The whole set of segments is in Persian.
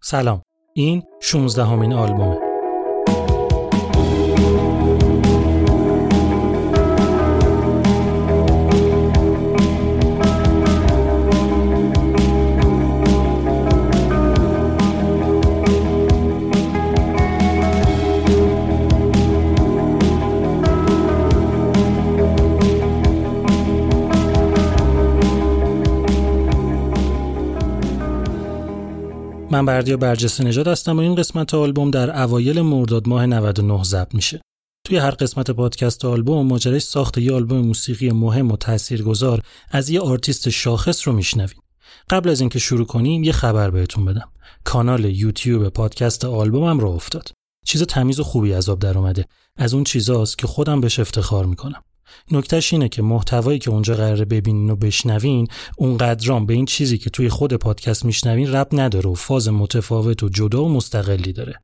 سلام. این 16 همین آلبومه. من بردیا برجسته نژاد هستم و این قسمت آلبوم در اوایل مرداد ماه 99 ضبط میشه. توی هر قسمت پادکست آلبوم ماجرای ساخت یه آلبوم موسیقی مهم و تاثیرگذار از یه آرتیست شاخص رو میشنویم. قبل از اینکه شروع کنیم یه خبر بهتون بدم. کانال یوتیوب پادکست آلبومم راه افتاد. چیز تمیز و خوبی از آب در اومده. از اون چیزاست که خودم بهش افتخار می‌کنم. نکتهش اینه که محتوایی که اونجا قراره ببینین و بشنوین اونقدرام به این چیزی که توی خود پادکست میشنوین ربط نداره و فاز متفاوت و جدا و مستقلی داره.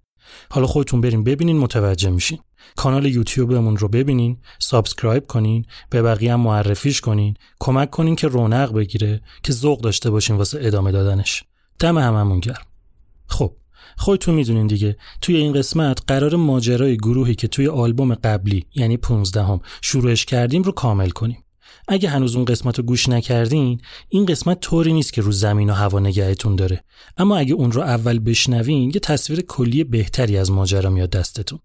حالا خودتون بریم ببینین متوجه میشین. کانال یوتیوبمون رو ببینین subscribe کنین به بقیه هم معرفیش کنین کمک کنین که رونق بگیره که ذوق داشته باشیم واسه ادامه دادنش. دم هممون گرم. خب خودتون می‌دونین دیگه. توی این قسمت قراره ماجرای گروهی که توی آلبوم قبلی یعنی 15 هم شروعش کردیم رو کامل کنیم. اگه هنوز اون قسمت رو گوش نکردین این قسمت طوری نیست که رو زمین و هوا نگهتون داره. اما اگه اون رو اول بشنوین یه تصویر کلی بهتری از ماجرا میاد دستتون.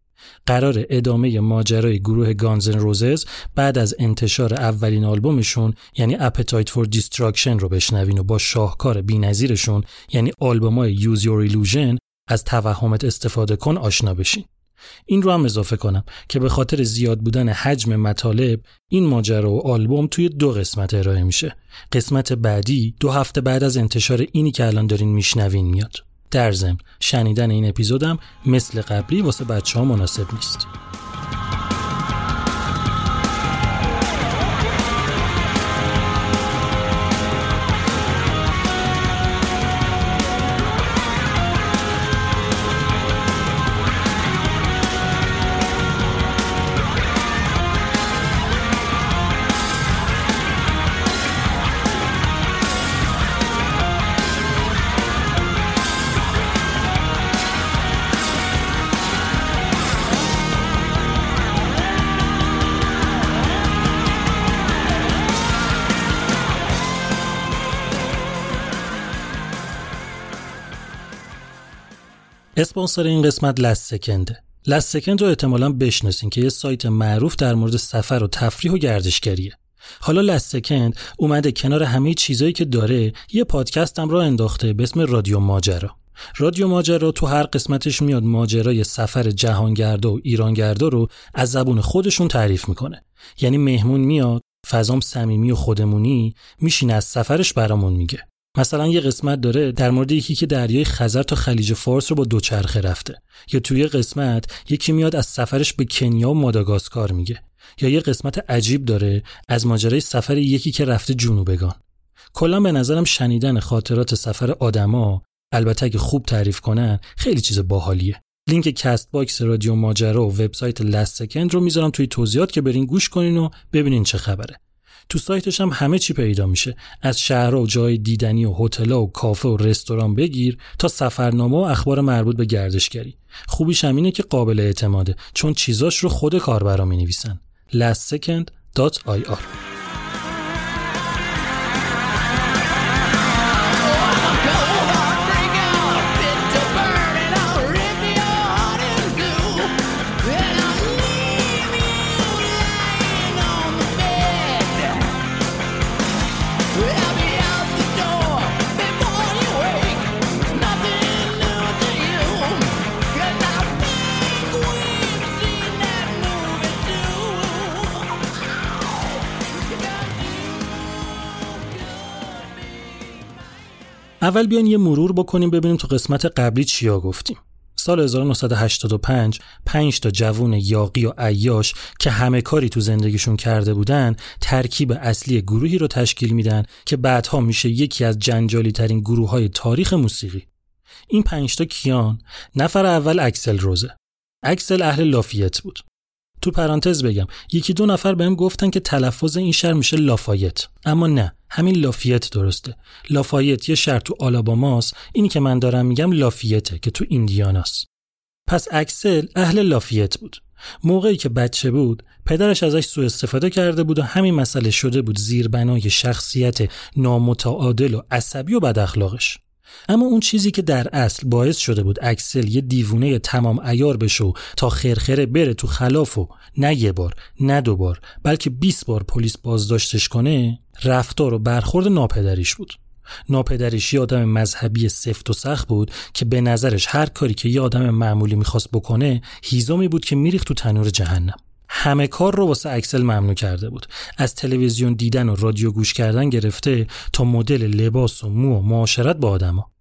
قرار ادامه ماجرای گروه گانزن روزز بعد از انتشار اولین آلبومشون یعنی Appetite for Destruction رو بشنوین و با شاهکار بینظیرشون یعنی آلبومای Use Your Illusion از توهمت استفاده کن آشنا بشین. این رو هم اضافه کنم که به خاطر زیاد بودن حجم مطالب این ماجرا و آلبوم توی دو قسمت ارائه میشه. قسمت بعدی دو هفته بعد از انتشار اینی که الان دارین میشنوین میاد. در ضمن شنیدن این اپیزودم مثل قبلی واسه بچه ها مناسب نیست. اسپانسر این قسمت لست سکنده لست سکند رو احتمالا بشناسین که یه سایت معروف در مورد سفر و تفریح و گردشگریه. حالا لست سکند اومده کنار همه چیزایی که داره یه پادکست هم را انداخته به اسم رادیو ماجرا. رادیو ماجرا تو هر قسمتش میاد ماجرای سفر جهانگرده و ایرانگرده رو از زبون خودشون تعریف می‌کنه. یعنی مهمون میاد فضام صمیمی و خودمونی میشینه از سفرش برامون میگه. مثلا یه قسمت داره در مورد یکی که دریای خزر تا خلیج فارس رو با دوچرخه رفته. یا توی قسمت یکی میاد از سفرش به کنیا و ماداگاسکار میگه. یا یه قسمت عجیب داره از ماجرای سفر یکی که رفته جنوبگان. کلا به نظرم شنیدن خاطرات سفر آدما البته اگه خوب تعریف کنن خیلی چیز باحالیه. لینک Castbox رادیو ماجرا و وبسایت LastSecond رو می‌ذارم توی توضیحات که برین گوش کنین و ببینین چه خبره. تو سایتش هم همه چی پیدا میشه. از شهرها و جای دیدنی و هتل‌ها و کافه و رستوران بگیر تا سفرنامه و اخبار مربوط به گردشگری. خوبیش هم اینه که قابل اعتماده چون چیزاش رو خود کاربرا می نویسن lastsecond.ir اول بیان یه مرور بکنیم ببینیم تو قسمت قبلی چیا گفتیم. سال 1985 پنج تا جوون یاغی و عیاش که همه کاری تو زندگیشون کرده بودن ترکیب اصلی گروهی رو تشکیل میدن که بعدها میشه یکی از جنجالی ترین گروه های تاریخ موسیقی. این پنج تا کیان؟ نفر اول اکسل روزه. اکسل اهل لافیت بود. تو پرانتز بگم. یکی دو نفر بهم گفتن که تلفظ این شهر میشه لافایت. اما نه همین لافیت درسته. لافایت یه شهر تو آلاباماست. اینی که من دارم میگم لافیته که تو ایندیاناست. پس اکسل اهل لافیت بود. موقعی که بچه بود پدرش ازش سوء استفاده کرده بود و همین مسئله شده بود زیربنای شخصیت نامتعادل و عصبی و بد اخلاقش اما اون چیزی که در اصل باعث شده بود اکسل یه دیوونه تمام عیار بشه تا خرخره بره تو خلاف و نه یه بار نه دو بار بلکه 20 بار پلیس بازداشتش کنه رفتار و برخورد ناپدریش بود. ناپدریش یه آدم مذهبی سفت و سخت بود که به نظرش هر کاری که یه آدم معمولی می‌خواست بکنه هیزمی بود که میریخت تو تنور جهنم. همه کار رو واسه اکسل ممنوع کرده بود. از تلویزیون دیدن و رادیو گوش کردن گرفته تا مدل لباس و مو و معاشرت با آدما.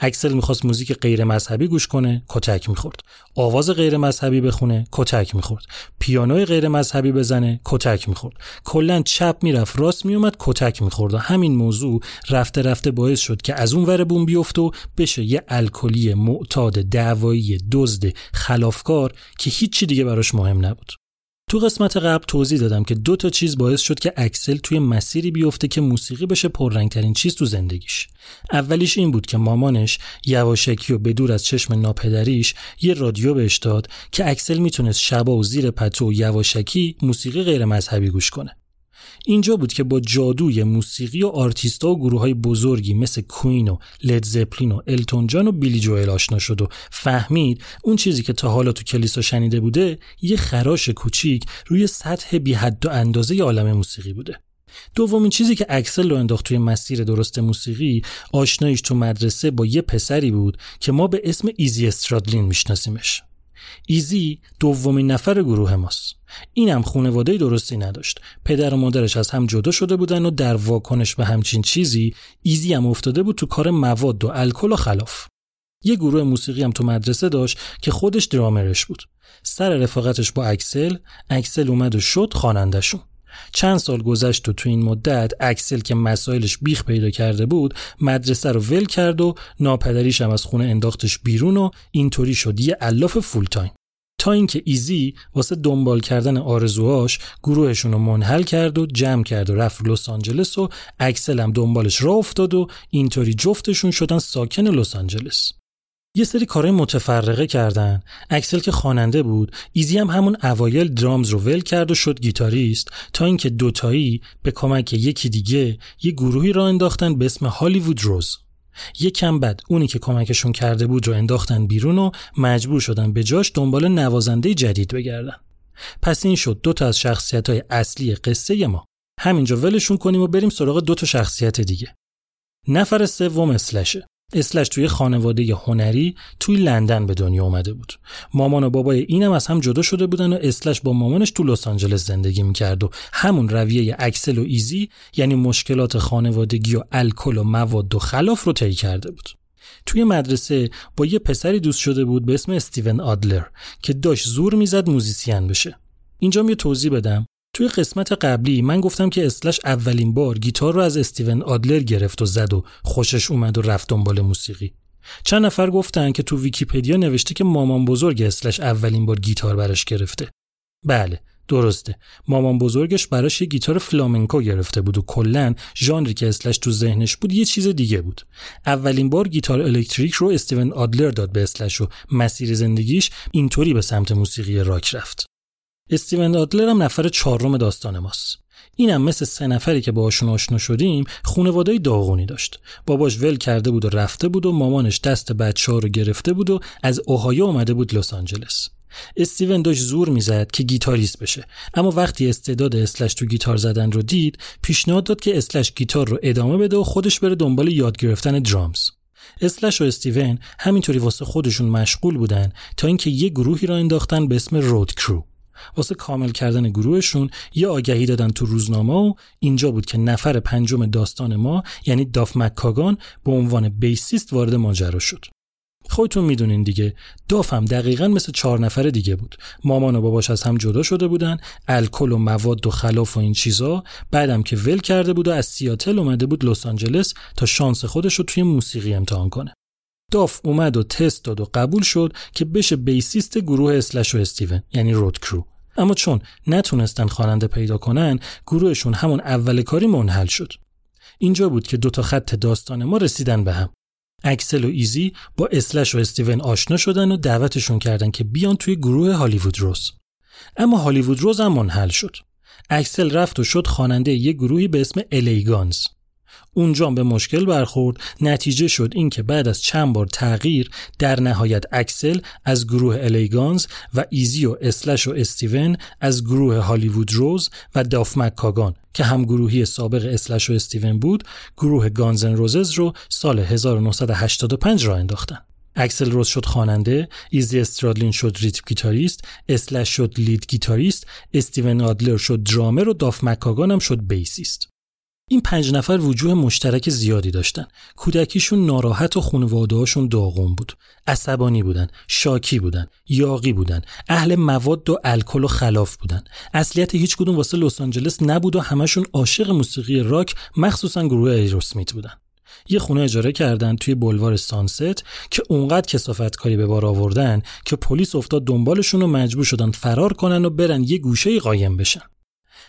اکسل می‌خواست موزیک غیر مذهبی گوش کنه کتک می‌خورد. آواز غیر مذهبی بخونه کتک می‌خورد. پیانوی غیر مذهبی بزنه کتک می‌خورد. کلا چپ می‌رفت راست میومد کتک می‌خورد. و همین موضوع رفته رفته باعث شد که از اون ور بوم بیفته و بشه یه الکلی معتاد دعوایی دزد خلافکار که هیچی دیگه براش مهم نبود. تو قسمت قبل توضیح دادم که دو تا چیز باعث شد که اکسل توی مسیری بیفته که موسیقی بشه پررنگترین چیز تو زندگیش. اولیش این بود که مامانش یواشکی و بدور از چشم ناپدریش یه رادیو بهش داد که اکسل می‌تونست شبا و زیر پتو و یواشکی موسیقی غیر مذهبی گوش کنه. اینجا بود که با جادوی موسیقی و آرتیستا و گروه های بزرگی مثل Queen و Led Zeppelin و التون جان و بیلی جوئل آشنا شد و فهمید اون چیزی که تا حالا تو کلیسا شنیده بوده یه خراش کوچیک روی سطح بی حد و اندازه عالم موسیقی بوده. دومین چیزی که اکسل رو انداخت توی مسیر درست موسیقی آشناییش تو مدرسه با یه پسری بود که ما به اسم ایزی استرادلین میشناسیمش. ایزی دومین نفر گروه ماست. اینم خونواده درستی نداشت. پدر و مادرش از هم جدا شده بودن و در واکنش به همچین چیزی ایزی هم افتاده بود تو کار مواد و الکل و خلاف. یه گروه موسیقی هم تو مدرسه داشت که خودش درامرش بود. سر رفاقتش با اکسل اکسل اومد و شد خوانندهشون. چند سال گذشت و تو این مدت اکسل که مسائلش بیخ پیدا کرده بود مدرسه رو ول کرد و ناپدریش هم از خونه انداختش بیرون و اینطوری شد. یه علاف full time تا اینکه ایزی واسه دنبال کردن آرزوهاش گروهشون رو منحل کرد و جمع کرد و رفت لس آنجلس و اکسل هم دنبالش راه افتاد و اینطوری جفتشون شدن ساکن لس آنجلس. یه سری کارهای متفرقه کردن. اکسل که خواننده بود ایزی هم همون اوایل drums رو ول کرد و شد گیتاریست تا اینکه دوتایی به کمک یکی دیگه یه گروهی راه انداختن به اسم Hollywood Rose. کم بعد اونی که کمکشون کرده بود رو انداختن بیرون و مجبور شدن به جاش دنبال نوازنده جدید بگردن. پس این شد دو تا از شخصیت های اصلی قصه ما. همینجا ولشون کنیم و بریم سراغ دو تا شخصیت دیگه. نفر سوم اسلشه. اسلش توی خانواده هنری توی لندن به دنیا اومده بود. مامان و بابای اینم از هم جدا شده بودن و اسلش با مامانش تو لس آنجلس زندگی می‌کرد و همون رویه اکسل و ایزی یعنی مشکلات خانوادگی و الکل و مواد و خلاف رو طی کرده بود. توی مدرسه با یه پسری دوست شده بود به اسم استیون آدلر که داشت زور می‌زد musician بشه. اینجا یه توضیح بدم. توی قسمت قبلی من گفتم که اسلش اولین بار گیتار رو از استیون آدلر گرفت و زد و خوشش اومد و رفت دنبال موسیقی. چند نفر گفتن که تو ویکیپدیا نوشته که مامان بزرگ اسلش اولین بار گیتار براش گرفته. بله درسته. مامان بزرگش براش یه گیتار فلامنکو گرفته بود و کلا ژانری که اسلش تو ذهنش بود یه چیز دیگه بود. اولین بار گیتار الکتریک رو استیون آدلر داد به اسلش و مسیر زندگیش اینطوری به سمت موسیقی راک رفت. استیون آدلر هم نفر چهارم داستان ماست. اینم مثل سه نفری که باهاشون آشنا شدیم خانواده داغونی داشت. باباش ول کرده بود و رفته بود و مامانش دست بچه ها رو گرفته بود و از اوهایو اومده بود لس آنجلس. استیون داشت زور می‌زد که گیتاریست بشه. اما وقتی استعداد اسلش تو گیتار زدن رو دید پیشنهاد داد که اسلش گیتار رو ادامه بده و خودش بره دنبال یاد گرفتن درامز. اسلش و استیون همینطوری واسه خودشون مشغول بودن تا اینکه یه گروهی را انداختن به اسم رود کرو. واسه کامل کردن گروهشون یه آگهی دادن تو روزنامه و اینجا بود که نفر پنجم داستان ما یعنی داف مکاگان به عنوان بیسیست وارد ماجرا شد. خودتون می‌دونین دیگه دافم دقیقا مثل چهار نفر دیگه بود. مامان و باباش از هم جدا شده بودن الکل و مواد و خلاف و این چیزا. بعدم که ول کرده بود و از سیاتل اومده بود لس آنجلس تا شانس خودش رو توی موسیقی امتحان کنه. داف اومد و تست داد و قبول شد که بشه بیسیست گروه اسلش و استیون یعنی رود کرو. اما چون نتونستن خواننده پیدا کنن گروهشون همون اول کاری منحل شد. اینجا بود که دوتا خط داستان ما رسیدن به هم. اکسل و ایزی با اسلش و استیون آشنا شدن و دعوتشون کردن که بیان توی گروه Hollywood Rose. اما Hollywood Rose هم منحل شد. اکسل رفت و شد خواننده یک گروهی به اسم L.A. Guns اونجا به مشکل برخورد نتیجه شد اینکه بعد از چند بار تغییر در نهایت اکسل از گروه L.A. Guns و ایزی و اسلش و استیون از گروه Hollywood Rose و داف مکاگان که هم گروهی سابق اسلش و استیون بود گروه Guns N' Roses رو سال 1985 راه انداختن اکسل روز شد خواننده، ایزی استرادلین شد rhythm guitarist، اسلش شد lead guitarist، استیون آدلر شد درامر و داف مکاگان هم شد bassist. این پنج نفر وجوه مشترک زیادی داشتن. کودکیشون ناراحت و خانواده‌هاشون داغون بود. عصبانی بودن، شاکی بودن، یاغی بودن، اهل مواد و الکل و خلاف بودن. اصلیت هیچ کدوم واسه لس آنجلس نبود و همشون عاشق موسیقی راک، مخصوصا گروه Aerosmith بودن. یه خونه اجاره کردن توی بلوار سانست که اونقدر کسافت کاری به بار آوردن که پلیس افتاد دنبالشون و مجبور شدن فرار کنن و برن یه گوشه قایم بشن.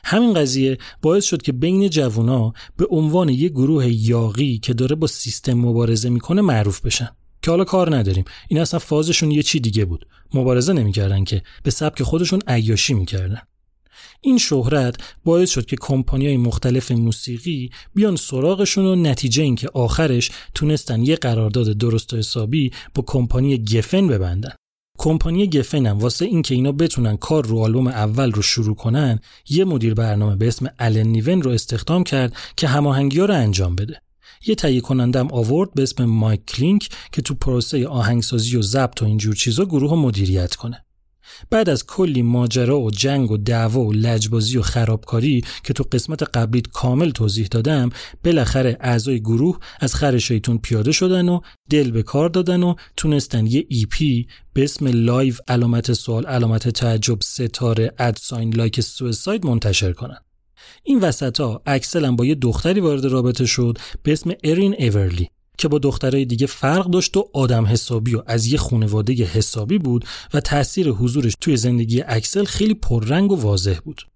همین قضیه باعث شد که بین جوونا به عنوان یک گروه یاقی که داره با سیستم مبارزه می‌کنه معروف بشن. که حالا کار نداریم. این اصلا فازشون یه چی دیگه بود. مبارزه نمی‌کردن که. به سبک خودشون عیاشی می‌کردن. این شهرت باعث شد که کمپانیای مختلف موسیقی بیان سراغشون و نتیجه اینکه آخرش تونستن یه قرارداد درست و حسابی با کمپانی گفن ببندن. کمپانی گفنم واسه اینکه اینا بتونن کار رو آلبوم اول رو شروع کنن یه مدیر برنامه به اسم الن نیون رو استخدام کرد که هماهنگی رو انجام بده. یه تهیه کنندم آورد به اسم مایک کلینک که تو پروسه آهنگسازی و ضبط و اینجور چیزا گروه رو مدیریت کنه. بعد از کلی ماجرا و جنگ و دعوا و لجبازی و خرابکاری که تو قسمت قبلی کامل توضیح دادم بالاخره اعضای گروه از خر شیطون پیاده شدن و دل به کار دادن و تونستن یه EP به اسم Live علامت سوال علامت تعجب ستاره at sign Like a Suicide منتشر کنن. این وسط ها اکسل با یه دختری وارد رابطه شد به اسم ارین ایورلی که با دخترای دیگه فرق داشت و آدم حسابی و از یه خانواده حسابی بود و تاثیر حضورش توی زندگی اکسل خیلی پررنگ و واضح بود.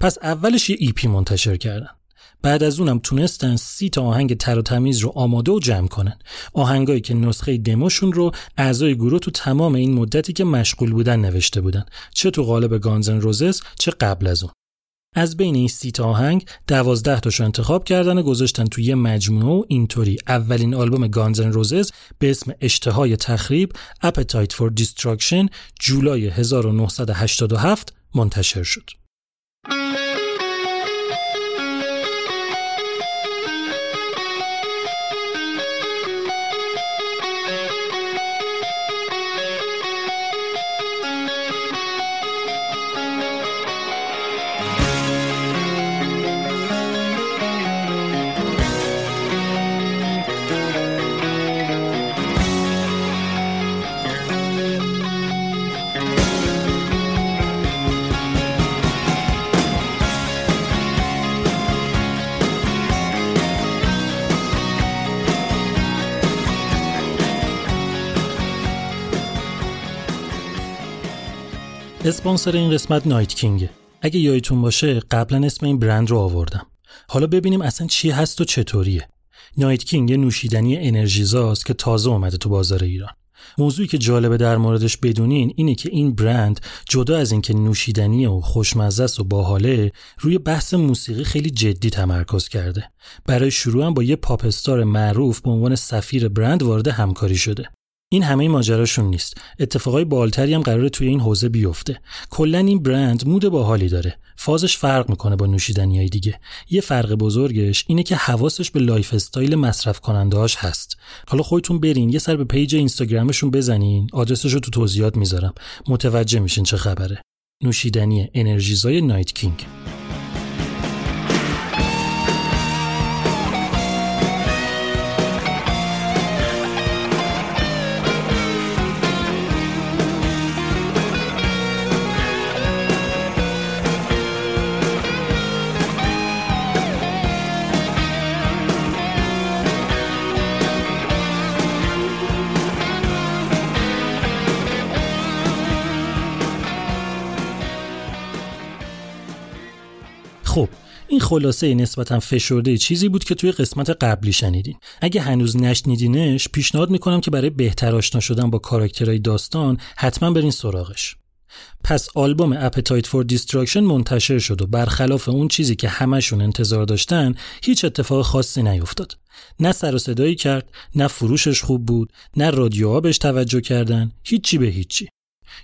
پس اولش یه EP منتشر کردن. بعد از اونم تونستن سی تا آهنگ تر و تمیز رو آماده و جمع کنن. آهنگایی که نسخه دموشون رو اعضای گروه تو تمام این مدتی که مشغول بودن نوشته بودن. چه تو قالب Guns N' Roses چه قبل از اون. از بین این سی تا آهنگ دوازده تاشو انتخاب کردن و گذاشتن توی یه مجموعه و اینطوری اولین آلبوم Guns N' Roses به اسم اشتهای تخریب Appetite for Destruction جولای 1987 منتشر شد. اسپانسر این قسمت نایت کینگه. اگه یادتون باشه قبلا اسم این برند رو آوردم. حالا ببینیم اصلا چی هست و چطوریه. نایت کینگ یه نوشیدنی انرژیزاست که تازه اومده تو بازار ایران. موضوعی که جالبه در موردش بدونین اینه که این برند جدا از اینکه نوشیدنی و خوشمزه و باحاله روی بحث موسیقی خیلی جدی تمرکز کرده. برای شروع هم با یه پاپ استار معروف به عنوان سفیر برند وارد همکاری شده. این همه ماجراشون نیست. اتفاقای باحال‌تری هم قراره توی این حوزه بیفته. کلا این برند mood باحالی داره. فازش فرق می‌کنه با نوشیدنی های دیگه. یه فرق بزرگش اینه که حواسش به lifestyle مصرف کنندهاش هست. حالا خودتون برین یه سر به page اینستاگرامشون بزنین. آدرسش رو تو توضیحات می‌ذارم. متوجه میشین چه خبره. نوشیدنی انرژی‌زای Night King. خب این خلاصه نسبتا فشرده چیزی بود که توی قسمت قبلی شنیدین. اگه هنوز نشنیدینش پیشنهاد می‌کنم که برای بهتر آشنا شدن با کاراکترهای داستان حتما برین سراغش. پس آلبوم Appetite for Destruction منتشر شد و برخلاف اون چیزی که همشون انتظار داشتن هیچ اتفاق خاصی نیفتاد. نه سر و صدایی کرد نه فروشش خوب بود نه رادیوها بهش توجه کردن هیچی به هیچی.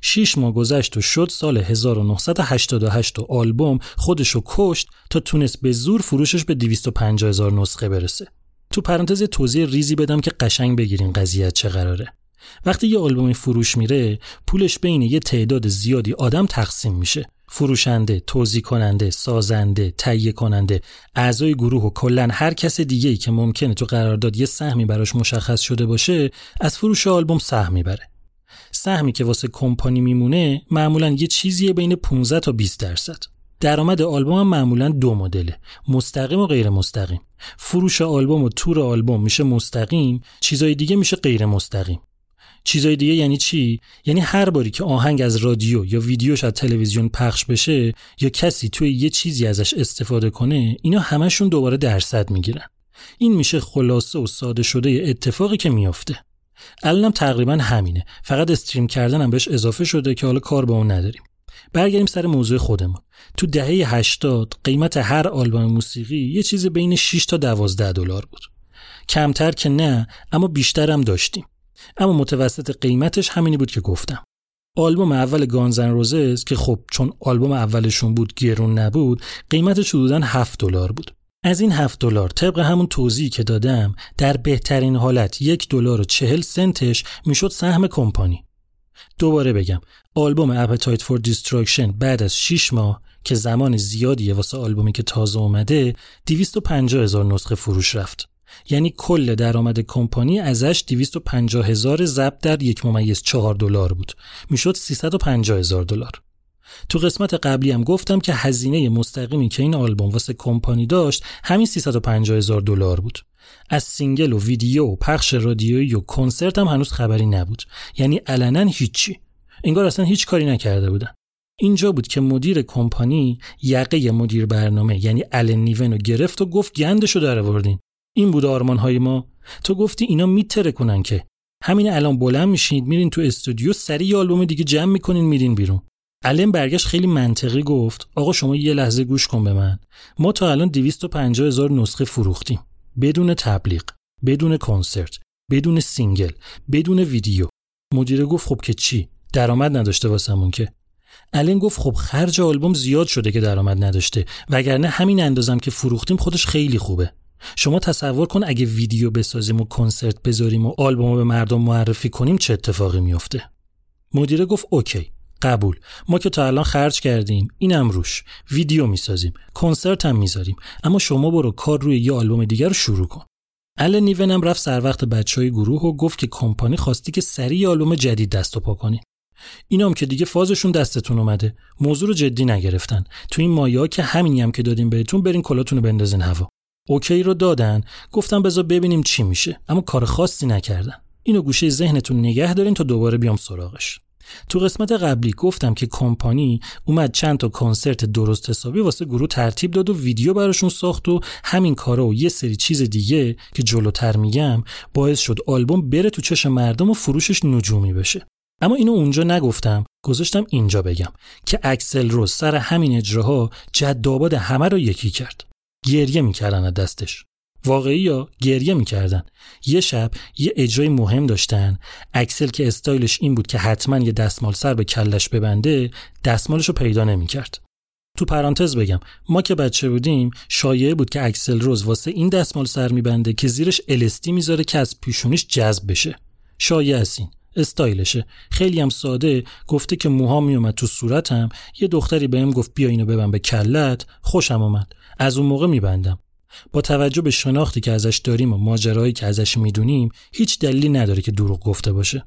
شیش ماه گذشت و شد سال 1988 و آلبوم خودشو کشت تا تونست به زور فروشش به 250 هزار نسخه برسه. تو پرانتز توضیح ریزی بدم که قشنگ بگیرین قضیه چه قراره. وقتی یه آلبوم فروش میره پولش بین یه تعداد زیادی آدم تقسیم میشه فروشنده، توضیح کننده، سازنده، تهیه کننده، اعضای گروه و کلا هر کس دیگه ای که ممکنه تو قرارداد یه سهمی براش مشخص شده باشه از فروش آلبوم سهم می‌بره. سهمی که واسه کمپانی میمونه معمولا یه چیزیه بین 15 تا 20 درصد. درآمد آلبوم هم معمولا دو مدله مستقیم و غیر مستقیم. فروش آلبوم و تور آلبوم میشه مستقیم چیزای دیگه میشه غیر مستقیم. چیزای دیگه یعنی چی؟ یعنی هر باری که آهنگ از رادیو یا ویدیوش از تلویزیون پخش بشه یا کسی توی یه چیزی ازش استفاده کنه اینا همشون دوباره درصد می‌گیرن. این میشه خلاصه و ساده شده اتفاقی که میافته. الانم تقریبا همینه. فقط استریم کردن هم بهش اضافه شده که حالا کار با اون نداریم. برگردیم سر موضوع خودمون. تو دهه 80 قیمت هر آلبوم موسیقی یه چیز بین 6 تا 12 دلار بود. کمتر که نه اما بیشتر هم داشتیم. اما متوسط قیمتش همینی بود که گفتم. آلبوم اول گانزن روزز که خب چون آلبوم اولشون بود گرون نبود قیمتش حدودا 7 دلار بود. از این 7 دلار طبق همون توضیحی که دادم در بهترین حالت یک دلار و چهل سنتش می‌شد سهم کمپانی. دوباره بگم آلبوم Appetite for Destruction بعد از 6 ماه که زمان زیادیه واسه آلبومی که تازه اومده 250 هزار نسخه فروش رفت. یعنی کل درآمد کمپانی ازش 250 هزار ضرب در یک ممیز 4 دلار بود. می‌شد 350 هزار دلار. تو قسمت قبلی هم گفتم که هزینه مستقیمی که این آلبوم واسه کمپانی داشت همین 350 هزار دلار بود. از single و ویدیو و پخش رادیویی و کنسرت هم هنوز خبری نبود. یعنی علنا هیچی. انگار اصلا هیچ کاری نکرده بودن. اینجا بود که مدیر کمپانی یقه مدیر برنامه یعنی الن نیونو گرفت و گفت گندشو در آوردین. این بود آرمان های ما. تو گفتی اینا میترکونن که. همین الان بلند میشید میرین تو استودیو سریع آلبوم دیگه جمع می‌کنین میرین بیرون. الن برگشت خیلی منطقی گفت آقا شما یه لحظه گوش کن به من. ما تا الان 250 هزار نسخه فروختیم. بدون تبلیغ بدون کنسرت بدون single بدون ویدیو. مدیر گفت خب که چی؟ درآمد نداشته واسمون که. الن گفت خب خرج آلبوم زیاد شده که درآمد نداشته. وگرنه همین اندازم که فروختیم خودش خیلی خوبه. شما تصور کن اگه ویدیو بسازیم و کنسرت بذاریم و آلبوم به مردم معرفی کنیم چه اتفاقی میفته مدیره گفت OK. قبول. ما که تا الان خرج کردیم اینم روش. ویدیو می‌سازیم کنسرت هم می‌ذاریم. اما شما برو کار روی یه آلبوم دیگه رو شروع کن. ال نیونم رفت سر وقت بچه های گروه و گفت که کمپانی خواسته که سریع آلبوم جدید دست و پا کنی. اینام که دیگه فازشون دستتون اومده. موضوع رو جدی نگرفتن. تو این مایه‌ها که همینی هم که دادیم بهتون برین کلاتون رو بندازین هوا. OK رو دادن. گفتن بذار ببینیم چی میشه. اما کار خاصی نکردن. اینو گوشه ذهنتون نگه دارین تا دوباره بیام سراغش. تو قسمت قبلی گفتم که کمپانی اومد چند تا کنسرت درست حسابی واسه گروه ترتیب داد و ویدیو براشون ساخت و همین کارا و یه سری چیز دیگه که جلوتر میگم باعث شد آلبوم بره تو چش مردم و فروشش نجومی بشه. اما اینو اونجا نگفتم گذاشتم اینجا بگم که اکسل روز سر همین اجراها جداباد همه رو یکی کرد. گریه می‌کردن دستش. واقعی یا گریه می‌کردن؟ یه شب یه اجرای مهم داشتن. اکسل که استایلش این بود که حتما یه دستمال سر به کلش ببنده دستمالش رو پیدا نمی‌کرد. تو پرانتز بگم ما که بچه بودیم شایعه بود که اکسل روز واسه این دستمال سر میبنده که زیرش الستی می‌ذاره که از پیشونیش جذب بشه. شایعه هستین استایلشه. خیلی هم ساده گفته که موها میومد تو صورتم. یه دختری بهم گفت بیا اینو ببن به کلت. خوشم اومد. از اون موقع میبندم. با توجه به شناختی که ازش داریم و ماجرایی که ازش می‌دونیم هیچ دلیلی نداره که دروغ گفته باشه.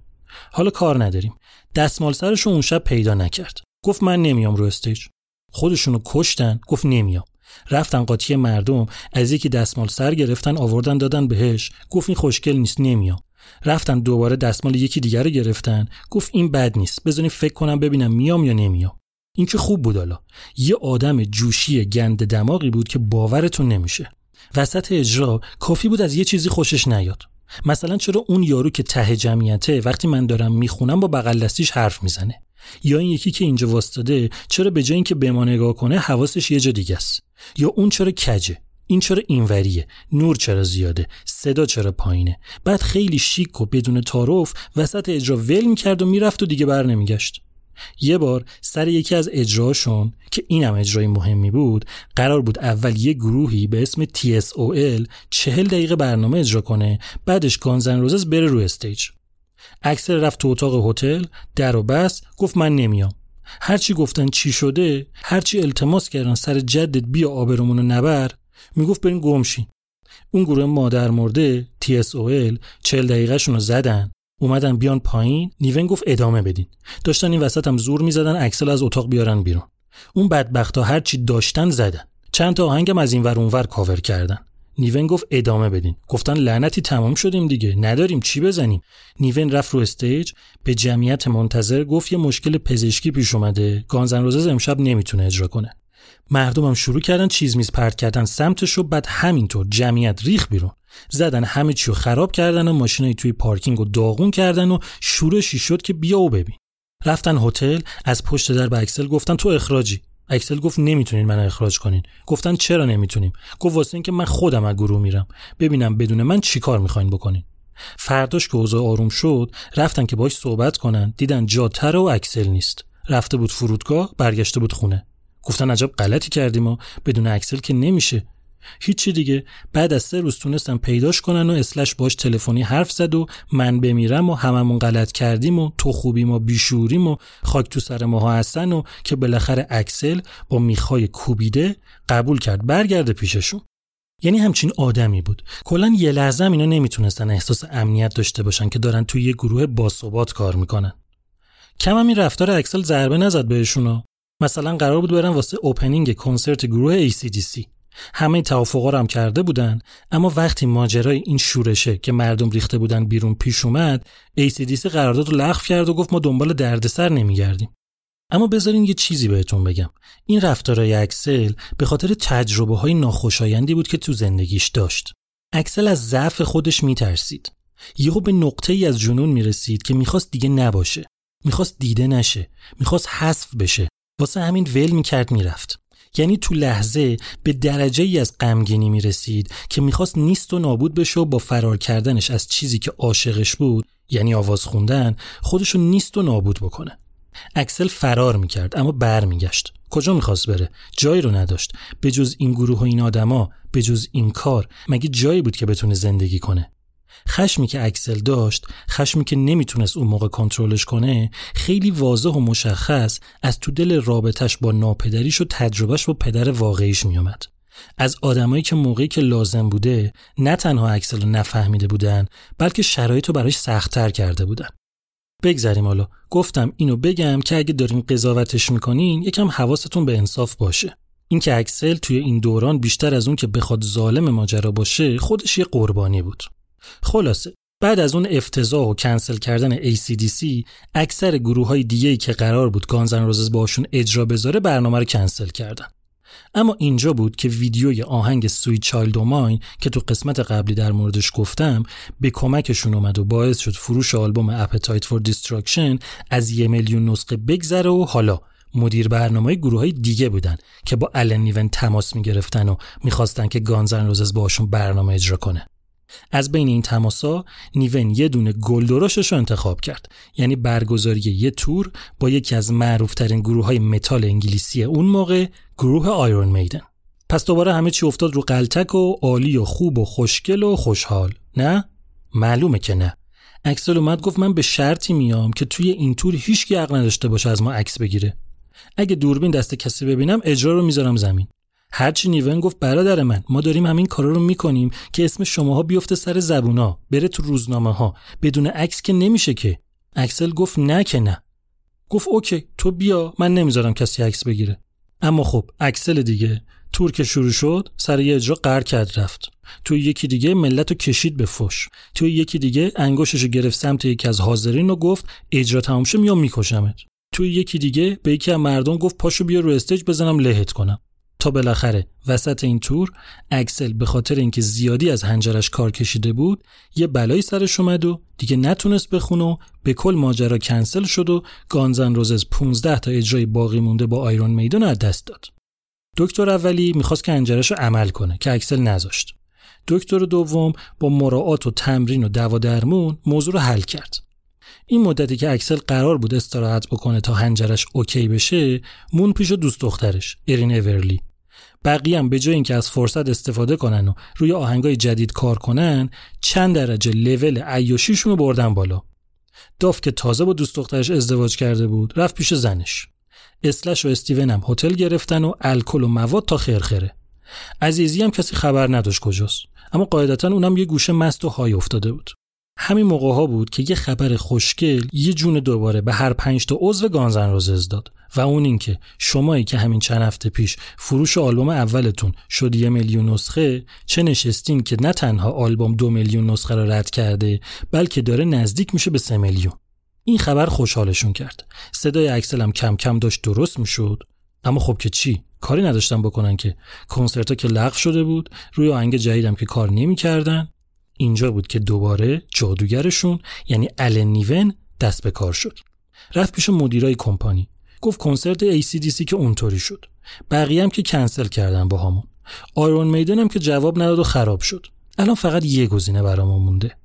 حالا کار نداریم. دستمال سرشو اون شب پیدا نکرد. گفت من نمیام رو استیج. خودشونو کشتن گفت نمیام. رفتن قاطی مردم از یکی دستمال سر گرفتن آوردن دادن بهش. گفت این خوشگل نیست نمیام. رفتن دوباره دستمال یکی دیگر رو گرفتن. گفت این بد نیست. بزنین فکر کنم ببینم میام یا نمیام. این که خوب بود حالا. یه آدم جوشی گند دماغی بود که باورتون نمیشه. وسط اجرا کافی بود از یه چیزی خوشش نیاد. مثلا چرا اون یارو که ته جمعیته وقتی من دارم می‌خونم با بغل دستیش حرف می‌زنه؟ یا این یکی که اینجا واسطاده چرا به جای اینکه به ما نگاه کنه حواسش یه جا دیگه است؟ یا اون چرا کجه؟ این چرا اینوریه؟ نور چرا زیاده؟ صدا چرا پایینه؟ بعد خیلی شیک و بدون تعارف وسط اجرا ول می‌کرد و می‌رفت و دیگه بر نمیگشت. یه بار سر یکی از اجراشون که اینم اجرای مهمی بود قرار بود اول یه گروهی به اسم TSOL چهل دقیقه برنامه اجرا کنه بعدش گانزن روزز بره رو استیج اکثر رفت تو اتاق هتل در و بس گفت من نمیام. هرچی گفتن چی شده هرچی التماس کردن سر جدت بیا آبرمون نبر می‌گفت بریم گمشین اون گروه مادر مرده TSOL چهل دقیقه رو زدن. اومدن بیان پایین نیون گفت ادامه بدین. داشتن این وسط هم زور می‌زدن اکسل از اتاق بیارن بیرون. اون بدبختا هر چی داشتن زدن. چند تا آهنگم از این ور اونور کاور کردن. نیون گفت ادامه بدین. گفتن لعنتی تمام شدیم دیگه. نداریم چی بزنیم. نیون رفت رو stage. به جمعیت منتظر گفت یه مشکل پزشکی پیش اومده. Guns N' Roses امشب نمی‌تونه اجرا کنه. مردمم شروع کردن چیز میز پرت کردن سمتش و بعد همینطور جمعیت ریخت بیرون. زدن همه چی خراب کردن و ماشینای توی پارکینگ رو داغون کردن و شورشی شد که بیا و ببین. رفتن هتل از پشت در به اکسل گفتن تو اخراجی. اکسل گفت نمی‌تونین منو اخراج کنین. گفتن چرا نمی‌تونیم؟ گفت واسه اینکه من خودم از گروه میرم. ببینم بدون من چیکار می‌خواین بکنین. فرداش که اوضاع آروم شد رفتن که باش صحبت کنن دیدن جا تره و اکسل نیست. رفته بود فرودگاه برگشته بود خونه. گفتن عجب غلطی کردیم و بدون اکسل که نمیشه. هیچی دیگه. بعد از سه روز تونستن پیداش کنن و اسلش باش تلفنی حرف زد و من بمیرم و هممون غلط کردیم و تو خوبیم و بیشعوریم و خاک تو سر ماها هستن و که بالاخره اکسل با میخای کوبیده قبول کرد. برگرده پیششون. یعنی همچین آدمی بود. کلا یه لحظه اینا نمی‌تونستن احساس امنیت داشته باشن که دارن توی یه گروه باثبات کار می‌کنن. کم هم این رفتار اکسل ضربه نزد بهشونا مثلا قرار بود برن واسه opening کنسرت گروه ACDC همه توافقا هم کرده بودن اما وقتی ماجرای این شورشه که مردم ریخته بودن بیرون پیش اومد ACDC قرارداد رو لغو کرد و گفت ما دنبال دردسر نمیگردیم. اما بذارین یه چیزی بهتون بگم. این رفتارای اکسل به خاطر تجربه های ناخوشایندی بود که تو زندگیش داشت. اکسل از ضعف خودش میترسید. یهو به نقطه ای از جنون می‌رسید که می‌خواست دیگه نباشه. می‌خواست دیده نشه. می‌خواست حذف بشه. واسه همین ول می‌کرد می‌رفت. یعنی تو لحظه به درجه ای از غمگینی می رسید که می‌خواست نیست و نابود بشه و با فرار کردنش از چیزی که عاشقش بود یعنی آواز خوندن خودشو نیست و نابود بکنه. اکسل فرار می‌کرد اما برمیگشت. کجا می‌خواست بره؟ جایی رو نداشت. به جز این گروه و این آدما به جز این کار مگه جایی بود که بتونه زندگی کنه؟ خشمی که اکسل داشت خشمی که نمی‌تونست اون موقع کنترلش کنه خیلی واضح و مشخص از تو دل رابطش با ناپدریش و تجربهش با پدر واقعیش میومد از آدمایی که موقعی که لازم بوده نه تنها اکسل رو نفهمیده بودن بلکه شرایط رو براش سختتر کرده بودن. بگذریم حالا. گفتم اینو بگم که اگه دارین قضاوتش می‌کنین یکم حواستون به انصاف باشه. اینکه اکسل توی این دوران بیشتر از اون که بخواد ظالم ماجرا باشه خودش یه قربانی بود. خلاصه بعد از اون افتضاح و کنسل کردن ACDC اکثر گروه های دیگه که قرار بود Guns N' Roses باشون اجرا بذاره برنامه رو کنسل کردن. اما اینجا بود که ویدیوی آهنگ Sweet Child o' Mine که تو قسمت قبلی در موردش گفتم به کمکشون اومد و باعث شد فروش آلبوم Appetite for Destruction از یه میلیون نسخه بگذره و حالا مدیر برنامه گروه های دیگه بودن که با الن تماس می‌گرفتن و می‌خواستن که Guns N' Roses باشون برنامه اجرا کنه. از بین این تماسا نیون یه دونه گل درشتش رو انتخاب کرد. یعنی برگزاری یه تور با یکی از معروفترین گروه های متال انگلیسی اون موقع گروه Iron Maiden پس دوباره همه چی افتاد رو غلتک و عالی و خوب و خوشگل و خوشحال. نه؟ معلومه که نه. اکسل اومد گفت من به شرطی میام که توی این تور هیچکی حق نداشته باشه از ما عکس بگیره. اگه دوربین دست کسی ببینم اجرا رو می‌ذارم زمین. هرچی نیون گفت برادر من ما داریم همین کارا رو می‌کنیم که اسم شماها بیفته سر زبونا بره تو روزنامه ها بدون عکس که نمیشه که. اکسل گفت نه که نه. گفت okay تو بیا من نمی‌ذارم کسی عکس بگیره. اما خب اکسل دیگه. تور که شروع شد سر یه اجرا قهر کرد رفت. توی یکی دیگه ملت رو کشید به فش. توی یکی دیگه انگشتشو گرفت سمت یکی از حاضرین و گفت اجرا تمام شه میام میکشمت. توی یکی دیگه به یکی از مردم گفت پاشو بیا رو stage بزنم لهت کنم. تا بالاخره وسط این تور اکسل به خاطر اینکه زیادی از حنجرش کار کشیده بود یه بلایی سرش اومد و دیگه نتونست بخونه و به کل ماجرا کنسل شد و Guns N' Roses 15 تا اجرای باقی مونده با Iron Maiden و از دست داد. دکتر اولی می‌خواست که حنجرش رو عمل کنه که اکسل نذاشت. دکتر دوم با مراعات و تمرین و دوا درمون موضوع رو حل کرد. این مدتی که اکسل قرار بود استراحت بکنه تا حنجرش okay بشه موند پیش دوست دخترش ارین اورلی. بقیه هم به جای اینکه از فرصت استفاده کنن و روی آهنگای جدید کار کنن چند درجه لول عیاشیشون رو بردن بالا. داف که تازه با دوست دخترش ازدواج کرده بود رفت پیش زنش. اسلش و استیون هم هتل گرفتن و الکل و مواد تا خرخره. عزیزی هم کسی خبر نداشت کجاست. اما قاعدتا اونم یه گوشه مست و های افتاده بود. همین موقع ها بود که یه خبر خوشگل یه جون دوباره به هر پنج تا عضو گانزن روزز داد. و اون اینکه شمایی که همین چند هفته پیش فروش آلبوم اولتون شد یه میلیون نسخه چه نشستین که نه تنها آلبوم دو میلیون نسخه را رد کرده بلکه داره نزدیک میشه به سه میلیون. این خبر خوشحالشون کرد. صدای اکسل هم کم کم داشت درست می‌شد. اما خب که چی؟ کاری نداشتن بکنن که کنسرت که لغو شده بود روی آهنگ جدیدم که کار نمی‌کردن. اینجا بود که دوباره جادوگرشون یعنی الن نیون دست به کار شد. رفت پیش مدیرای کمپانی. گفت کنسرت ACDC که اونطوری شد. بقیه هم که کنسل کردن با همون آیرون میدن هم که جواب نداد و خراب شد. الان فقط یه گزینه برامون مونده.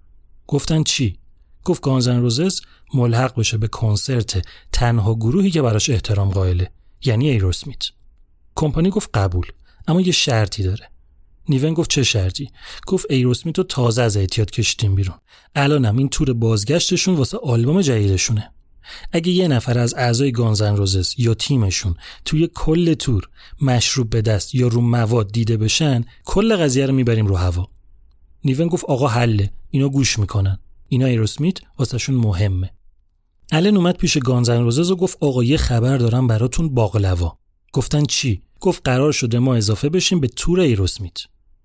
گفتن چی؟ گفت گانزن روزز ملحق بشه به کنسرت تنها گروهی که براش احترام قائله یعنی ایروسمیت کمپانی گفت قبول اما یه شرطی داره. نیون گفت چه شرطی؟ گفت ایروسمیت رو تازه از اعتیاد کشیدیم بیرون. الانم این تور بازگشتشون واسه آلبوم جدیدشونه. اگه یه نفر از اعضای گانزن روزس یا تیمشون توی کل تور مشروب به دست یا رو مواد دیده بشن کل قضیه رو می‌بریم رو هوا. نیون گفت آقا حله اینا گوش می‌کنن. اینا ایروسمیت واسهشون مهمه. الن اومد پیش گانزن روزز و گفت آقا یه خبر دارم براتون باقلوا. گفتن چی؟ گفت قرار شده ما اضافه بشیم به تور ایروسمیت.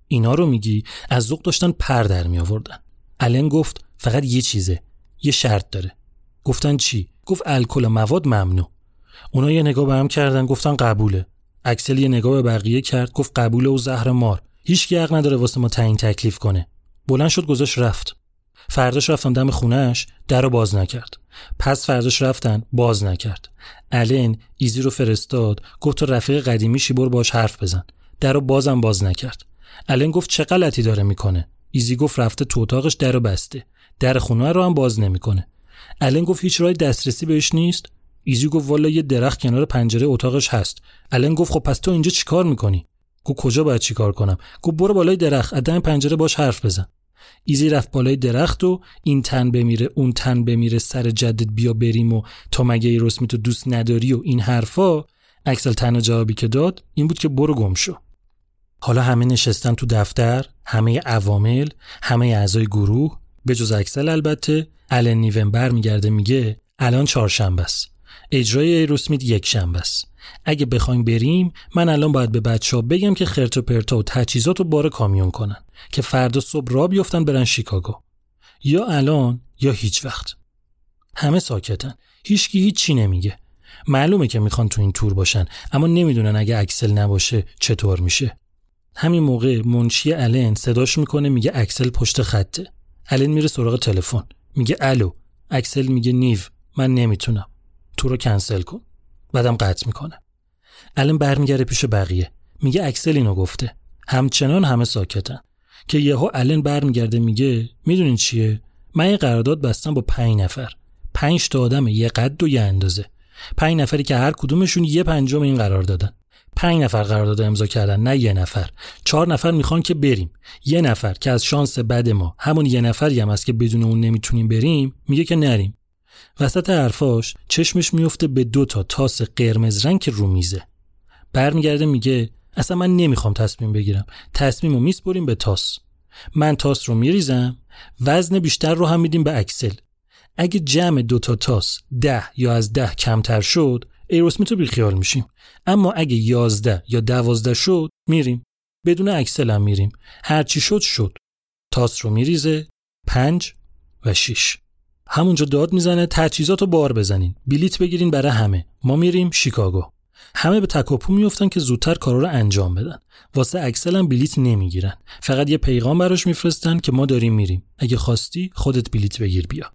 اینا رو میگی؟ از ذوق داشتن پر در می آوردن الن گفت فقط یه چیزه. یه شرط داره. گفتن چی؟ گفت الکل مواد ممنوع. اونا یه نگاه به هم کردن گفتن قبوله. اکسل یه نگاه به بقیه کرد گفت قبوله و زهر مار. هیچ حق نداره واسه ما تعیین تکلیف کنه. بلند شد گذاشت رفت. فرداش رفتن دم خونهش در باز نکرد. پس فرداش رفتن باز نکرد. الن ایزی رو فرستاد گفت تو رفیق قدیمیشی برو باش حرف بزن. در بازم باز نکرد. الن گفت چه غلطی داره می‌کنه؟ ایزی گفت رفته تو اتاقش در بسته. در خونه رو هم باز نمی‌کنه. الن گفت هیچ راه دسترسی بهش نیست؟ ایزی گفت والا یه درخت کنار پنجره اتاقش هست. الن گفت خب پس تو اینجا چیکار می‌کنی؟ گفت کجا باید چیکار کنم؟ گفت برو بالای درخت از پنجره باش حرف بزن. ایزی رفت بالای درخت و این تن بمیره اون تن بمیره سر جدت بیا بریم و تا مگه ای رسمی تو دوست نداری و این حرفا؟ اکسل تنها جوابی که داد این بود که برو گم شو. حالا همه نشستن تو دفتر همه عوامل همه اعضای گروه به جز اکسل البته الن نیون برمیگرده میگه الان چهارشنبه است. اجرای Aerosmith یک شنبه است. اگه بخوایم بریم من الان باید به بچه ها بگم که خرت و پرتا و تجهیزات رو بار کامیون کنن که فردا صبح را بیفتن برن شیکاگو. یا الان یا هیچ وقت. همه ساکتن. هیچکی هیچی نمیگه. معلومه که می‌خوان تو این تور باشن اما نمی‌دونن اگه اکسل نباشه چطور میشه. همین موقع منشی الن صداش می‌کنه میگه اکسل پشت خطه. الن میره سراغ تلفن. میگه الو. اکسل میگه نیون. من نمی‌تونم. تور رو کنسل کن. بعدم قطع می‌کنه. الن برمیگرده پیش بقیه. میگه اکسل اینو گفته. همچنان همه ساکتن. که یهو الن برمیگرده میگه می‌دونین چیه؟ من یه قرارداد بستم با پنج نفر. پنج تا آدم یه قد و یه اندازه. پنج نفری که هر کدومشون یه پنجم این قراردادن. پنج نفر قرارداد امضا کردن نه یه نفر. چهار نفر می‌خوان که بریم. یه نفر که از شانس بد ما همون یه نفری هم است که بدون اون نمی‌تونیم بریم میگه که نریم. وسط حرفاش چشمش میفته به دو تا تاس قرمز رنگ که رو میزه. برمیگرده میگه اصلا من نمی‌خوام تصمیم بگیرم. تصمیم رو میسپریم به تاس. من تاس رو میریزم وزن بیشتر رو هم میدیم به اکسل. اگه جمع دوتا تاس ده یا از ده کمتر شد ایروسمیت رو بیخیال میشیم. اما اگه یازده یا دوازده شد میریم. بدون اکسل هم میریم. هرچی شد شد. تاس رو میریزه. پنج و شیش. همونجا داد می‌زنه. تجهیزات رو بار بزنین. بلیت بگیرین برای همه. ما میریم شیکاگو. همه به تکاپو میفتن که زودتر کارا رو انجام بدن. واسه اکسل هم بلیت نمی‌گیرن. فقط یه پیغام براش میفرستن که ما داریم میریم. اگه خواستی خودت بلیت بگیر بیا.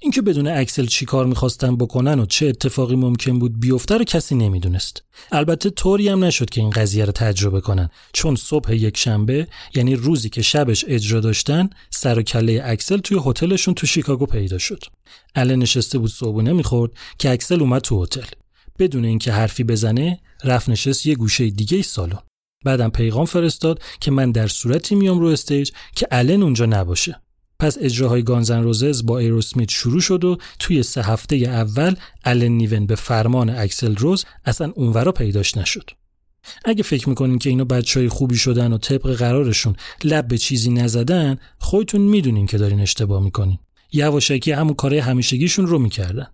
اینکه بدون اکسل چی کار می‌خواستن بکنن و چه اتفاقی ممکن بود بیفته رو کسی نمی‌دونست. البته طوری هم نشد که این قضیه رو تجربه کنن. چون صبح یک شنبه یعنی روزی که شبش اجرا داشتن سر و کله اکسل توی هتلشون تو شیکاگو پیدا شد. الن نشسته بود صبحونه می‌خورد که اکسل اومد تو هتل. بدون اینکه حرفی بزنه رفت نشست یه گوشه دیگه ای سالن. بعدم پیغام فرستاد که من در صورتی میام رو stage که الن اونجا نباشه. پس اجراهای Guns N' Roses با Aerosmith شروع شد و توی سه هفته اول الن نیون به فرمان اکسل روز اصلا اونورا پیداش نشد. اگه فکر می‌کنین که اینو بچه خوبی شدن و طبق قرارشون لب به چیزی نزدن خودتون می‌دونین که دارین اشتباه می‌کنین. یواشکی همون کاره همیشگیشون رو می‌کردن.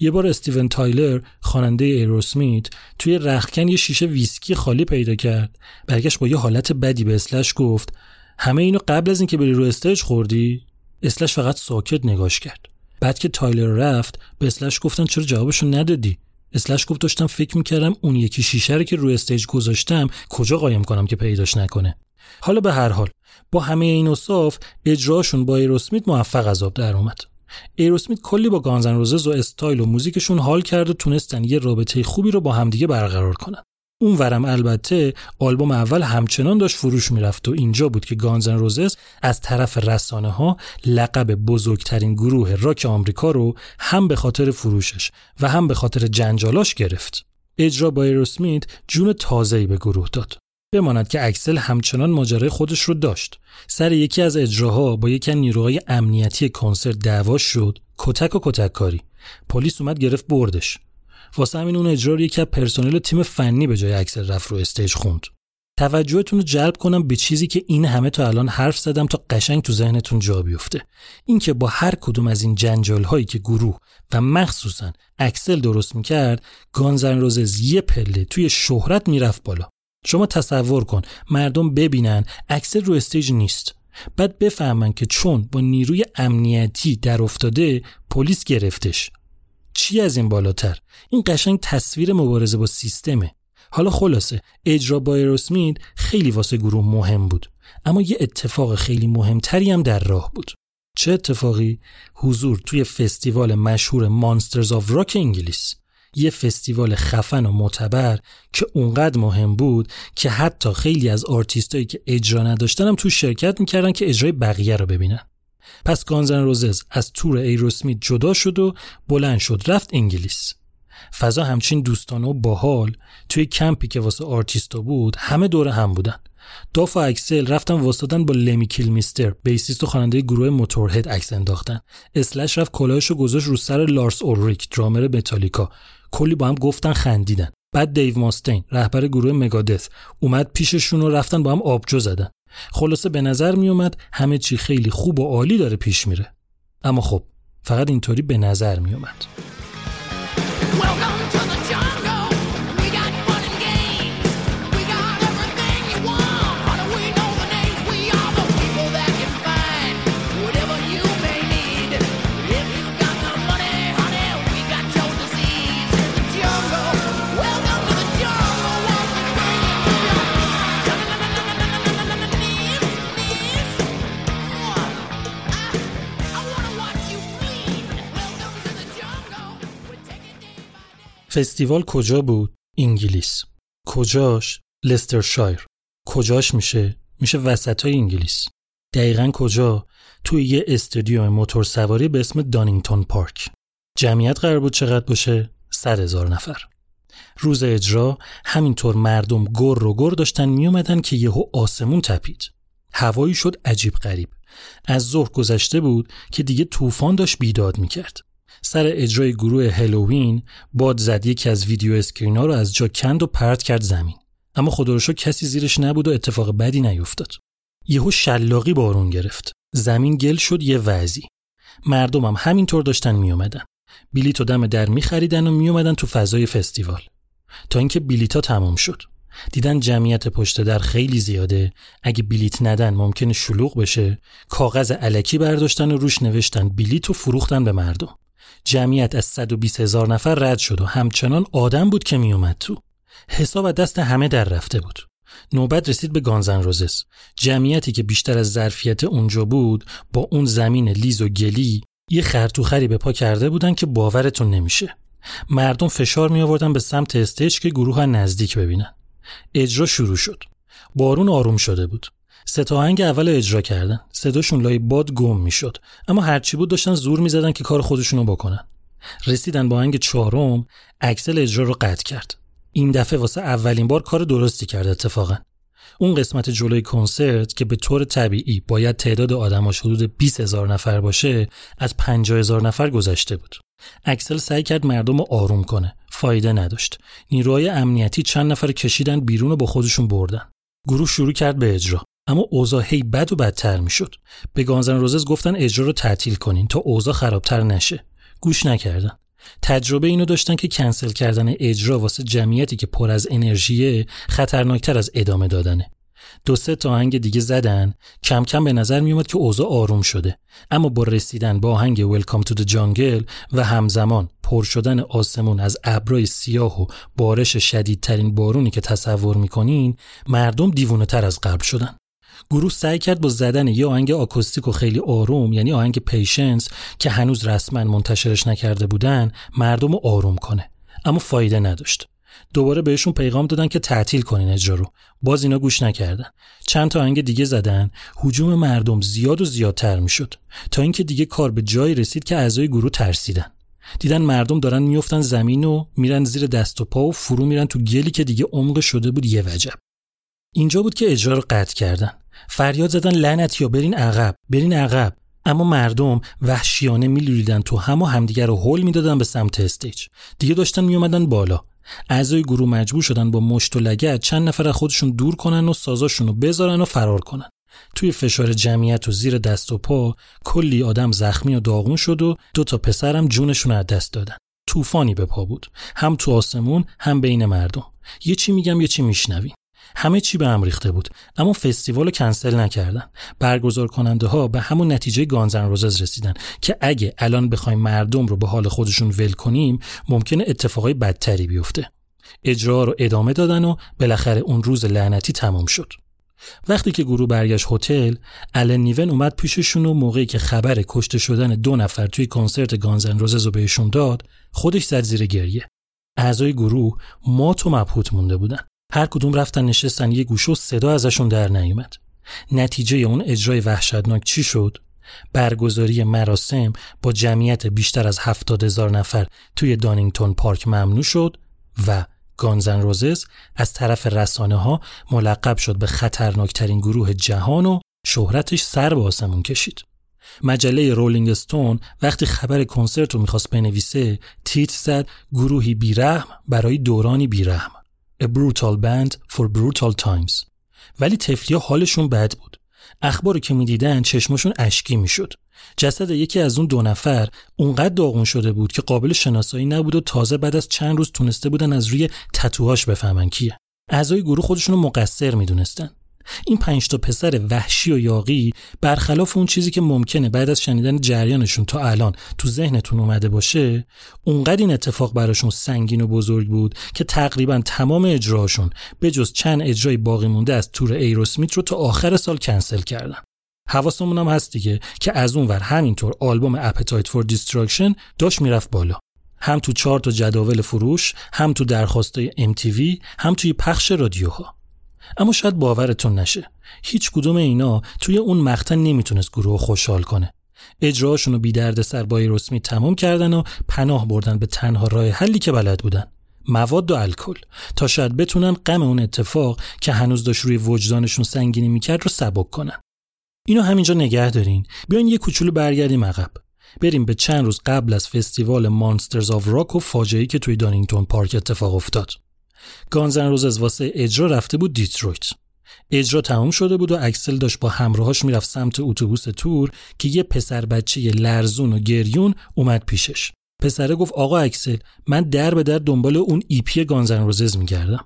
یه بار استیون تایلر خواننده ایروسمیت توی رختکن یه شیشه ویسکی خالی پیدا کرد برگشت با یه حالت بدی به اسلش گفت همه اینو قبل از اینکه بری رو stage خوردی اسلش فقط ساکت نگاش کرد. بعد که تایلر رفت به اسلش گفتن چرا جوابشون ندادی؟ اسلش گفت داشتم فکر می‌کردم اون یکی شیشه رو که روی stage گذاشتم کجا قایم کنم که پیداش نکنه؟ حالا به هر حال با همه این اوصاف اجراشون با ایروسمیت موفق از آب در اومد. ایروسمیت کلی با گانزن روزز و استایل و موزیکشون حال کرد و تونستن یه رابطه خوبی رو با همدیگه برقرار کنن. اون ورم البته آلبوم اول همچنان داشت فروش می‌رفت و اینجا بود که گانزن روزز از طرف رسانه ها لقب بزرگترین گروه راک آمریکا رو هم به خاطر فروشش و هم به خاطر جنجالاش گرفت. اجرا با ایروسمیت جون تازه‌ای به گروه داد. بماند که اکسل همچنان ماجرای خودش رو داشت. سر یکی از اجراها با یکی از نیروهای امنیتی کنسرت دعوا شد، کتک و کتک کاری. پلیس اومد گرفت بردش. واسه همین اون اجرا رو یکی از پرسنل تیم فنی به جای اکسل رفت رو stage خوند. توجهتون رو جلب کنم به چیزی که این همه تا الان حرف زدم تا قشنگ تو ذهنتون جا بیفته. اینکه با هر کدوم از این جنجال هایی که گروه و مخصوصا اکسل درست می‌کرد گانزن روزز یه پله توی شهرت می‌رفت بالا. شما تصور کن مردم ببینن اکسل رو stage نیست. بعد بفهمن که چون با نیروی امنیتی در افتاده پلیس گرفتش. چی از این بالاتر؟ این قشنگ تصویر مبارزه با سیستمه. حالا خلاصه اجرا با ایروسمیت خیلی واسه گروه مهم بود. اما یه اتفاق خیلی مهمتری هم در راه بود. چه اتفاقی؟ حضور توی فستیوال مشهور Monsters of Rock انگلیس. یه فستیوال خفن و معتبر که اونقدر مهم بود که حتی خیلی از آرتیستایی که اجرا نداشتن هم توش شرکت می‌کردن که اجرای بقیه رو ببینن. پس گانزن روزز از تور ایروسمیت جدا شد و بلند شد رفت انگلیس. فضا همچین دوستانه و باحال توی کمپی که واسه آرتیستا بود همه دور هم بودن. داف و اکسل رفتن واستادن با لمی کیلمیستر bassist و خواننده گروه موتورهد عکس انداختن. اسلش رفت کلاهشو گذاشت رو سر لارس اورریک درامر متالیکا. کلی با هم گفتن خندیدن. بعد دیو ماستین رهبر گروه مگادث اومد پیششون و رفتن با هم آبجو زدن. خلاصه به نظر می اومد همه چی خیلی خوب و عالی داره پیش میره. اما خب فقط اینطوری به نظر می اومد فستیوال کجا بود؟ انگلیس. کجاش؟ لسترشایر. کجاش میشه؟ میشه وسط های انگلیس. دقیقا کجا؟ توی یه استادیوم موتور سواری به اسم دانینگتون پارک. جمعیت قرار بود چقدر باشه؟ صد هزار نفر. روز اجرا همینطور مردم گر رو گر داشتن میومدن که یهو آسمون تپید هوایی شد عجیب غریب از ظهر گذشته بود که دیگه طوفان داشت بیداد می‌کرد سر اجرای گروه هلووین باد زد یکی از ویدیو اسکرینا رو از جا کند و پرت کرد زمین. اما خدا کسی زیرش نبود و اتفاق بدی نیفتاد. یهو شلاقی بارون گرفت. زمین گل شد یه وضعی مردم هم همینطور داشتن میومدن بلیت و دم در میخریدن و میومدن تو فضای فستیوال. تا اینکه بلیتا تمام شد. دیدن جمعیت پشت در خیلی زیاده. اگه بلیت ندن ممکنه شلوغ بشه. کاغذ علکی برداشتن و روش نوشتن. بلیت و فروختن به مردم. جمعیت از 120 هزار نفر رد شد و همچنان آدم بود که میومد تو. حساب دست همه در رفته بود. نوبت رسید به گانزن روزس. جمعیتی که بیشتر از ظرفیت اونجا بود با اون زمین لیز و گلی یه خرطوخری به پا کرده بودن که باورتون نمیشه. مردم فشار می آوردن به سمت استیج که گروه نزدیک ببینن. اجرا شروع شد. بارون آروم شده بود. سه تا آهنگ اول اجرا کردن. صداشون لای باد گم می‌شد. اما هرچی بود داشتن زور می‌زدن که کار خودشونو بکنن. رسیدن با آهنگ چهارم اکسل اجرا رو قطع کرد. این دفعه واسه اولین بار کار درستی کرد اتفاقا. اون قسمت جلوی کنسرت که به طور طبیعی باید تعداد آدماش حدود 20 هزار نفر باشه از 50 هزار نفر گذشته بود. اکسل سعی کرد مردم رو آروم کنه. فایده نداشت. نیروهای امنیتی چند نفر کشیدن بیرون و با خودشون بردن. گروه شروع کرد به اجرا. اما اوضاع هی بد و بدتر می‌شد. به گانزن روزز گفتن اجرا رو تعطیل کنین تا اوضاع خرابتر نشه. گوش نکردن. تجربه اینو داشتن که کنسل کردن اجرا واسه جمعیتی که پر از انرژیه خطرناکتر از ادامه دادنه. دو سه تا آهنگ دیگه زدن. کم کم به نظر میومد که اوضاع آروم شده. اما با رسیدن با آهنگ Welcome to the Jungle و همزمان پر شدن آسمون از ابرای سیاه و بارش شدیدترین بارونی که تصور می‌کنین مردم دیوونه تر از قبل شدن. گروه سعی کرد با زدن یه آهنگ آکوستیک و خیلی آروم یعنی آهنگ پیشنس که هنوز رسما منتشرش نکرده بودن مردم رو آروم کنه. اما فایده نداشت. دوباره بهشون پیغام دادن که تعطیل کنین اجرا رو. باز اینا گوش نکردن. چند تا آهنگ دیگه زدن. حجوم مردم زیاد و زیادتر می‌شد. تا اینکه دیگه کار به جایی رسید که اعضای گروه ترسیدن. دیدن مردم دارن میفتن زمین و میرن زیر دست و پا و فرو میرن تو گلی که دیگه عمق شده بود یه وجب. اینجا بود که اجرا رو قطع کردن. فریاد زدن لعنت یا برین عقب برین عقب. اما مردم وحشیانه میلولیدن تو هم و همدیگر رو هول می‌دادن به سمت استیج. دیگه داشتن میومدن بالا. اعضای گروه مجبور شدن با مشت و لگت چند نفر از خودشون دور کنن و سازاشون رو بذارن و فرار کنن. توی فشار جمعیت و زیر دست و پا کلی آدم زخمی و داغون شد و دو تا پسرم جونشون از دست دادن. طوفانی به پا بود. هم تو آسمون هم بین مردم. یه چی میگم یه چی میشنوین همه چی به هم ریخته بود اما فستیوال رو کنسل نکردن. برگزار کننده ها به همون نتیجه گانزن روزز رسیدن که اگه الان بخوایم مردم رو به حال خودشون ول کنیم ممکنه اتفاقای بدتری بیفته. اجرا رو ادامه دادن و بالاخره اون روز لعنتی تمام شد. وقتی که گروه برگشت هتل الن نیون اومد پیششون و موقعی که خبر کشته شدن دو نفر توی کنسرت گانزن روزز رو بهشون داد خودش زد زیر گریه. اعضای گروه مات و مبهوت مونده بودن. هر کدوم رفتن نشستن یه گوشه صدا ازشون در نیومد نتیجه اون اجرای وحشتناک چی شد برگزاری مراسم با جمعیت بیشتر از هفتاد هزار نفر توی دانینگتون پارک ممنوع شد و گانزن روزز از طرف رسانه ها ملقب شد به خطرناکترین گروه جهان و شهرتش سر به آسمون کشید. مجله رولینگ استون وقتی خبر کنسرت رو می‌خواست بنویسه تیت زد گروهی بیرحم برای دورانی بیرحم. A brutal band for brutal times. ولی تفلیا حالشون بد بود. اخباری که می‌دیدن چشمشون اشکی می‌شد. جسد یکی از اون دو نفر اونقدر داغون شده بود که قابل شناسایی نبود و تازه بعد از چند روز تونسته بودن از روی تتوهاش بفهمن کیه. اعضای گروه خودشون رو مقصر می‌دونستن. این پنج تا پسر وحشی و یاقی برخلاف اون چیزی که ممکنه بعد از شنیدن جریانشون تا الان تو ذهنتون اومده باشه اونقدر این اتفاق براشون سنگین و بزرگ بود که تقریبا تمام اجراشون به جز چند اجرای باقی مونده از تور ایروسمیت رو تا آخر سال کنسل کردن. حواسمون هم هست دیگه که از اون ور همینطور آلبوم Appetite for Destruction داشت می‌رفت بالا. هم تو چارت و جداول فروش هم تو درخواستای MTV هم توی پخش رادیوها. اما شاید باورتون نشه. هیچ کدوم اینا توی اون مقطع نمی‌تونست گروه خوشحال کنه. اجراشون رو بی درد سر با ایروسمیت تمام کردن و پناه بردن به تنها راه حلی که بلد بودن. مواد و الکل. تا شاید بتونن غم اون اتفاق که هنوز داشت روی وجدانشون سنگینی می‌کرد رو سبک کنن. اینو همینجا نگه دارین. بیاین یه کوچولو برگردیم عقب. بریم به چند روز قبل از فستیوال Monsters of Rock و فاجعه‌ای که توی دانینگتون پارک اتفاق افتاد. گانزن روزز واسه اجرا رفته بود دیترویت. اجرا تمام شده بود و اکسل داشت با همراهاش می‌رفت سمت اتوبوس تور که یه پسر بچه لرزون و گریون اومد پیشش. پسره گفت آقا اکسل من در به در دنبال اون EP گانزن روزز میگردم.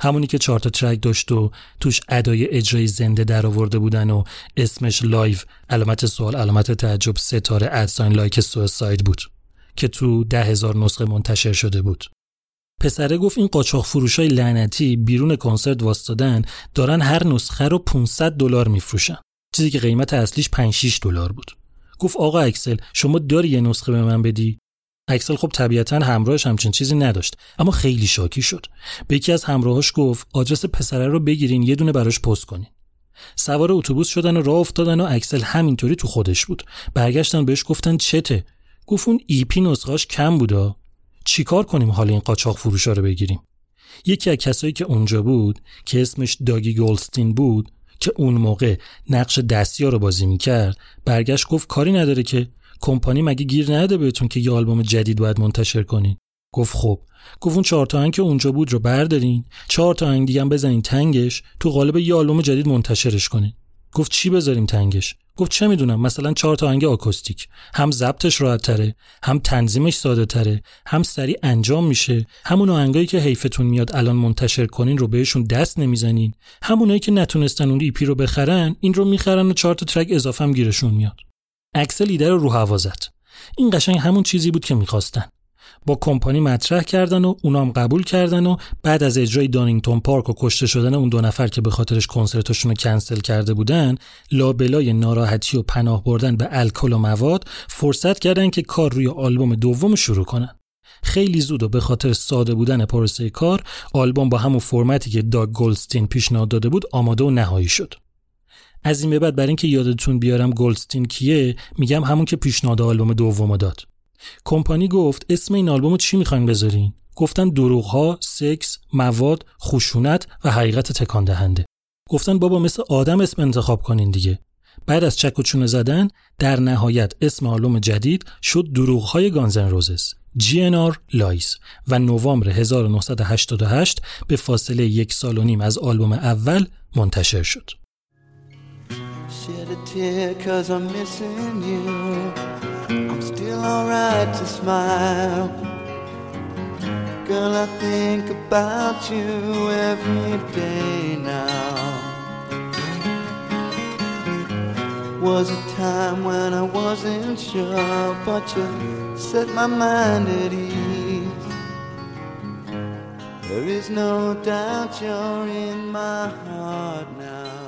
همونی که چهار تا track داشت و توش ادای اجرای زنده در آورده بودن و اسمش Live علامت سوال علامت تعجب ستاره at sign Like a Suicide بود که تو ده هزار نسخه منتشر شده بود. پسره گفت این قاچاق فروشای لعنتی بیرون کنسرت واستادن دارن هر نسخه رو 500 دلار میفروشن. چیزی که قیمت اصلیش 5 6 دلار بود. گفت آقا اکسل شما داری یه نسخه به من بدی؟ اکسل خب طبیعتا همراهش همچین چیزی نداشت اما خیلی شاکی شد. به یکی از همراهاش گفت آدرس پسره رو بگیرین یه دونه براش پست کنین. سوار اتوبوس شدن و راه افتادن و اکسل همینطوری تو خودش بود. برگشتن بهش گفتن چته؟ گفت اون EP نسخهاش کم بودا. چیکار کنیم حال این قاچاق فروشا رو بگیریم؟ یکی از کسایی که اونجا بود که اسمش داگی گلدستین بود که اون موقع نقش دستیار رو بازی می‌کرد برگشت گفت کاری نداره که. کمپانی مگه گیر نده بهتون که یه آلبوم جدید باید منتشر کنین؟ گفت خب. گفت اون چهار تا که اونجا بود رو بردارین. چهار تا آهنگ دیگه هم بزنین تنگش تو قالب یه آلبوم جدید منتشرش کنین. گفت چی بذاریم تنگش؟ گفت چه می‌دونم؟ مثلا چهار تا آهنگ آکوستیک. هم ضبطش راحت تره هم تنظیمش ساده تره هم سریع انجام میشه. همون آهنگایی که حیفتون میاد الان منتشر کنین رو بهشون دست نمی‌زنین. همونایی که نتونستن اون EP رو بخرن این رو می‌خرن و چهار تا track اضافه هم گیرشون میاد. اکسل پرید رو هوا این قشنگ همون چیزی بود که می‌خواستن. با کمپانی مطرح کردن و اونام قبول کردن و بعد از اجرای دانینگتون پارک و کشته شدن اون دو نفر که به خاطرش کنسرتشون رو کنسل کرده بودن لابلای ناراحتی و پناه بردن به الکل و مواد فرصت کردن که کار روی آلبوم دوم شروع کنن. خیلی زود و به خاطر ساده بودن پروسه کار آلبوم با همون فرمتی که داگ گلدستین پیشنهاد داده بود آماده و نهایی شد. از این به بعد برای اینکه یادتون بیارم گلدستین کیه میگم همون که پیشنهاد آلبوم دوم داد. کمپانی گفت اسم این آلبوم چی می‌خواین بذارین؟ گفتن دروغ سکس مواد خشونت و حقیقت تکان دهنده گفتن بابا مثل آدم اسم انتخاب کنین دیگه. بعد از چک و چونه زدن در نهایت اسم آلبوم جدید شد دروغ های گانزن روزس GNR لایس. و نوامبر 1988 به فاصله یک سال و نیم از آلبوم اول منتشر شد. Still alright to smile. Girl, I think about you every day now. Was a time when I wasn't sure, but you set my mind at ease. There is no doubt you're in my heart now.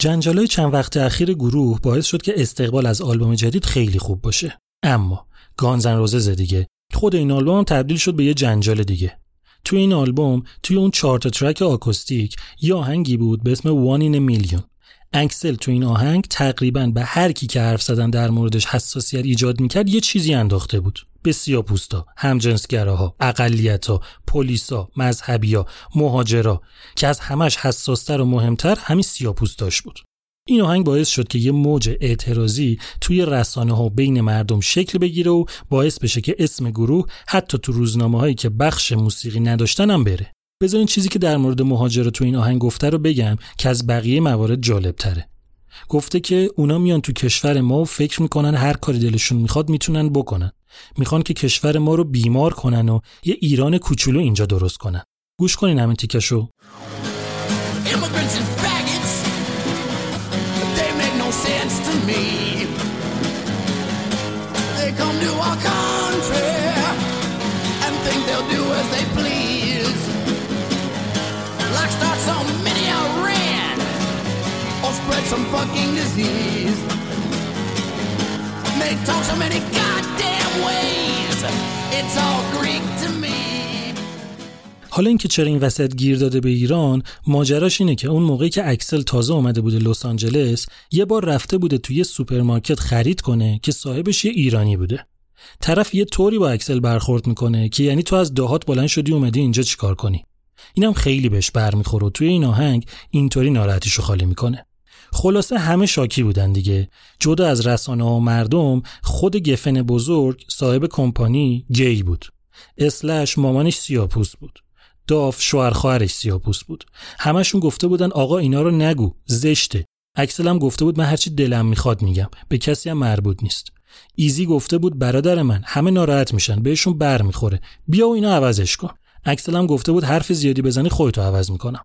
جنجالای چند وقت اخیر گروه باعث شد که استقبال از آلبوم جدید خیلی خوب باشه. اما گانزن روزز دیگه خود این آلبوم تبدیل شد به یه جنجال دیگه. توی این آلبوم توی اون چهار ترک آکوستیک یه آهنگی بود به اسم وان این میلیون انکسل تو این آهنگ تقریبا به هر کی که حرف زدن در موردش حساسیت ایجاد می‌کرد یه چیزی انداخته بود. به سیاپوستا، همجنسگراها، اقلیتا، پلیسا، مذهبیا، مهاجرا که از همش حساستر و مهمتر همین سیاپوستاش بود. این آهنگ باعث شد که یه موج اعتراضی توی رسانه ها بین مردم شکل بگیره و باعث بشه که اسم گروه حتی تو روزنامه هایی که بخش موسیقی نداشتن هم بره. بذارین چیزی که در مورد مهاجرا تو این آهنگ گفته رو بگم که از بقیه موارد جالب تره. گفته که اونا میان تو کشور ما و فکر می‌کنن هر کاری دلشون می‌خواد می‌تونن بکنن. می‌خوان که کشور ما رو بیمار کنن و یه ایران کوچولو اینجا درست کنن گوش کنین همین تیکشو some fucking disease. Make talk so many guys. حالا اینکه چرا این وسط گیر داده به ایران ماجراش اینه که اون موقعی که اکسل تازه اومده بوده لس آنجلس یه بار رفته بوده توی سوپرمارکت خرید کنه که صاحبش یه ایرانی بوده. طرف یه طوری با اکسل برخورد می‌کنه که یعنی تو از دهات بلند شدی اومدی اینجا چیکار کنی؟ اینم خیلی بهش برمیخوره و توی این آهنگ اینطوری ناراحتیشو خالی می‌کنه. خلاصه همه شاکی بودن دیگه. جدا از رسانه و مردم خود گفن بزرگ صاحب کمپانی گی بود. اسلش مامانش سیاپوس بود. داف شوهر خواهرش سیاپوس بود. همشون گفته بودن آقا اینا رو نگو زشته. اکسل گفته بود من هرچی دلم می‌خواد میگم. به کسی هم مربوط نیست. ایزی گفته بود برادر من همه ناراحت میشن بهشون بر می‌خوره. بیا و اینا عوضش کن. اکسل هم گفته بود حرف زیادی بزنی خودتو عوض می‌کنم.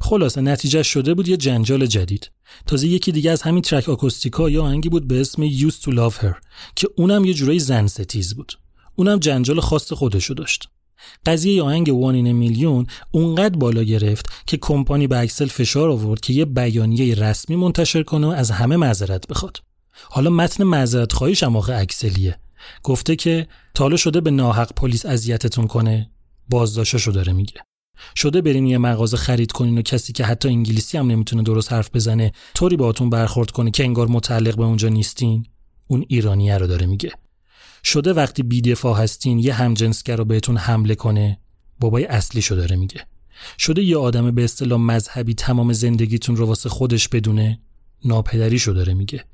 خلاصه نتیجه شده بود یه جنجال جدید. تازه یکی دیگه از همین track آکوستیکا یا آهنگی بود به اسم Used to Love Her که اونم یه جورایی زن ستیز بود. اونم جنجال خاص خودشو داشت. قضیه آهنگ One in a Million اونقدر بالا گرفت که کمپانی به اکسل فشار آورد که یه بیانیه رسمی منتشر کنه و از همه معذرت بخواد. حالا متن معذرت خواهیش هم آخه اکسلیه گفته که تا حالا شده به ناحق پلیس اذیتتون کنه بازداشتشو داره میگه. شده برین یه مغازه خرید کنین و کسی که حتی انگلیسی هم نمی‌تونه درست حرف بزنه طوری باهاتون برخورد کنه که انگار متعلق به اونجا نیستین. اون ایرانیه رو داره میگه. شده وقتی بیدفاع هستین یه همجنسگر رو بهتون حمله کنه. بابای اصلیشو داره میگه. شده یه آدم به اصطلاح مذهبی تمام زندگیتون رو واسه خودش بدونه ناپدریشو داره میگه.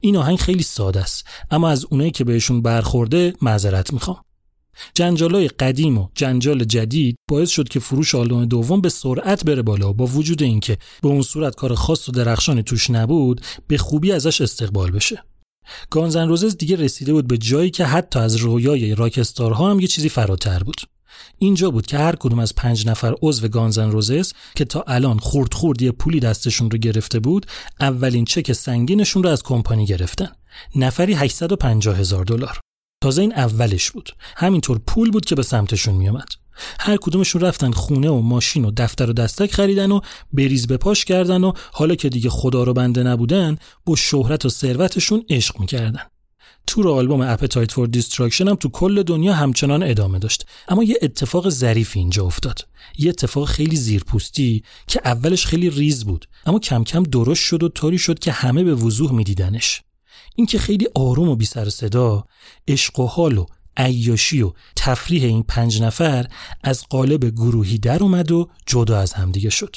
این آهنگ خیلی ساده است اما از اونایی که بهشون برخورده معذرت می‌خوام. جنجالای قدیم و جنجال جدید باعث شد که فروش آلبوم دوم به سرعت بره بالا با وجود اینکه به اون صورت کار خاص و درخشانی توش نبود به خوبی ازش استقبال بشه. گانزن روزز دیگه رسیده بود به جایی که حتی از رویای راکستارها هم یه چیزی فراتر بود. اینجا بود که هر کدوم از پنج نفر عضو گانزن روزز که تا الان خورد خورد یه پولی دستشون رو گرفته بود اولین چک سنگینشون رو از کمپانی گرفتن. نفری 850 هزار دلار. تازه این اولش بود. همینطور پول بود که به سمتشون میومد هر کدومشون رفتن خونه و ماشین و دفتر و دستک خریدن و بریز و بپاش کردن و حالا که دیگه خدا رو بنده نبودن با شهرت و ثروتشون عشق می‌کردن. تور آلبوم Appetite for Destruction هم تو کل دنیا همچنان ادامه داشت. اما یه اتفاق ظریف اینجا افتاد. یه اتفاق خیلی زیرپوستی که اولش خیلی ریز بود اما کم کم درست شد و طوری شد که همه به وضوح میدیدنش. این که خیلی آروم و بی سر صدا عشق و حال و عیاشی و تفریح این پنج نفر از قالب گروهی در اومد و جدا از همدیگه شد.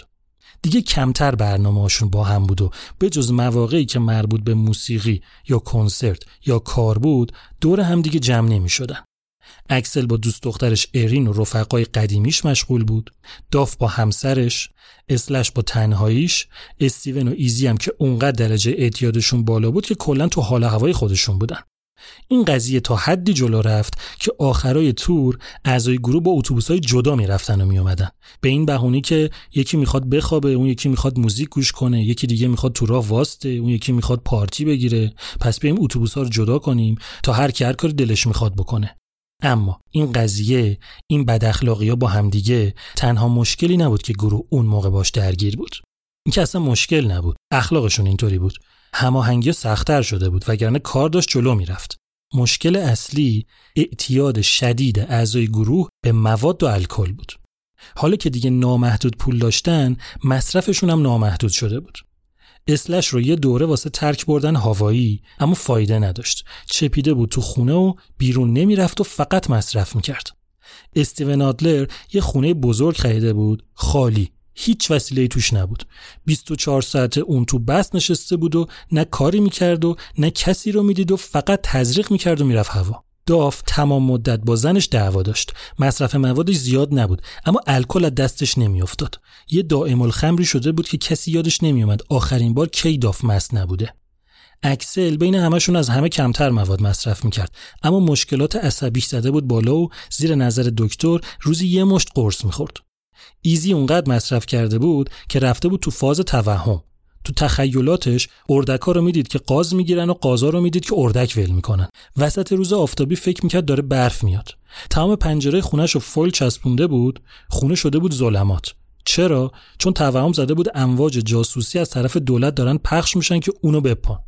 دیگه کمتر برنامه هاشون با هم بود و به جز مواقعی که مربوط به موسیقی یا کنسرت یا کار بود دور هم دیگه جمع نمی شدن. اکسل با دوست دخترش ارین و رفقای قدیمیش مشغول بود. داف با همسرش. اسلش با تنهاییش استیون و ایزی هم که اونقدر درجه اعتیادشون بالا بود که کلا تو حال هوای خودشون بودن. این قضیه تا حدی جلو رفت که آخرای تور اعضای گروه با اتوبوسای جدا می‌رفتن و میومدن به این بهونی که یکی می‌خواد بخوابه اون یکی می‌خواد موزیک گوش کنه یکی دیگه می‌خواد تو راه واسته اون یکی می‌خواد پارتی بگیره. پس بیایم اتوبوسا رو جدا کنیم تا هر کی هر کاری دلش می‌خواد بکنه. اما این قضیه این بد اخلاقی با همدیگه تنها مشکلی نبود که گروه اون موقع باش درگیر بود. این که اصلا مشکل نبود. اخلاقشون اینطوری بود. هماهنگی سختتر شده بود وگرنه کار داشت جلو می‌رفت. مشکل اصلی اعتیاد شدید اعضای گروه به مواد و الکل بود. حالا که دیگه نامحدود پول داشتن مصرفشون هم نامحدود شده بود. اسلش رو یه دوره واسه ترک بردن هوایی اما فایده نداشت. چپیده بود تو خونه و بیرون نمی‌رفت و فقط مصرف می‌کرد. استیون آدلر یه خونه بزرگ خریده بود خالی. هیچ وسیله توش نبود. 24 ساعت اون تو بس نشسته بود و نه کاری می‌کرد و نه کسی رو می‌دید و فقط تزریق می‌کرد و می‌رفت هوا. داف تمام مدت با زنش دعوا داشت. مصرف موادش زیاد نبود اما الکل از دستش نمیافتاد. یه دائم الخمری شده بود که کسی یادش نمیومد آخرین بار کی داف مست نبوده. اکسل بین همشون از همه کمتر مواد مصرف می‌کرد اما مشکلات عصبیش زده بود بالا و زیر نظر دکتر روزی یه مشت قرص می‌خورد. ایزی اونقدر مصرف کرده بود که رفته بود تو فاز توهم. تو تخیلاتش اردکا رو می‌دید که قاز می‌گیرن و قازا رو می‌دید که اردک ول می‌کنن. وسط روز آفتابی فکر می‌کرد داره برف میاد. تمام پنجره خونش رو فول چسبونده بود خونه شده بود ظلمات. چرا؟ چون توهم زده بود امواج جاسوسی از طرف دولت دارن پخش میشن که اونو بپان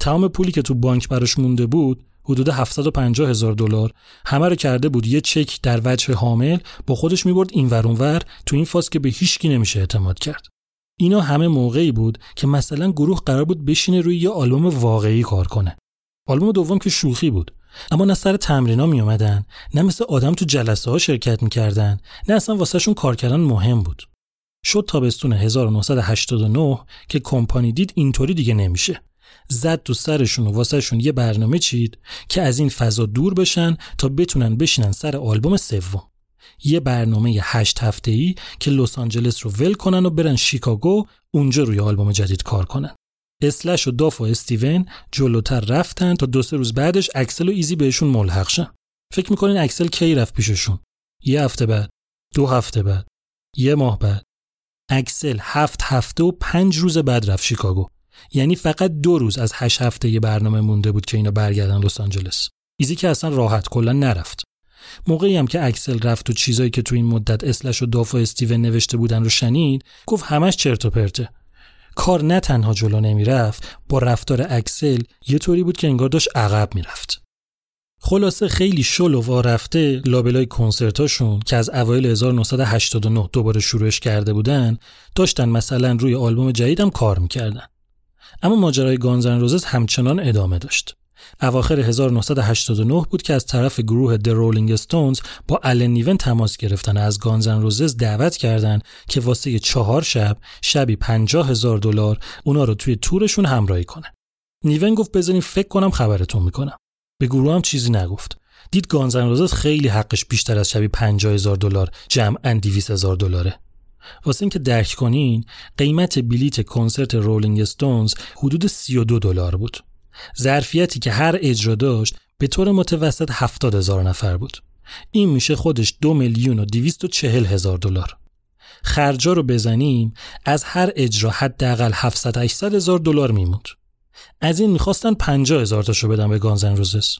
تمام پولی که تو بانک براش مونده بود حدود 750 هزار دلار. همه رو کرده بود یه چک در وجه حامل با خودش می‌برد این ور تو این فاز که به هیچکی نمیشه اعتماد کرد. اینا همه موقعی بود که مثلا گروه قرار بود بشینه روی یه آلبوم واقعی کار کنه. آلبوم دوم که شوخی بود. اما نه سر تمرینا می اومدن نه مثل آدم تو جلسه ها شرکت می‌کردن نه اصلا واسهشون کار کردن مهم بود. شد تابستون 1989 که کمپانی دید اینطوری دیگه نمیشه. زد تو سرشون و واسهشون یه برنامه چید که از این فضا دور بشن تا بتونن بشینن سر آلبوم سوم. یه برنامه هشت هفته ای که لس آنجلس رو ول کنن و برن شیکاگو اونجا روی آلبوم جدید کار کنن. اسلش و داف و استیون جلوتر رفتن تا دو سه روز بعدش اکسل و ایزی بهشون ملحق شن. فکر می‌کنین اکسل کی رفت پیششون؟ یه هفته بعد دو هفته بعد یه ماه بعد. اکسل هفت هفته و پنج روز بعد رفت شیکاگو. یعنی فقط دو روز از هشت هفته یه برنامه مونده بود که اینا برگردن لس آنجلس. ایزی که اصلا راحت کلا نرفت. موقعی هم که اکسل رفت و چیزایی که تو این مدت اسلش و داف و استیون نوشته بودن رو شنید گفت همش چرت و پرته. کار نه تنها جلو نمی‌رفت با رفتار اکسل یه طوری بود که انگار داشت عقب می‌رفت. خلاصه خیلی شل و وارفته لابلای کنسرتاشون که از اوایل 1989 دوباره شروعش کرده بودن داشتن مثلا روی آلبوم جدیدم کار می‌کردن. اما ماجرای گانزن روزز همچنان ادامه داشت. اواخر 1989 بود که از طرف گروه د رولینگ استونز با الن نیون تماس گرفتن و از گانزن روزز دعوت کردند که واسه چهار شب شبی 50 هزار دلار اونا رو توی تورشون همراهی کنه. نیون گفت بزنین فکر کنم خبرتون می‌کنم. به گروه هم چیزی نگفت. دید گانزن روزز خیلی حقش بیشتر از شبی 50 هزار دلار جمعا 200 هزار دلاره. واسه اینکه درک کنین قیمت بلیت کنسرت رولینگ استونز حدود 32 دلار بود. ظرفیتی که هر اجرا داشت به طور متوسط 70 هزار نفر بود. این میشه خودش دو میلیون و دویست و چهل هزار دلار. خرجا رو بزنیم از هر اجرا حداقل 700 800 هزار دلار میموند. از این می‌خواستن 50 هزار تاشو بدن به گانزن روزس.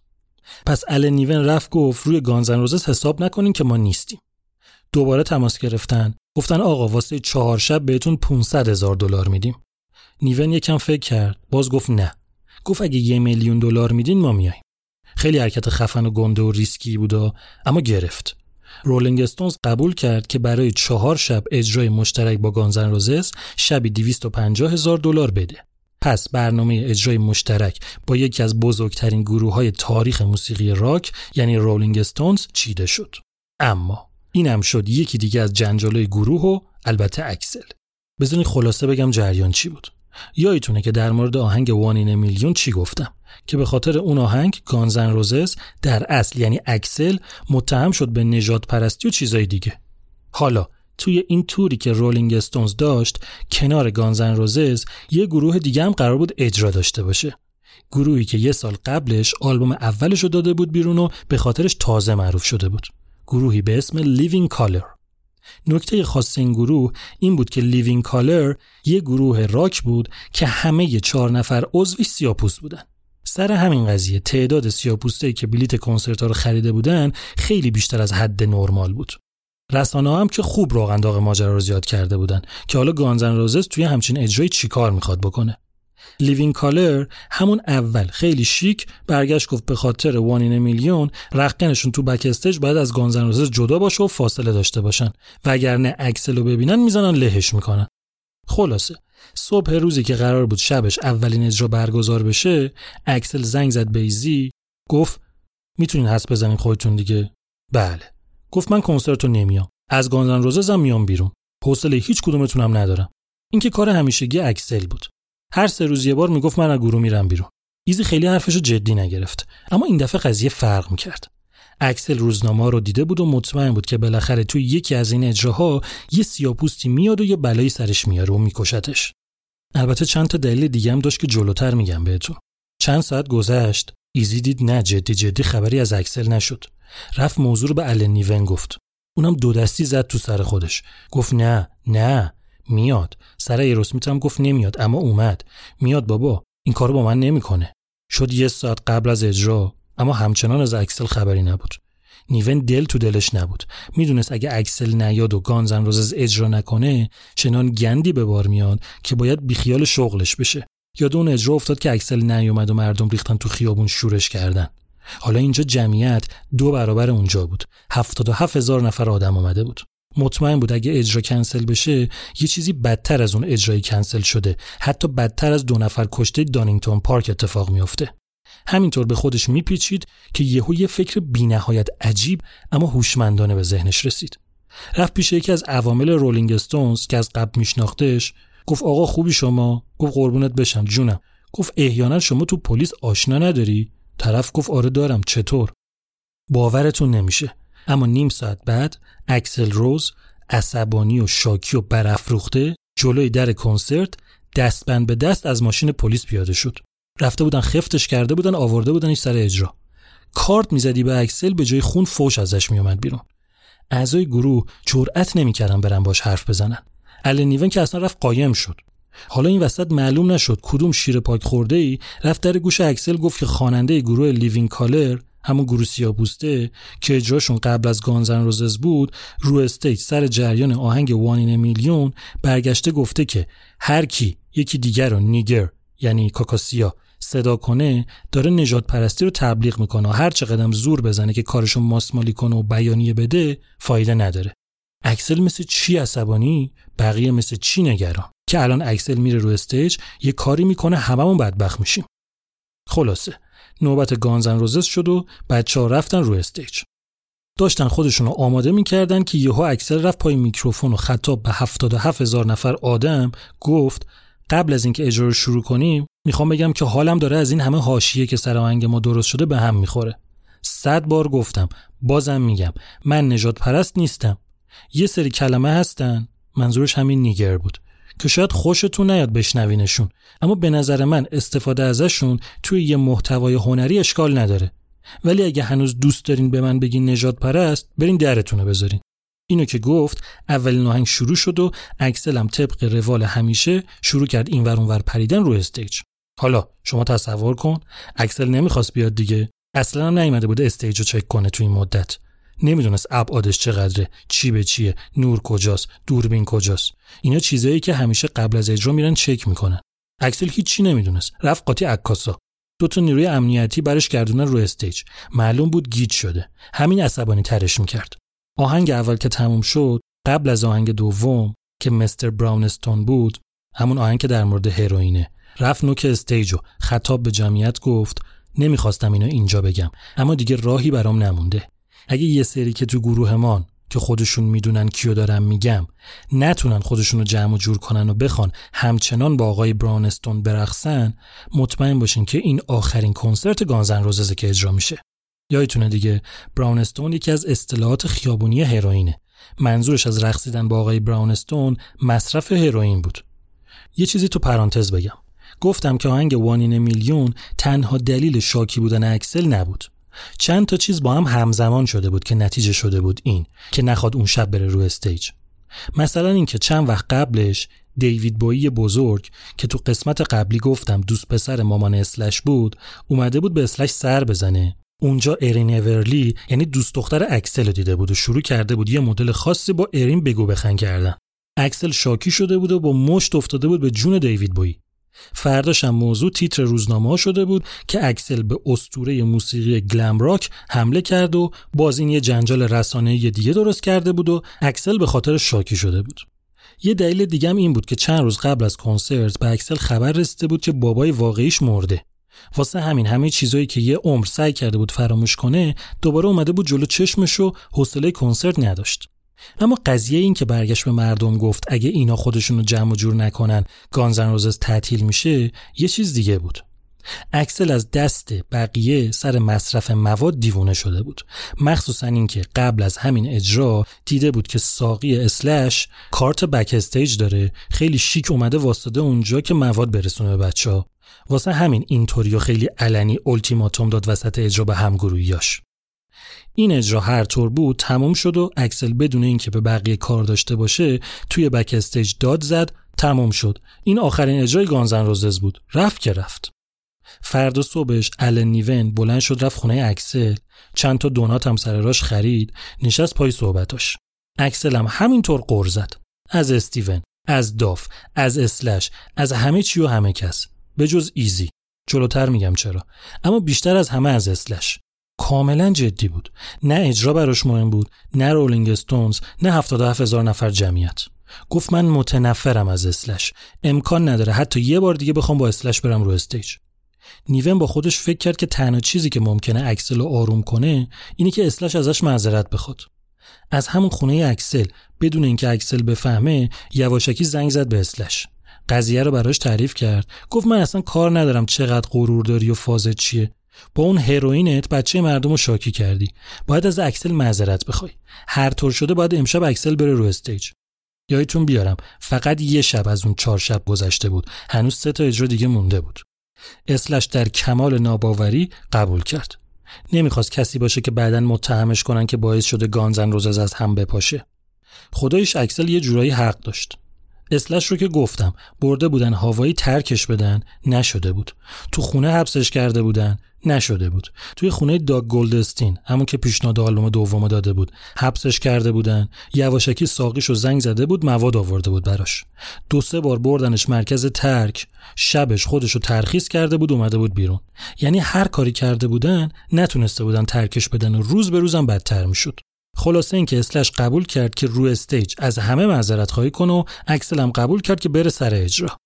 پس ال نیون رفت گفت روی گانزن روزس حساب نکنین که ما نیستیم. دوباره تماس گرفتن گفتن آقا واسه چهار شب بهتون 500 هزار دلار میدیم. نیون یکم فکر کرد باز گفت نه گفت اگه یه میلیون دلار میدین ما میایم خیلی حرکت خفن و گنده و ریسکی بود اما گرفت. Rolling Stones قبول کرد که برای چهار شب اجرای مشترک با Guns N' Roses شبی 250 هزار دلار بده. پس برنامه اجرای مشترک با یکی از بزرگترین گروه های تاریخ موسیقی راک یعنی Rolling Stones چیده شد. اما اینم شد یکی دیگه از جنجالای گروه و البته اکسل. بذارین خلاصه بگم جریان چی بود. یادتونه که در مورد آهنگ One in a Million چی گفتم؟ که به خاطر اون آهنگ Guns N' Roses در اصل یعنی اکسل متهم شد به نژاد پرستی و چیزای دیگه. حالا توی این توری که Rolling Stones داشت کنار Guns N' Roses یه گروه دیگه هم قرار بود اجرا داشته باشه. گروهی که یه سال قبلش آلبوم اولش رو داده بود بیرون و به خاطرش تازه معروف شده بود. گروهی به اسم Living Colour. نکته خاص این گروه این بود که Living Colour یه گروه راک بود که همه چهار نفر عضوش سیاپوست بودن. سر همین قضیه تعداد سیاپوستایی که بلیت کنسرت ها رو خریده بودن خیلی بیشتر از حد نرمال بود. رسانه هم که خوب روغن داغ ماجرا رو زیاد کرده بودن که حالا Guns N' Roses توی همچین اجرایی چیکار می‌خواد بکنه؟ Living Colour همون اول. خیلی شیک برگشت گفت به خاطر One in a Million رختکنشون تو back باید از Guns N' Roses جدا باشه و فاصله داشته باشن. وگرنه اکسل رو ببینن می‌زنن لهش می‌کنن. خلاصه. صبح روزی که قرار بود شبش اولین اجرا برگزار بشه اکسل زنگ زد به ایزی گفت می‌تونین حدس بزنین خودتون دیگه. بله. گفت من کنسرت رو نمیام. از Guns N' Roses م میام بیرون. حوصله هیچ کدومتونم ندارم. این که کار همیشگی اکسل بود. هر سه روز یه بار می‌گفت من از گروه میرم بیرون. ایزی خیلی حرفشو جدی نگرفت. اما این دفعه قضیه فرق می‌کرد. اکسل روزنامه رو دیده بود و مطمئن بود که بالاخره توی یکی از این اجراها یه سیاپوستی میاد و یه بلایی سرش میاره و میکشتش. البته چند تا دلیل دیگه هم داشت که جلوتر میگم بهتون. چند ساعت گذشت. ایزی دید نه جدی جدی خبری از اکسل نشد. رفت موضوع رو به الن نیون گفت. اونم دو دستی زد تو سر خودش. گفت نه نه. میاد. سر Aerosmith هم گفت نمیاد اما اومد. میاد بابا این کارو با من نمی‌کنه. شد یه ساعت قبل از اجرا اما همچنان از اکسل خبری نبود. نیون دل تو دلش نبود. می‌دونست اگه اکسل نیاد و Guns N' Roses اجرا نکنه چنان گندی به بار میاد که باید بیخیال شغلش بشه. یاد اون اجرا افتاد که اکسل نیومد و مردم ریختن تو خیابون شورش کردن. حالا اینجا جمعیت دو برابر اونجا بود. هفتاد و هفت هزار نفر آدم آمده بود. مطمئن بود اگه اجرا کنسل بشه یه چیزی بدتر از اون اجرای کنسل شده. حتی بدتر از دو نفر کشته دانینگتون پارک اتفاق میافته. همینطور به خودش میپیچید که یهو یه فکر بینهایت عجیب اما هوشمندانه به ذهنش رسید. رفت پیش یکی از عوامل رولینگ استونز که از قبل میشناختش. گفت آقا خوبی شما؟ گفت قربونت بشم جونم. گفت احیانا شما تو پلیس آشنا نداری؟ طرف گفت آره دارم. چطور؟ باورتون نمیشه. اما نیم ساعت بعد اکسل روز عصبانی و شاکی و برافروخته جلوی در کنسرت دستبند به دست از ماشین پلیس پیاده شد. رفته بودن خفتش کرده بودن آورده بودنش سر اجرا. کارد می‌زدی به اکسل به جای خون فوش ازش میومد بیرون. اعضای گروه جرأت نمی‌کردن برن باش حرف بزنن. ال نیون که اصلا رفت قایم شد. حالا این وسط معلوم نشد کدوم شیر پاک خورده ای رفت در گوش اکسل گفت که خواننده گروه Living Colour همون گروه سیاپوسته که اجراشون قبل از Guns N' Roses بود رو stage سر جریان آهنگ One in a Million برگشته گفته که هر کی یکی دیگر رو nigger یعنی کاکاسیاه صدا کنه داره نژاد پرستی رو تبلیغ می‌کنه و هر چقدر زور بزنه که کارشون ماسمالی کنه و بیانیه بده فایده نداره. اکسل مثل چی عصبانی؟ بقیه مثل چی نگران؟ که الان اکسل میره رو stage یه کاری می‌کنه هممون بدبخت میشیم. خلاصه. نوبت Guns N' Roses شد و بچه ها رفتن رو stage. داشتن خودشون رو آماده می‌کردن که یهو اکسل رفت پای میکروفون و خطاب به 77 هزار نفر آدم گفت قبل از اینکه اجرا رو شروع کنیم می‌خوام بگم که حالم داره از این همه حاشیه که سر آهنگ ما درست شده به هم می‌خوره. صد بار گفتم بازم میگم من نجات پرست نیستم. یه سری کلمه هستن منظورش همین نیگر بود. که شاید خوشتون نیاد بشنوینشون. اما به نظر من استفاده ازشون توی یه محتوای هنری اشکال نداره. ولی اگه هنوز دوست دارین به من بگین نژاد پرست برین درتونو بذارین. اینو که گفت اولین آهنگ شروع شد و اکسلم طبق روال همیشه شروع کرد این ور اون ور پریدن رو stage. حالا شما تصور کن اکسل نمی‌خواست بیاد دیگه. اصلا هم نیومده بود stage رو چک کنه تو این مدت. نمی‌دونست ابعادش چقدره چی به چیه نور کجاست دوربین کجاست. اینا چیزایی که همیشه قبل از اجرا میرن چک می‌کنن. اکسل هیچی نمی‌دونست. رفت قاطی عکاسا. دو تا نیروی امنیتی برش گردونن رو stage. معلوم بود گیج شده. همین عصبانی ترش می‌کرد. آهنگ اول که تموم شد قبل از آهنگ دوم که Mr. Brownstone بود همون آهنگ که در مورد هروئینه. رفت نوک stage و خطاب به جمعیت گفت نمی‌خواستم اینو اینجا بگم اما دیگه راهی برام نمونده. اگه یه سری که تو گروهمان که خودشون می‌دونن کیو دارم میگم نتونن خودشونو جمع و جور کنن و بخوان همچنان با آقای Brownstone برقصن مطمئن باشین که این آخرین کنسرت گانزن روززه که اجرا میشه. یادتونه دیگه براونستون یکی از اصطلاحات خیابونی هروئینه. منظورش از رقصیدن با آقای براونستون مصرف هروئین بود. یه چیزی تو پرانتز بگم. گفتم که آهنگ وانین میلیون تنها دلیل شاکی بودن اکسل نبود. چند تا چیز با هم همزمان شده بود که نتیجه شده بود این که نخواد اون شب بره رو استیج. مثلا اینکه چند وقت قبلش دیوید بویی بزرگ که تو قسمت قبلی گفتم دوست پسر مامان اسلش بود اومده بود به اسلش سر بزنه. اونجا ارین اورلی یعنی دوست دختر اکسل دیده بود و شروع کرده بود یه مدل خاصی با ارین بگو بخند کردن. اکسل شاکی شده بود و با مشت افتاده بود به جون دیوید بویی. فرداش هم موضوع تیتر روزنامه ها شده بود که اکسل به اسطوره موسیقی glam rock حمله کرد و باز این یه جنجال رسانه دیگه درست کرده بود و اکسل به خاطر شاکی شده بود. یه دلیل دیگه هم این بود که چند روز قبل از کنسرت به اکسل خبر رسیده بود که بابای واقعیش مرده. واسه همین همه چیزایی که یه عمر سعی کرده بود فراموش کنه دوباره اومده بود جلو چشمش و حوصله کنسرت نداشت. اما قضیه این که برگشت به مردم گفت اگه اینا خودشون رو جمع و جور نکنن Guns N' Roses تعطیل میشه یه چیز دیگه بود. اکسل از دست بقیه سر مصرف مواد دیوونه شده بود. مخصوصا اینکه قبل از همین اجرا دیده بود که ساقی اسلش کارت backstage داره خیلی شیک اومده وایساده اونجا که مواد برسونه به بچه ها واسه همین اینطوری و خیلی علنی التیماتوم داد وسط اجرا به همگروهیاش. این اجرا هر طور بود تموم شد و اکسل بدون اینکه به بقیه کار داشته باشه توی backstage داد زد تموم شد. این آخرین اجرای Guns N' Roses بود. رفت که رفت. فردا صبحش الن نیون بلند شد رفت خونه اکسل. چند تا دونات هم سر راش خرید. نشست پای صحبتاش. اکسل هم همینطور غر زد. از استیون از داف از اسلش از همه چی و همه کس. به جز ایزی. جلوتر میگم چرا. اما بیشتر از همه از اسلش. کاملا جدی بود. نه اجرا براش مهم بود نه Rolling Stones نه 77 هزار نفر جمعیت. گفت من متنفرم از اسلش. امکان نداره حتی یه بار دیگه بخوام با اسلش برم رو stage. نیون با خودش فکر کرد که تنها چیزی که ممکنه اکسل رو آروم کنه اینی که اسلش ازش معذرت بخواد. از همون خونه اکسل بدون اینکه اکسل بفهمه یواشکی زنگ زد به اسلش. قضیه رو براش تعریف کرد. گفت من اصلا کار ندارم چقدر غرور داری و فازت چیه. با اون هروئینت بچه مردم رو شاکی کردی. باید از اکسل معذرت بخوای. هر طور شده باید امشب اکسل بره رو stage. یایتون بیارم. فقط یه شب از اون چهار شب گذشته بود. هنوز سه تا اجرا دیگه مونده بود. اسلش در کمال ناباوری قبول کرد. نمی‌خواست کسی باشه که بعدا متهمش کنن که باعث شده Guns N' Roses از هم بپاشه. خداییش اکسل یه جورایی حق داشت. اسلش رو که گفتم برده بودن هوایی ترکش بدن نشده بود. تو خونه حبسش کرده بودن نشده بود. توی خونه داگ گلدستین همون که پیشنهاد آلبوم دوم داده بود حبسش کرده بودن. یواشکی ساقیش و زنگ زده بود مواد آورده بود براش. دو سه بار بردنش مرکز ترک شبش خودش رو ترخیص کرده بود اومده بود بیرون. یعنی هر کاری کرده بودن نتونسته بودن ترکش بدن و روز به روزم بدتر می‌شد. خلاصه اینکه اسلش قبول کرد که رو stage از همه معذرت خواهی کنه و اکسل هم قبول کرد که بره سر اجرا.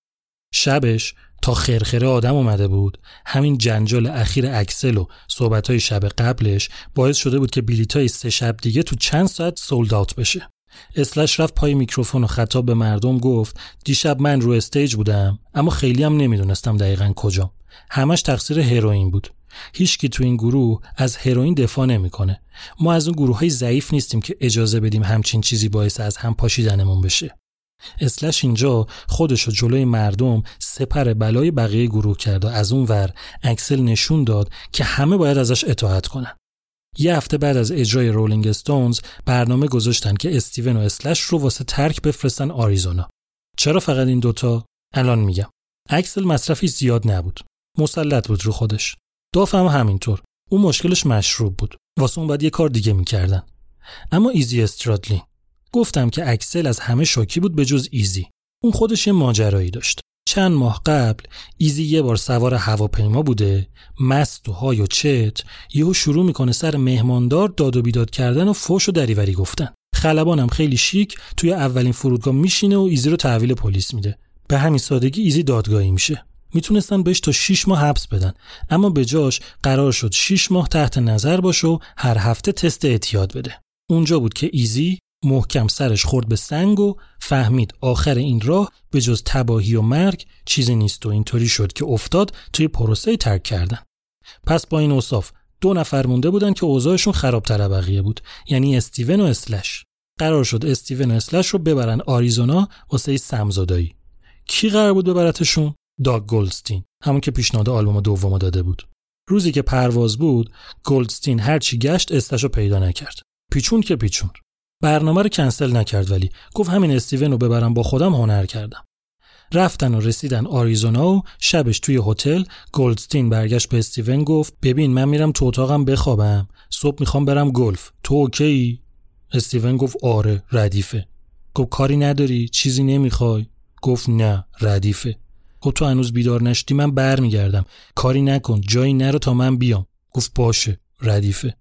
شبش تا خرخره آدم اومده بود همین جنجال اخیر اکسل و صحبت شب قبلش باعث شده بود که بیلیت های سه شب دیگه تو چند ساعت sold out بشه. اسلش رفت پای میکروفون و خطاب به مردم گفت دیشب من رو stage بودم اما خیلی هم نمی‌دونستم دقیقا کجا همش تقصیر هروئین بود. هیچکی تو این گروه از هروئین دفاع نمی‌کنه ما از اون گروه های ضعیف نیستیم که اجازه بدیم همچین چیزی باعث از هم پاشیدنمون بشه اسلش اینجا خودشو جلوی مردم سپر بلای بقیه گروه کرد و از اون ور اکسل نشون داد که همه باید ازش اطاعت کنن. یه هفته بعد از اجرای Rolling Stones برنامه گذاشتن که استیون و اسلش رو واسه ترک بفرستن آریزونا. چرا فقط این دوتا؟ الان میگم. اکسل مصرفش زیاد نبود. مسلط بود رو خودش. داف هم همینطور. اون مشکلش مشروب بود. واسه اون باید یه کار دیگه می‌کردن. اما ایزی استرادلین گفتم که اکسل از همه شاکی بود به جز ایزی اون خودش یه ماجرایی داشت چند ماه قبل ایزی یه بار سوار هواپیما بوده مست و high و چت یهو شروع می‌کنه سر مهماندار داد و بیداد کردن و فوش و دریوری گفتن خلبانم خیلی شیک توی اولین فرودگاه میشینه و ایزی رو تحویل پلیس میده به همین سادگی ایزی دادگاهی میشه می‌تونستن بهش تا 6 ماه حبس بدن. اما به جاش قرار شد 6 ماه تحت نظر باشه و هر هفته تست اعتیاد بده. اونجا بود که ایزی محکم سرش خورد به سنگ و فهمید آخر این راه به جز تباهی و مرگ چیزی نیست و اینطوری شد که افتاد توی پروسه ترک کردن. پس با این اوصاف دو نفر مونده بودن که اوضاعشون خرابتر بقیه بود یعنی استیون و اسلش. قرار شد استیون و اسلش رو ببرن آریزونا واسه سمزدایی کی قرار بود ببرتشون؟ داگ گلدستین همون که پیشنهاد آلبوم دوم داده بود. روزی که پرواز بود گلدستین هرچی گشت استش رو پیدا نکرد. پیچون که پیچون برنامه رو کنسل نکرد ولی گفت همین استیون رو ببرم با خودم هنر کردم. رفتن و رسیدن آریزونا و شبش توی هتل گلدستین برگشت به استیون گفت ببین من میرم تو اتاقم بخوابم. صبح می‌خوام برم گلف. تو okay ای؟ استیون گفت آره ردیفه. گفت کاری نداری؟ چیزی نمی‌خوای؟ گفت نه ردیفه. گفت تو هنوز بیدار نشدی من برمیگردم. کاری نکن جایی نرو تا من بیام. گفت باشه ردیفه.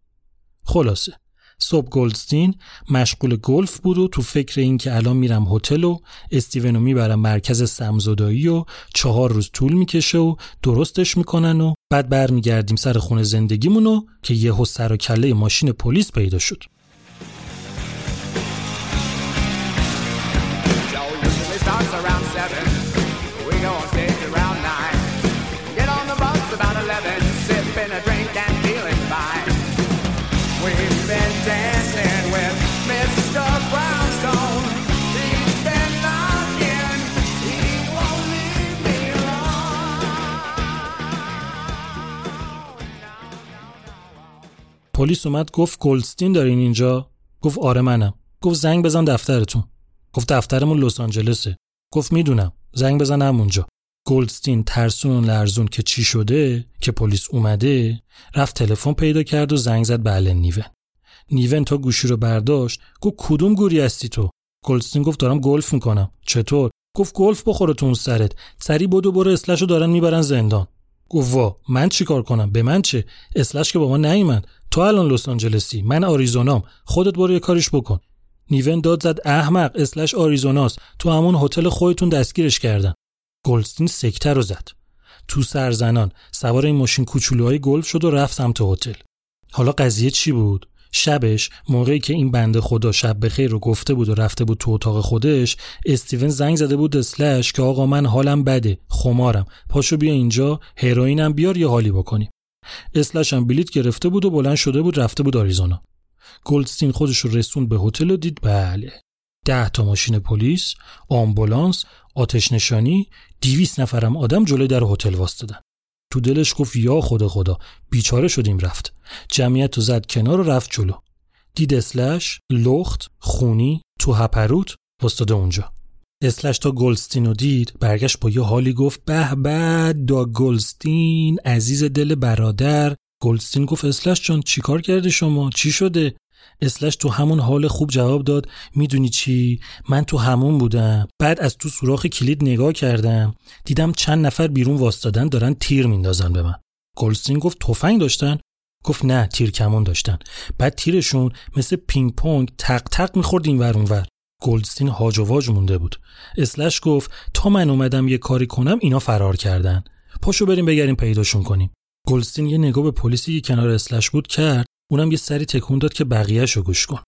خلاصه. صبح گلدستین مشغول گلف بود و تو فکر این که الان میرم هتل و استیونو می‌برم مرکز سمزدایی و چهار روز طول می‌کشه و درستش می‌کنن و بعد برمیگردیم سر خونه زندگیمونو که یهو سر و کله ماشین پلیس پیدا شد. پلیس اومد گفت گلدستین دارین اینجا؟ گفت آره منم. گفت زنگ بزن دفترتون. گفت دفترمون لس آنجلسه. گفت می‌دونم. زنگ بزن همونجا. گلدستین ترسون لرزون که چی شده که پلیس اومده رفت تلفن پیدا کرد و زنگ زد به الن نیون. نیون تا گوشی رو برداشت گفت کدوم گوری هستی تو؟ گلدستین گفت دارم گلف می‌کنم. چطور؟ گفت گلف بخوره تو اون سرت. سری بدو برو اسلش رو دارن می‌برن زندان. گفت وا من چیکار کنم؟ به من چه؟ اسلش که با ما نیومد. تو الان لس آنجلسی من آریزونام. خودت برو یه کاریش بکن. نیون داد زد احمق اسلش آریزوناست. تو همون هتل خودتون دستگیرش کردن. گلدستین سکته رو زد. تو سرزنان سوار این ماشین کوچولوهای گلف شد و رفت سمت هتل. حالا قضیه چی بود؟ شبش موقعی که این بنده خدا شب بخیر رو گفته بود و رفته بود تو اتاق خودش استیون زنگ زده بود اسلش که آقا من حالم بده خمارم. پاشو بیا اینجا هروئینم بیار یه حالی بکنیم. اسلش هم بلیت گرفته بود و بلند شده بود رفته بود آریزونا. گلدستین خودش رو رسوند به هتل و دید بله. ده تا ماشین پلیس آمبولانس آتش نشانی دیویس نفرم آدم جلوی در هتل واسطدن تو دلش گفت یا خدا خدا بیچاره شدیم رفت. جمعیت رو زد کنار و رفت جلو. دید اسلش لخت خونی تو هپروت وستاده اونجا. اسلش تا گلستین رو دید برگشت با یه حالی گفت به به دا گلستین عزیز دل برادر. گلدستین گفت اسلش جون چیکار کردی شما؟ چی شده؟ اسلش تو همون حال خوب جواب داد می‌دونی چی؟ من تو حموم بودم. بعد از تو سوراخ کلید نگاه کردم. دیدم چند نفر بیرون واستادن دارن تیر میندازن به من. گلدستین گفت تفنگ داشتن؟ گفت نه تیر کمون داشتن. بعد تیرشون مثل پینگ پونگ تق تق می‌خورد این ور اون ور گلدستین هاج و واج مونده بود. اسلش گفت تا من اومدم یه کاری کنم اینا فرار کردن. پاشو بریم بگریم پیداشون کنیم. گلدستین یه نگاه به پلیسی که کنار اسلش بود کرد اونم یه سری تکون داد که بقیهش رو گوش کن.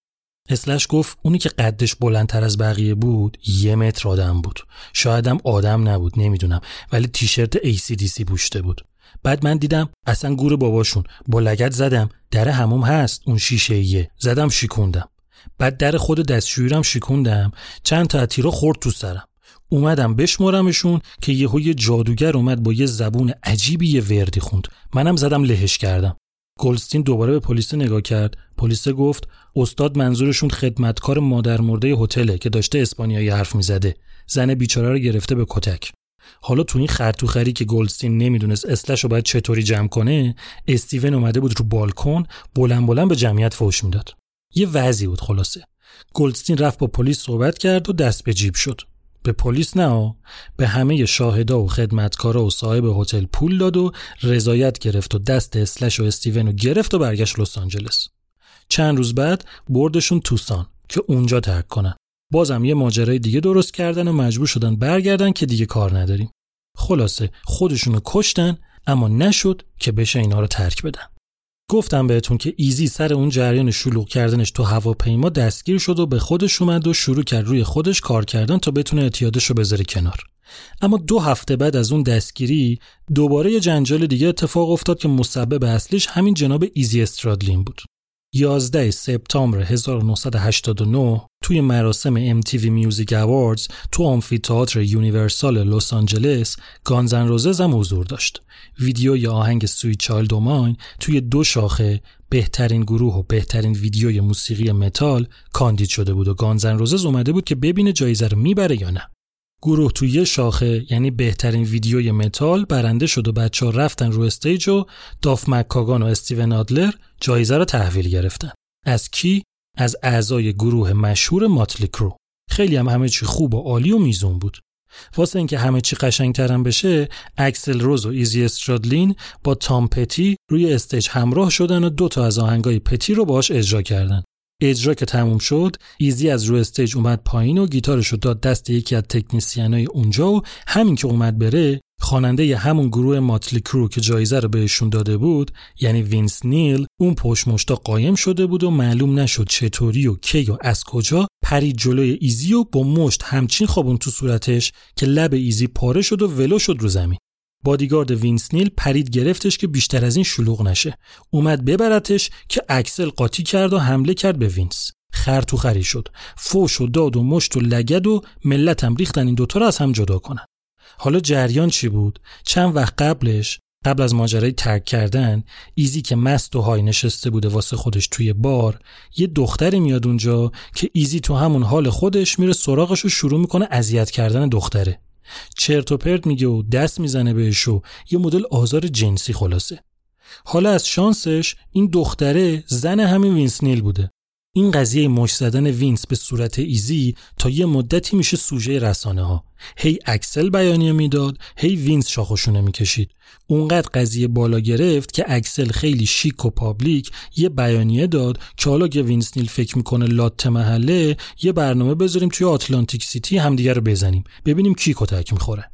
اسلش گفت اونی که قدش بلندتر از بقیه بود یه متر آدم بود. شایدم آدم نبود نمی‌دونم. ولی تیشرت ACDC پوشته بود. بعد من دیدم اصلا گور باباشون. با لگت زدم. در هموم هست اون شیشه ایه زدم شیکوندم بعد در خود دستشویرم شیکوندم چند تا تیرا خورد تو سرم. اومدم بشمرمشون که یهو یه جادوگر اومد با یه زبون عجیبی یه وردی خوند. منم زدم لهش کردم. گلستین دوباره به پلیس نگاه کرد. پلیس گفت استاد منظورشون خدمتکار مادر مرده هتله که داشته اسپانیایی حرف می‌زده. زن بیچاره رو گرفته به کتک. حالا تو این خرطوخری که گلدستین نمی‌دونست اسلش رو باید چطوری جمع کنه استیون اومده بود رو بالکن بلند بلند به جمعیت فوش می‌داد. یه وضعی بود خلاصه. گلدستین رفت با پلیس صحبت کرد و دست به جیب شد. به پلیس نه به همه شاهدا و خدمتکارا و صاحب هتل پول داد و رضایت گرفت و دست اسلش و استیون رو گرفت و برگشت لس آنجلس. چند روز بعد بردشون توسان که اونجا ترک کنن. بازم یه ماجرای دیگه درست کردن و مجبور شدن برگردن که دیگه کار نداریم. خلاصه خودشونو کشتن اما نشد که بشه اینا رو ترک بدن. گفتم بهتون که ایزی سر اون جریان شلوغ کردنش تو هواپیما دستگیر شد و به خودش اومد و شروع کرد روی خودش کار کردن تا بتونه اعتیادش رو بذاره کنار. اما دو هفته بعد از اون دستگیری دوباره یه جنجال دیگه اتفاق افتاد که مسبب اصلیش همین جناب ایزی استرادلین بود. 11 سپتامبر 1989 توی مراسم MTV Music Awards تو آمفیتئاتر یونیورسال لس آنجلس Guns N' Roses هم حضور داشت. ویدیوی آهنگ Sweet Child O' Mine توی دو شاخه بهترین گروه و بهترین ویدیوی موسیقی متال کاندید شده بود و Guns N' Roses اومده بود که ببینه جایزه رو می‌بره یا نه. گروه توی یه شاخه یعنی بهترین ویدیوی متال برنده شد و بچه ها رفتن رو stage و داف مکاگان و استیون آدلر جایزه رو تحویل گرفتن از کی از اعضای گروه مشهور Mötley Crüe. خیلی هم همه چی خوب و عالی و میزون بود. واسه اینکه همه چی قشنگترم بشه اکسل روز و ایزی استرادلین با تام پتی روی stage همراه شدن و دو تا از آهنگای پتی رو باش اجرا کردن. اجرا که تموم شد ایزی از روی stage اومد پایین و گیتارش رو داد دست یکی از تکنیسیانای اونجا و همین که اومد بره خواننده همون گروه Mötley Crüe که جایزه رو بهشون داده بود یعنی وینس نیل اون پشت مشتا قایم شده بود و معلوم نشد چطوری و کی و از کجا پرید جلوی ایزی و با مشت همچین خوابون تو صورتش که لب ایزی پاره شد و ولو شد رو زمین. بادیگارد وینس نیل پرید گرفتش که بیشتر از این شلوغ نشه. اومد ببرتش که اکسل قاطی کرد و حمله کرد به وینس. خر تو خری شد. فوش و داد و مشت و لگد و ملت هم ریختن این دوتا رو از هم جدا کنن. حالا جریان چی بود؟ چند وقت قبلش قبل از ماجرای ترک کردن ایزی که مست و high نشسته بوده واسه خودش توی بار یه دختری میاد اونجا که ایزی تو همون حال خودش میره سراغش و شروع می‌کنه اذیت کردن دختره. چرت و پرت میگه و دست می‌زنه بهش و یه مدل آزار جنسی خلاصه. حالا از شانسش این دختره زن همین وینس نیل بوده. این قضیه مشت زدن وینس به صورت ایزی تا یه مدتی میشه سوژه رسانه ها هی اکسل بیانیه می‌داد هی وینس شاخ و شونه می‌کشید. اونقدر قضیه بالا گرفت که اکسل خیلی شیک و public یه بیانیه داد که حالا که وینس نیل فکر می‌کنه لات محله یه برنامه بذاریم توی آتلانتیک سیتی همدیگه رو بزنیم. ببینیم کی کتک می‌خوره.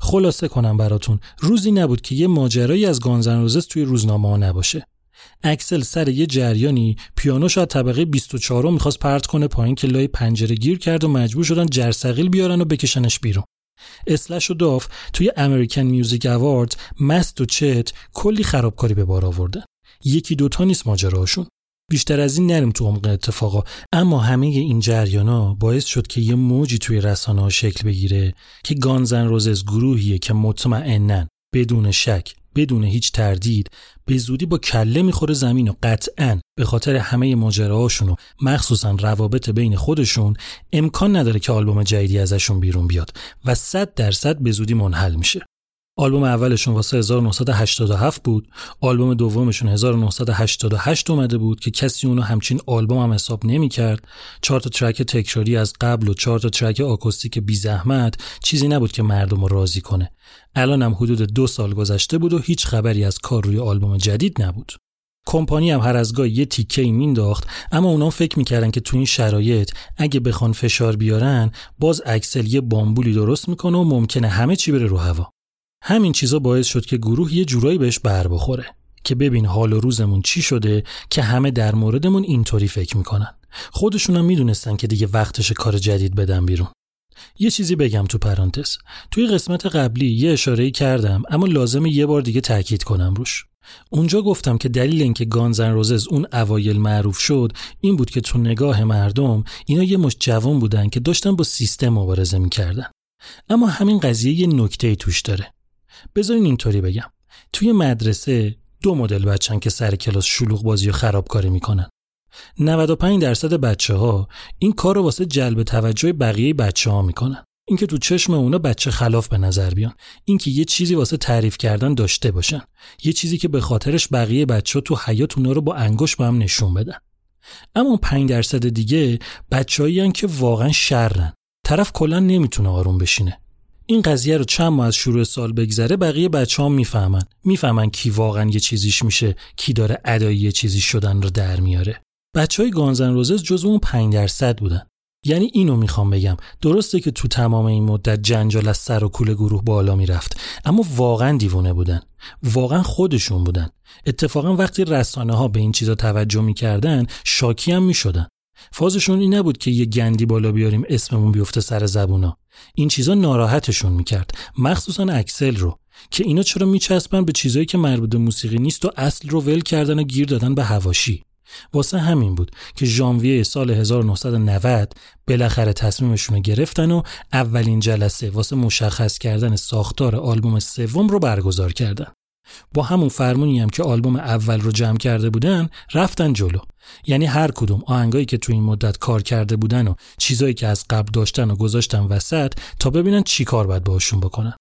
خلاصه کنم براتون روزی نبود که یه ماجرایی از Guns N' Roses توی روزنامه ها نباشه. اکسل سر یه جریانی. پیانوشو از طبقه 24 رو می‌خواست پرت کنه پایین که لای پنجره گیر کرد و مجبور شدن جرثقیل بیارن و بکشنش بیرون. اسلش و داف. توی American Music Award مست و چت کلی خرابکاری به بار آوردن یکی دوتا نیست ماجراشون بیشتر از این نریم تو عمق اتفاقا. اما همه این جریانا باعث شد که یه موجی توی رسانه ها شکل بگیره که گانزن روزز گروهیه که مطمئنن بدون شک بدون هیچ تردید به زودی با کله می‌خوره زمین و قطعا. به خاطر همه ماجراهاشون و مخصوصا روابط بین خودشون امکان نداره که آلبوم جدیدی ازشون بیرون بیاد. و صد درصد به زودی منحل میشه. آلبوم اولشون واسه 1987 بود. آلبوم دومشون 1988 اومده بود که کسی اونو همچین آلبوم هم حساب نمی کرد چهار تا ترک تکراری از قبل و چهار تا ترک آکوستیک بی زحمت چیزی نبود که مردم رو راضی کنه. الان هم حدود دو سال گذشته بود و هیچ خبری از کار روی آلبوم جدید نبود. کمپانی هم هر از گاه یه تیکه مینداخت اما اونا فکر می‌کردن که تو این شرایط اگه بخوان فشار بیارن باز اکسل یه بامبولی درست می‌کنه و ممکنه همه چی بره رو هوا. همین چیزا باعث شد که گروه یه جورایی بهش بر بخوره که ببین حال و روزمون چی شده که همه در موردمون اینطوری فکر می‌کنن. خودشون هم می‌دونستن که دیگه وقتش کار جدید بدن بیرون. یه چیزی بگم تو پرانتز. توی قسمت قبلی یه اشاره کردم اما لازم یه بار دیگه تاکید کنم روش. اونجا گفتم که دلیل اینکه گانزن روزز اون اوایل معروف شد این بود که تو نگاه مردم اینا یه مش جوان بودن که داشتن با سیستم مبارزه می‌کردن. اما همین قضیه یه نکته توش داره. بذارین اینطوری بگم. توی مدرسه دو مدل بچن که سر کلاس شلوغ بازی و خرابکاری می‌کنن. 95 درصد بچه ها این کار رو واسه جلب توجه بقیه بچه ها می‌کنن. اینکه تو چشم اونا بچه خلاف به نظر بیان. اینکه یه چیزی واسه تعریف کردن داشته باشن. یه چیزی که به خاطرش بقیه بچه ها تو حیات اونا رو با انگشت به هم نشون بدن. اما 5 درصد دیگه بچه‌ای که واقعا شرن. طرف کلا نمی‌تونه آروم بشینه. این قضیه رو چند ماه از شروع سال بگذره بقیه بچه ها می‌فهمن. می‌فهمن کی واقعا یه چیزیش میشه کی داره ادایی یه چیزی شدن رو در میاره. بچه های گانزن روزز جز اون 5 درصد بودن. یعنی اینو می‌خوام بگم. درسته که تو تمام این مدت جنجال از سر و کول گروه بالا می‌رفت اما واقعا دیوونه بودن. واقعا خودشون بودن. اتفاقا وقتی رسانه ها به این چیزا توجه می‌کردن شاکی هم می‌شدن. فازشون این نبود که یه گندی بالا بیاریم اسممون بیفته سر زبونا. این چیزا ناراحتشون می‌کرد مخصوصا اکسل رو که اینا چرا میچسبن به چیزایی که مربوط به موسیقی نیست و اصل رو ول کردن و گیر دادن به هواشی. واسه همین بود که ژانویه سال 1990 بالاخره تصمیمشون رو گرفتن و اولین جلسه واسه مشخص کردن ساختار آلبوم سوم رو برگزار کردن. با همون فرمونی هم که آلبوم اول رو جمع کرده بودن رفتن جلو. یعنی هر کدوم آهنگایی که تو این مدت کار کرده بودن و چیزایی که از قبل داشتن رو گذاشتن وسط تا ببینن چی کار باید باشون بکنن.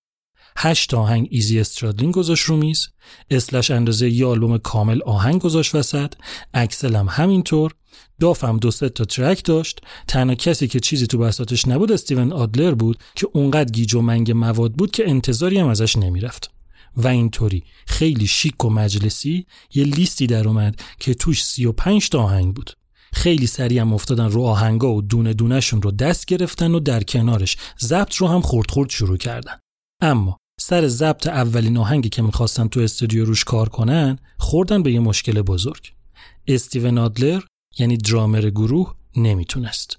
هشت آهنگ ایزی استرادلین گذاشت رو میز. اسلش اندازه یه آلبوم کامل آهنگ گذاشت وسط. اکسل هم همینطور. دافم دو تا track داشت. تنها کسی که چیزی تو بساطش نبود استیون آدلر بود که اونقدر گیج و منگ مواد بود که انتظاری هم ازش نمی‌رفت. و اینطوری. خیلی شیک و مجلسی یه لیستی در اومد که توش 35 تا آهنگ بود. خیلی سریع هم افتادن رو آهنگا و دونه دونهشون رو دست گرفتن و در کنارش ضبط رو هم خورد خورد شروع کردن. اما سر ضبط اولین آهنگی که می‌خواستن تو استودیو روش کار کنن خوردن به یه مشکل بزرگ. استیون آدلر یعنی درامر گروه نمی‌تونست.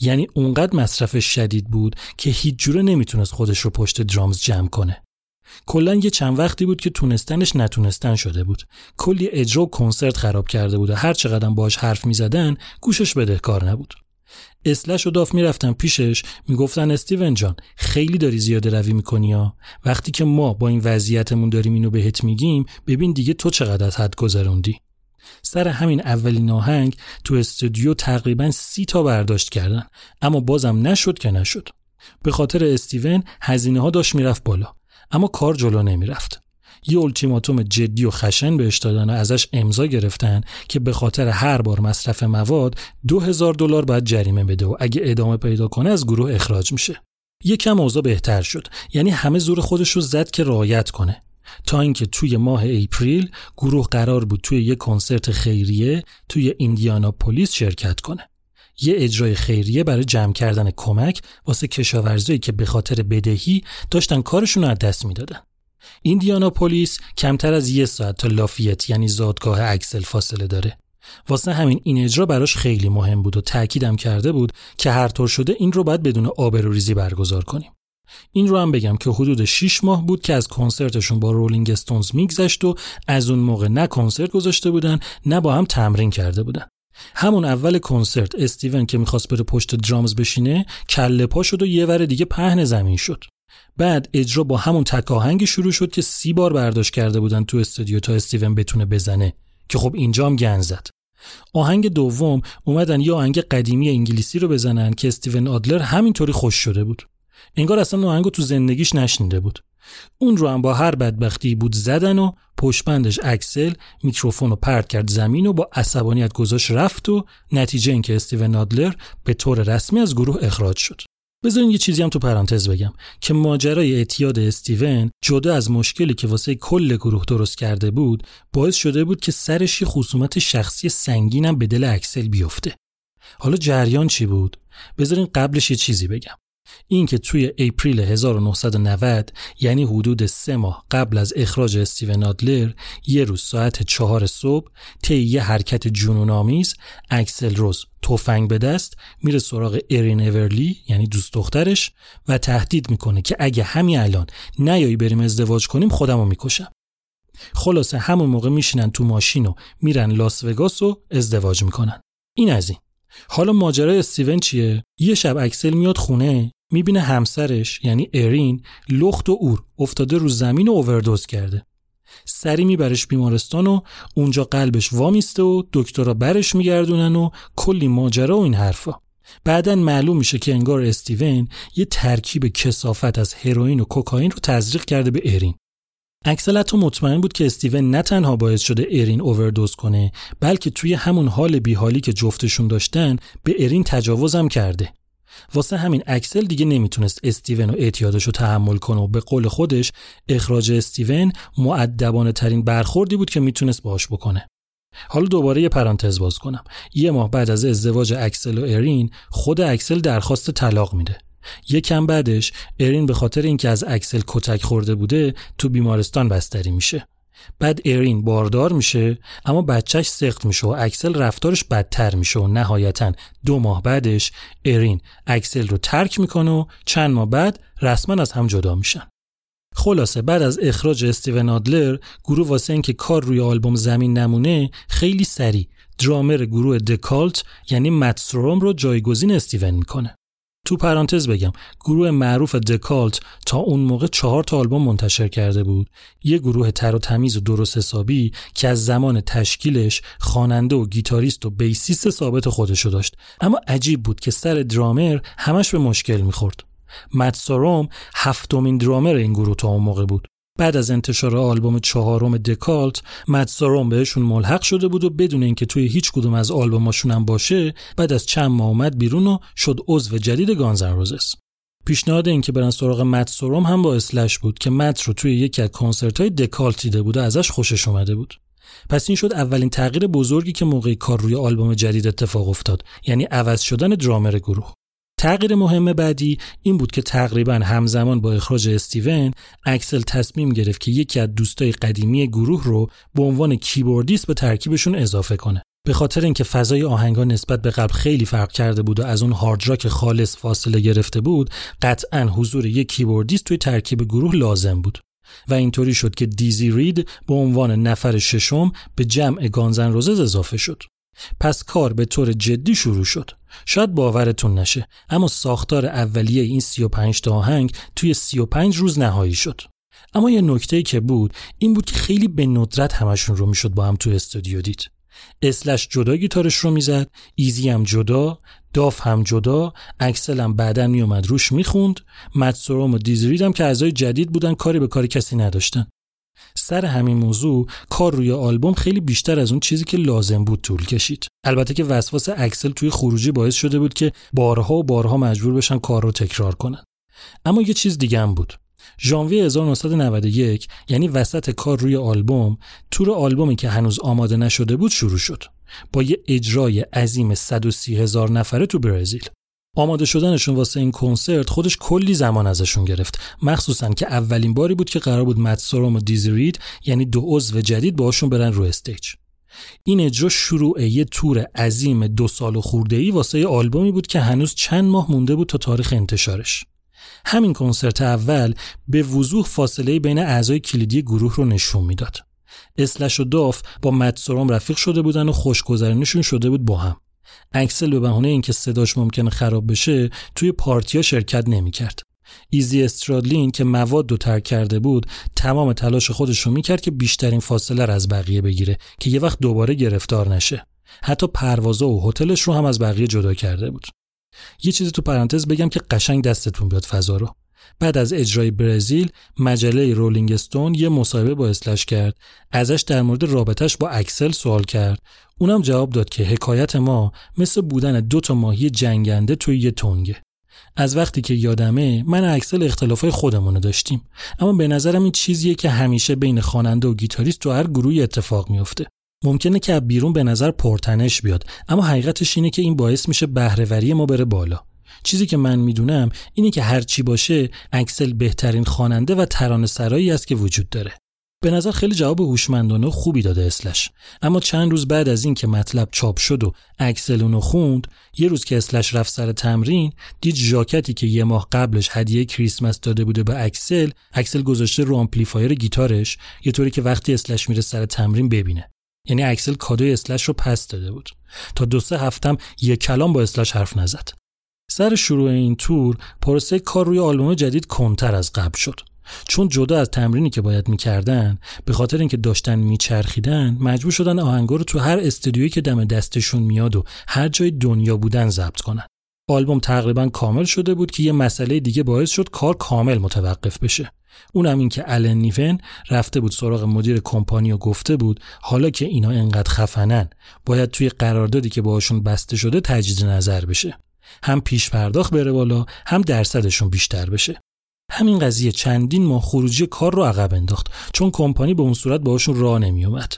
یعنی اونقدر مصرفش شدید بود که هیچ جوره نمی‌تونست خودش رو پشت درامز جمع کنه. کلا یه چند وقتی بود که تونستنش نتونستن شده بود. کلی اجرا و کنسرت خراب کرده بود و هر چقدر باش حرف می‌زدن گوشش بدهکار نبود. اسلش و داف می‌رفتن پیشش می‌گفتن استیون جان خیلی داری زیاده روی می‌کنی ها. وقتی که ما با این وضعیتمون داریم اینو بهت میگیم ببین دیگه تو چقدر از حد گذروندی. سر همین اولین آهنگ تو استودیو تقریبا سی تا برداشت کردن اما بازم نشد که نشد. به خاطر استیون هزینه ها داشت می‌رفت بالا. اما کار جلو نمی‌رفت. یه التیماتوم جدی و خشن بهش دادن و ازش امضا گرفتن که به خاطر هر بار مصرف مواد دو هزار دلار باید جریمه بده و اگه ادامه پیدا کنه از گروه اخراج میشه. یکم اوضاع بهتر شد. یعنی همه زور خودش رو زد که رعایت کنه. تا اینکه توی ماه اپریل گروه قرار بود توی یه کنسرت خیریه توی ایندیاناپولیس شرکت کنه. یه اجرای خیریه برای جمع کردن کمک واسه کشاورزایی که به خاطر بدهی داشتن کارشون رو از دست می‌دادن. ایندیاناپولیس کمتر از یه ساعت تا لافیت یعنی زادگاه اکسل فاصله داره. واسه همین این اجرا براش خیلی مهم بود و تاکیدم کرده بود که هر طور شده این رو باید بدون آبروریزی برگزار کنیم. این رو هم بگم که حدود 6 ماه بود که از کنسرتشون با Rolling Stones میگذشت و از اون موقع نه کنسرت گذاشته بودن نه با هم تمرین کرده بودن. همون اول کنسرت استیون که می‌خواست بره پشت درامز بشینه کله پا شد و یه ور دیگه پهن زمین شد. بعد اجرا با همون تکاهنگ شروع شد که سی بار برداشت کرده بودن تو استودیو تا استیون بتونه بزنه که خب اینجا هم گن زد. آهنگ دوم اومدن یه آهنگ قدیمی انگلیسی رو بزنن که استیون آدلر همینطوری خوش شده بود. انگار اصلا آهنگو تو زندگیش نشنیده بود. اون رو هم با هر بدبختی بود زدن و پشبندش اکسل میکروفون رو پرت کرد زمین و با عصبانیت گذاشت رفت و نتیجه اینکه استیون آدلر به طور رسمی از گروه اخراج شد. بذارین یه چیزی هم تو پرانتز بگم که ماجرای اعتیاد استیون جدا از مشکلی که واسه کل گروه درست کرده بود باعث شده بود که سرش یه خصومت شخصی سنگینم به دل اکسل بیفته. حالا جریان چی بود؟ بذارین قبلش یه چیزی بگم. این که توی April 1990 یعنی حدود سه ماه قبل از اخراج استیون آدلر یه روز ساعت چهار صبح طی یه حرکت جنون آمیز اکسل رز تفنگ به دست میره سراغ ارین اورلی یعنی دوست دخترش و تهدید می‌کنه که اگه همین الان نیایی بریم ازدواج کنیم خودمو می‌کشم. خلاصه همون موقع میشینن تو ماشین و میرن لاس وگاس و ازدواج می‌کنن. این از این. حالا ماجرای استیون چیه؟ یه شب اکسل میاد خونه می‌بینه همسرش یعنی ارین لخت و اور افتاده رو زمین و اووردوز کرده. سری میبرش بیمارستان و اونجا قلبش وامیسته و دکترا برش میگردونن و کلی ماجرا و این حرفا. بعدا معلوم میشه که انگار استیون یه ترکیب کسافت از هروئین و کوکائین رو تزریق کرده به ارین. اکسل تو مطمئن بود که استیون نه تنها باعث شده ارین اووردوز کنه بلکه توی همون حال بیحالی که جفتشون داشتن به ارین تجاوزم کرده. واسه همین اکسل دیگه نمی‌تونست استیون و اعتیادش رو تحمل کنه و به قول خودش اخراج استیون مؤدبانه‌ترین برخوردی بود که می‌تونست باش بکنه. حالا دوباره یه پرانتز باز کنم. یه ماه بعد از ازدواج اکسل و ارین خود اکسل درخواست طلاق میده. یکم بعدش ارین به خاطر اینکه از اکسل کتک خورده بوده تو بیمارستان بستری میشه. بعد ارین باردار میشه اما بچه‌ش سقط میشه و اکسل رفتارش بدتر میشه و نهایتا دو ماه بعدش ارین اکسل رو ترک می‌کنه و چند ماه بعد رسما از هم جدا میشن. خلاصه بعد از اخراج استیون آدلر گروه واسه اینکه کار روی آلبوم زمین نمونه خیلی سریع درامر گروه The Cult یعنی مت سوروم رو جایگزین استیون می‌کنه. تو پرانتز بگم گروه معروف The Cult تا اون موقع چهار تا آلبوم منتشر کرده بود. یه گروه تر و تمیز و درست حسابی که از زمان تشکیلش خواننده و گیتاریست و bassist ثابت خودشو داشت. اما عجیب بود که سر درامر همش به مشکل می‌خورد. مت ساروم هفتمین درامر این گروه تا اون موقع بود. بعد از انتشار آلبوم چهارم دکالت مدساروم بهشون ملحق شده بود و بدون اینکه توی هیچ کدوم از آلبوماشون هم باشه بعد از چند ماه اومد بیرون و شد عضو جدید گانزن روزس پیشنهاد این که برن سراغ مت سروم هم با اسلش بود که مت رو توی یکی از کنسرت های دکالت دیده بود و ازش خوشش اومده بود. پس این شد اولین تغییر بزرگی که موقع کار روی آلبوم جدید اتفاق افتاد یعنی عوض شدن درامر گروه. تغییر مهم بعدی این بود که تقریبا همزمان با اخراج استیون اکسل تصمیم گرفت که یکی از دوستای قدیمی گروه رو به عنوان keyboardist به ترکیبشون اضافه کنه. به خاطر اینکه فضای آهنگا نسبت به قبل خیلی فرق کرده بود و از اون hard rock خالص فاصله گرفته بود قطعا حضور یک keyboardist توی ترکیب گروه لازم بود. و اینطوری شد که دیزی رید به عنوان نفر ششم به جمع گانز ان رزز اضافه شد. پس کار به طور جدی شروع شد. شاید باورتون نشه اما ساختار اولیه این 35 تا آهنگ توی 35 روز نهایی شد. اما یه نکته که بود این بود که خیلی به ندرت همشون رو می‌شد با هم توی استودیو دید. اسلش جدا گیتارش رو می‌زد ایزی هم جدا داف هم جدا اکسل هم بعدا میومد روش می‌خوند مدسوروم و دیزرید هم که اعضای جدید بودن کاری به کاری کسی نداشتن. سر همین موضوع کار روی آلبوم خیلی بیشتر از اون چیزی که لازم بود طول کشید. البته که وسواس اکسل توی خروجی باعث شده بود که بارها و بارها مجبور بشن کار رو تکرار کنن. اما یه چیز دیگه هم بود. ژانویه 1991 یعنی وسط کار روی آلبوم تور آلبومی که هنوز آماده نشده بود شروع شد. با یه اجرای عظیم 130 هزار نفره تو برزیل. آماده شدنشون واسه این کنسرت خودش کلی زمان ازشون گرفت. مخصوصا که اولین باری بود که قرار بود متسوروم و دیزرید یعنی دو عضو جدید باشون برن رو stage. این اجرا شروع یه تور عظیم دو سال و ای واسه آلبومی بود که هنوز چند ماه مونده بود تا تاریخ انتشارش. همین کنسرت اول به وضوح فاصله بین اعضای کلیدی گروه رو نشون می‌داد. اسلش و داف با مت سوروم رفیق شده بودن و خوشگذرانیشون شده بود با هم. اکسل به بهانه اینکه صداش ممکنه خراب بشه توی پارتیا شرکت نمی‌کرد. ایزی استرادلین که مواد رو ترک کرده بود تمام تلاش خودش رو می‌کرد که بیشترین فاصله را از بقیه بگیره که یه وقت دوباره گرفتار نشه. حتی پروازا و هتلش رو هم از بقیه جدا کرده بود. یه چیزی تو پرانتز بگم که قشنگ دستتون بیاد فضا رو. بعد از اجرای برزیل مجله رولینگ استون یه مصاحبه با اسلش کرد. ازش در مورد رابطش با اکسل سوال کرد. اونم جواب داد که حکایت ما مثل بودن دو تا ماهی جنگنده توی یه تنگه از وقتی که یادمه من و اکسل اختلافای خودمونو داشتیم. اما به نظرم این چیزیه که همیشه بین خواننده و گیتاریست تو هر گروهی اتفاق میفته ممکنه که بیرون به نظر پرتنش بیاد اما حقیقتش اینه که این باعث میشه بهره‌وری ما بره بالا. چیزی که من می‌دونم اینه که هر چی باشه اکسل بهترین خواننده و ترانه سرایی است که وجود داره. به نظر خیلی جواب هوشمندانه خوبی داده اسلش. اما چند روز بعد از این که مطلب چاپ شد و اکسل اونو خوند یه روز که اسلش رفت سر تمرین دید ژاکتی که یه ماه قبلش هدیه کریسمس داده بوده به اکسل اکسل گذاشته رو آمپلیفایر گیتارش یه طوری که وقتی اسلش میره سر تمرین ببینه. یعنی اکسل کادوی اسلش رو پس داده بود. تا دو سه هفتم یه کلام با اسلش حرف نزد. سر شروع این تور پروسه کار روی آلبوم جدید کندتر از قبل شد. چون جدا از تمرینی که باید می‌کردن به خاطر اینکه داشتن میچرخیدن مجبور شدن آهنگا رو تو هر استودیویی که دم دستشون میاد و هر جای دنیا بودن ضبط کنن. آلبوم تقریبا کامل شده بود که یه مسئله دیگه باعث شد کار کامل متوقف بشه. اونم این که الن نیون رفته بود سراغ مدیر کمپانی و گفته بود حالا که اینا انقدر خفنن باید توی قراردادی که باهاشون بسته شده تجدید نظر بشه. هم پیش پرداخت بره بالا هم درصدشون بیشتر بشه. همین قضیه چندین ماه خروجی کار رو عقب انداخت چون کمپانی به اون صورت باهاشون راه نمیومد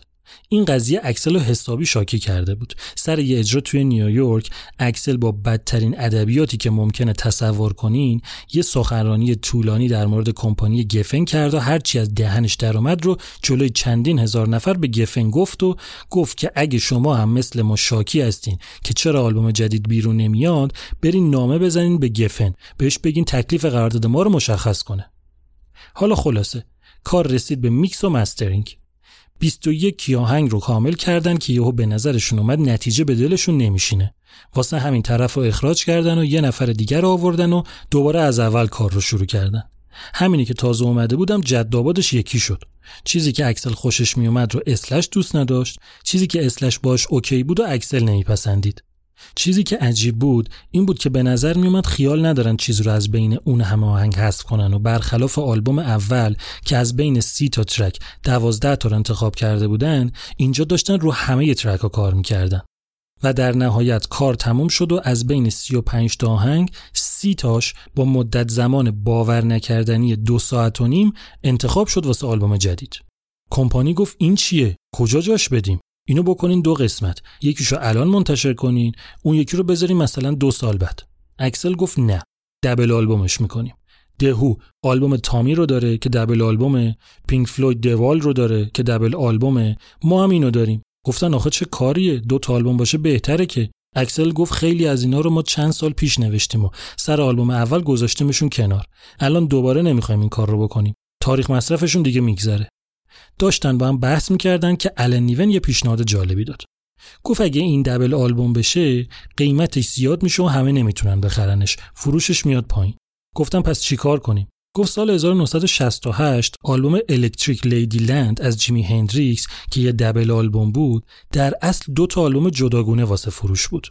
این قضیه اکسل رو حسابی شاکی کرده بود. سر یه اجرا توی نیویورک اکسل با بدترین ادبیاتی که ممکنه تصور کنین یه سخنرانی طولانی در مورد کمپانی گفن کرد و هرچی از دهنش درآمد رو جلوی چندین هزار نفر به گفن گفت و گفت که اگه شما هم مثل ما شاکی هستین که چرا آلبوم جدید بیرون نمیاد برین نامه بزنین به گفن. بهش بگین تکلیف قرارداد ما رو مشخص کنه. حالا خلاصه کار رسید به میکس و mastering. 21 آهنگ رو کامل کردن که یهو به نظرشون اومد نتیجه به دلشون نمیشینه. واسه همین طرف رو اخراج کردن و یه نفر دیگر رو آوردن و دوباره از اول کار رو شروع کردن. همینی که تازه اومده بودم جد و آبادش یکی شد. چیزی که اکسل خوشش میومد رو اسلش دوست نداشت. چیزی که اسلش باش OK بود و اکسل نمیپسندید. چیزی که عجیب بود این بود که به نظر میومد خیال ندارن چیزی رو از بین اون همه آهنگ حذف کنن و برخلاف آلبوم اول که از بین سی تا track دوازده تا رو انتخاب کرده بودن اینجا داشتن رو همه ترک ها کار می‌کردن. و در نهایت کار تموم شد و از بین 35 تا آهنگ سی تاش با مدت زمان باور نکردنی دو ساعت و نیم انتخاب شد واسه آلبوم جدید. کمپانی گفت این چیه؟ کجا جاش بدیم؟ اینو بکنین دو قسمت. یکیشو الان منتشر کنین اون یکی رو بذارین مثلا دو سال بعد. اکسل گفت نه دبل آلبومش می‌کنیم. دهو آلبوم تامی رو داره که دبل آلبومه پینک فلوید The Wall رو داره که double آلبومه ما هم اینو داریم. گفتن آخه چه کاریه؟ دو تا آلبوم باشه بهتره که. اکسل گفت خیلی از اینا رو ما چند سال پیش نوشتیم و سر آلبوم اول گذاشتیمشون کنار. الان دوباره نمی‌خوایم این کار رو بکنیم. تاریخ مصرفشون دیگه میگذره. داشتن با هم بحث می‌کردن که الن نیون یه پیشنهاد جالبی داد. گفت اگه این double آلبوم بشه قیمتش زیاد میشه و همه نمی‌تونن بخرنش. فروشش میاد پایین. گفتم پس چیکار کنیم؟ گفت سال 1968 آلبوم Electric Ladyland از جیمی هندریکس که یه double آلبوم بود در اصل دو تا آلبوم جداگونه واسه فروش بود.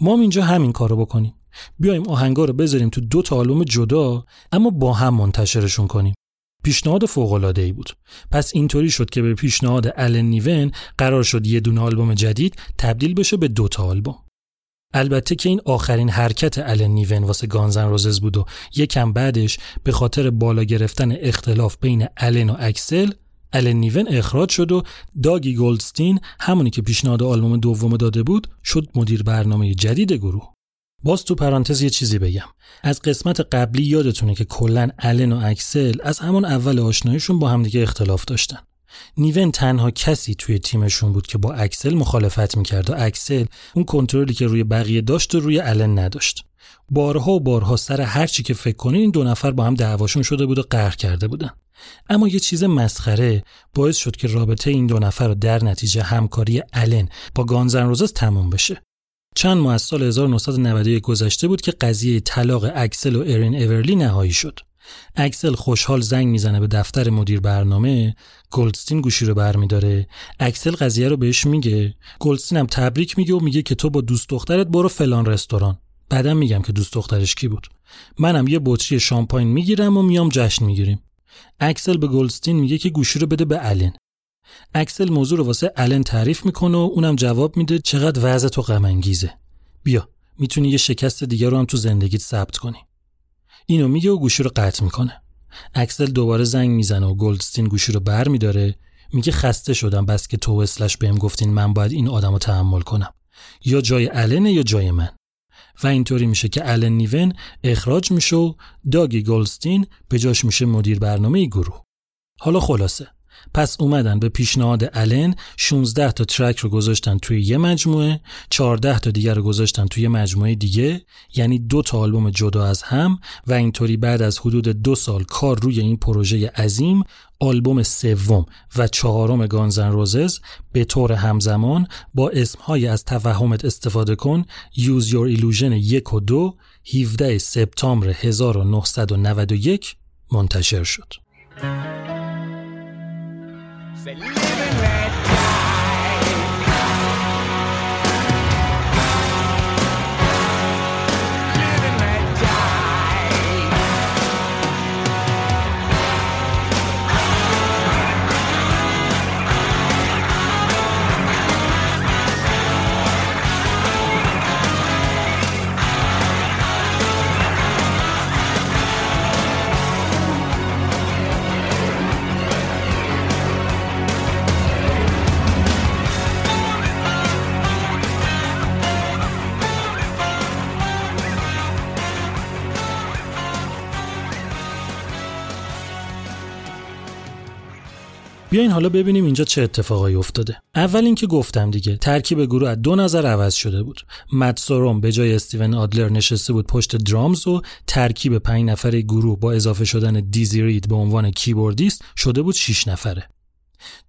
ما هم اینجا همین کارو بکنیم. بیایم آهنگا رو بذاریم تو دو تا آلبوم جدا اما با هم منتشرشون کنیم. پیشنهاد فوق العاده ای بود. پس اینطوری شد که به پیشنهاد الن نیون قرار شد یه دونه آلبوم جدید تبدیل بشه به دو تا آلبوم. البته که این آخرین حرکت الن نیون واسه گانزن روزز بود و یکم بعدش به خاطر بالا گرفتن اختلاف بین الن و اکسل الن نیون اخراج شد و داگی گولدستین همونی که پیشنهاد آلبوم دوم داده بود شد مدیر برنامه جدید گروه. باز تو پرانتز یه چیزی بگم. از قسمت قبلی یادتونه که کلا الن و اکسل از همون اول آشناییشون با همدیگه اختلاف داشتن. نیون تنها کسی توی تیمشون بود که با اکسل مخالفت می‌کرد و اکسل اون کنترلی که روی بقیه داشت و روی الن نداشت. بارها و بارها سر هر چی که فکر کنین این دو نفر با هم دعواشون شده بود و قهر کرده بودن. اما یه چیز مسخره باعث شد که رابطه این دو نفر در نتیجه همکاری الن با گانزن روزز تموم بشه. چند ماه از سال 1991 گذشته بود که قضیه طلاق اکسل و ارین اورلی نهایی شد. اکسل خوشحال زنگ می‌زنه به دفتر مدیر برنامه گلدستین گوشی رو برمیداره. اکسل قضیه رو بهش میگه. گلدستین هم تبریک میگه و میگه که تو با دوست دخترت برو فلان رستوران. بعدم میگم که دوست دخترش کی بود. منم یه بطری شامپاین می‌گیرم و میام جشن می‌گیریم. اکسل به گلدستین میگه که گوشی رو بده به الن اکسل موضوع رو واسه الن تعریف می‌کنه و اونم جواب میده چقدر وضع تو غم بیا می‌تونی یه شکست دیگه رو هم تو زندگیت ثبت کنی. اینو میگه و گوشی رو قطع می‌کنه. اکسل دوباره زنگ می‌زنه و گلدستین گوشی رو بر میداره میگه خسته شدم بس که تو اسلش بهم گفتین من باید این آدم رو تحمل کنم. یا جای النه یا جای من. و اینطوری میشه که الن نیون اخراج میشه و داگی گلدستین به جاش میشه مدیر برنامه گروه. حالا خلاصه. پس اومدن به پیشنهاد الن 16 تا ترک رو گذاشتن توی یه مجموعه 14 تا دیگر رو گذاشتن توی مجموعه دیگه یعنی دو تا آلبوم جدا از هم و اینطوری بعد از حدود دو سال کار روی این پروژه عظیم آلبوم سوم و چهارم گانزن روزز به طور همزمان با اسمهای از توهمت استفاده کن Use Your Illusion یک و دو 17 سپتامبر 1991 منتشر شد. Feliz. بیاین حالا ببینیم اینجا چه اتفاقایی افتاده. اول اینکه گفتم دیگه ترکیب گروه از دو نظر عوض شده بود. مت سوروم به جای استیون آدلر نشسته بود پشت drums و ترکیب پنج نفره گروه با اضافه شدن دیزی رید به عنوان کیبوردیست شده بود 6 نفره.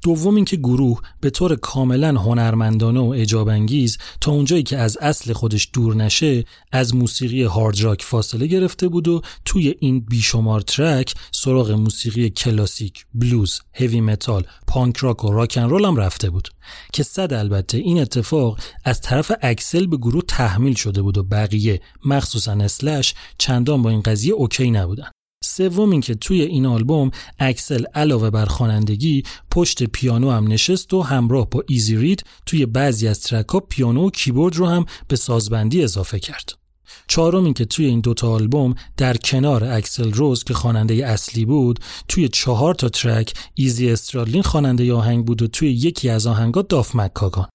دوم اینکه گروه به طور کاملا هنرمندانه و اعجاب انگیز تا اونجایی که از اصل خودش دور نشه از موسیقی هارد راک فاصله گرفته بود و توی این بیشمار ترک سراغ موسیقی کلاسیک، بلوز، هوی متال، پانک راک و راکن رول هم رفته بود. که صد البته این اتفاق از طرف اکسل به گروه تحمیل شده بود و بقیه مخصوصا اسلش چندان با این قضیه okay نبودن. سوم اینکه توی این آلبوم اکسل علاوه بر خوانندگی پشت پیانو هم نشست و همراه با دیزی رید توی بعضی از ترک پیانو و کیبورد رو هم به سازبندی اضافه کرد. چهارم اینکه توی این دوتا آلبوم در کنار اکسل روز که خواننده اصلی بود توی چهار تا ترک ایزی استرالین خواننده آهنگ بود و توی یکی از آهنگا داف مکاگان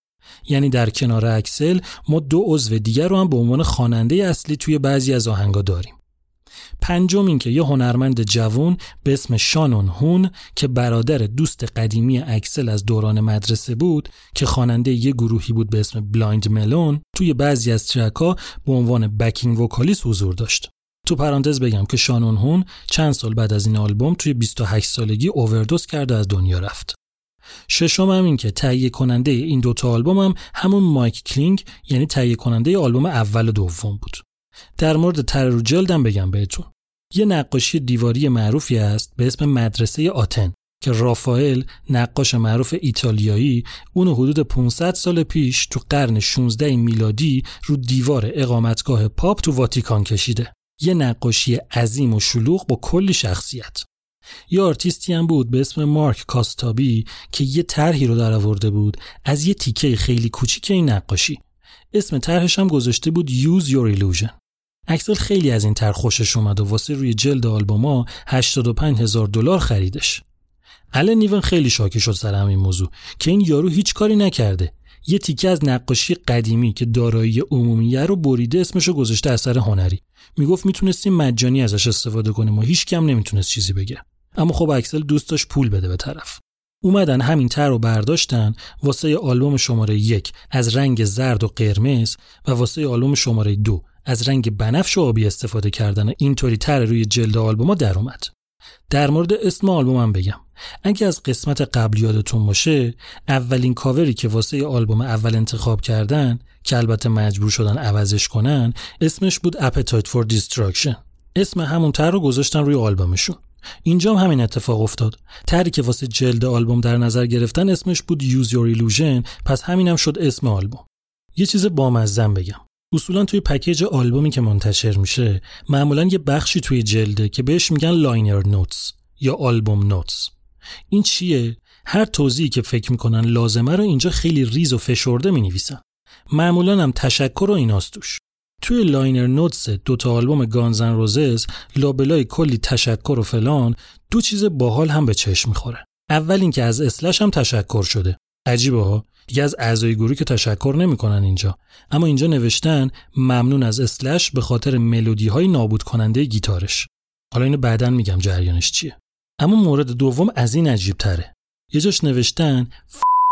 یعنی در کنار اکسل ما دو عضو دیگر رو هم به عنوان خواننده اصلی توی بعضی از آهنگا داریم پنجم اینکه یه هنرمند جوون به اسم شانون هون که برادر دوست قدیمی اکسل از دوران مدرسه بود که خواننده یه گروهی بود به اسم بلایند ملون توی بعضی از ترکا به عنوان backing vocalist حضور داشت. تو پرانتز بگم که شانون هون چند سال بعد از این آلبوم توی 28 سالگی اووردوز کرده از دنیا رفت. ششم هم این که تهیه کننده این دوتا آلبوم هم همون مایک کلینگ یعنی تهیه کننده آلبوم اول و دوم بود. در مورد طرح جلدم بگم بهتون یه نقاشی دیواری معروفی است به اسم مدرسه آتن که رافائل نقاش معروف ایتالیایی اونو حدود 500 سال پیش تو قرن 16 میلادی رو دیوار اقامتگاه پاپ تو واتیکان کشیده. یه نقاشی عظیم و شلوغ با کلی شخصیت. یه آرتیستی هم بود به اسم مارک کاستابی که یه طرحی رو در آورده بود از یه تیکه خیلی کوچیک این نقاشی. اسم طرحش هم گذاشته بود Use Your Illusion. اکسل خیلی از این طرح خوشش اومد و واسه روی جلد آلبوما 85 هزار دلار خریدش. الان نیون خیلی شاکی شد سر همین موضوع که این یارو هیچ کاری نکرده. یه تیکه از نقاشی قدیمی که دارایی عمومیه رو بریده اسمشو گذاشته اثر هنری. می‌گفت می‌تونستیم مجانی ازش استفاده کنیم و هیچ کم نمی‌تونست چیزی بگه. اما خب اکسل دوست داشت پول بده به طرف. اومدن همین تر رو برداشتن واسه آلبوم شماره یک از رنگ زرد و قرمز و واسه آلبوم شماره دو از رنگ بنفش و آبی استفاده کردن اینطوری تر روی جلد آلبوم در اومد. در مورد اسم آلبومم بگم. اگه از قسمت قبل یادتون باشه اولین کاوری که واسه آلبوم اول انتخاب کردن که البته مجبور شدن عوضش کنن اسمش بود Appetite for Destruction. اسم همون طرح رو گذاشتن روی آلبومشون. اینجا هم همین اتفاق افتاد. طرحی که واسه جلد آلبوم در نظر گرفتن اسمش بود Use Your Illusion پس همینم شد اسم آلبوم. یه چیز بامزه بگم. اصولا توی پکیج آلبومی که منتشر میشه معمولا یه بخشی توی جلده که بهش میگن liner notes یا album notes. این چیه؟ هر توضیحی که فکر می‌کنن لازمه رو اینجا خیلی ریز و فشرده می نویسن معمولا هم تشکر و ایناست توش. توی liner notes دو تا آلبوم گانزن روزز لابلای کلی تشکر و فلان دو چیز باحال هم به چشم می‌خوره. اول اینکه از اسلش هم تشکر شده. عجیبه دیگه از اعضای گروه که تشکر نمی‌کنن اینجا. اما اینجا نوشتن ممنون از اسلش به خاطر ملودی های نابود کننده گیتارش. حالا اینو بعدا میگم جریانش چیه. اما مورد دوم از این عجیب تره یه جاش نوشتن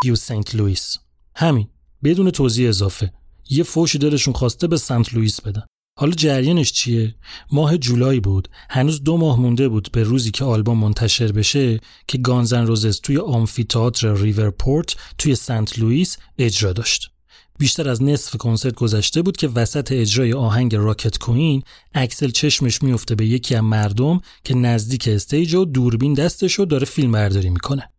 you St. Louis همین بدون توضیح اضافه. یه فوشی دلشون خواسته به سنت لوئیس بدن. حالا جریانش چیه؟ ماه جولای بود. هنوز دو ماه مونده بود به روزی که آلبوم منتشر بشه که Guns N' Roses توی آمفیتاتر ریورپورت توی سنت لوئیس اجرا داشت. بیشتر از نصف کنسرت گذشته بود که وسط اجرای آهنگ Rocket Queen اکسل چشمش میفته به یکی از مردم که نزدیک stage و دوربین دستش و داره فیلم برداری می‌کنه.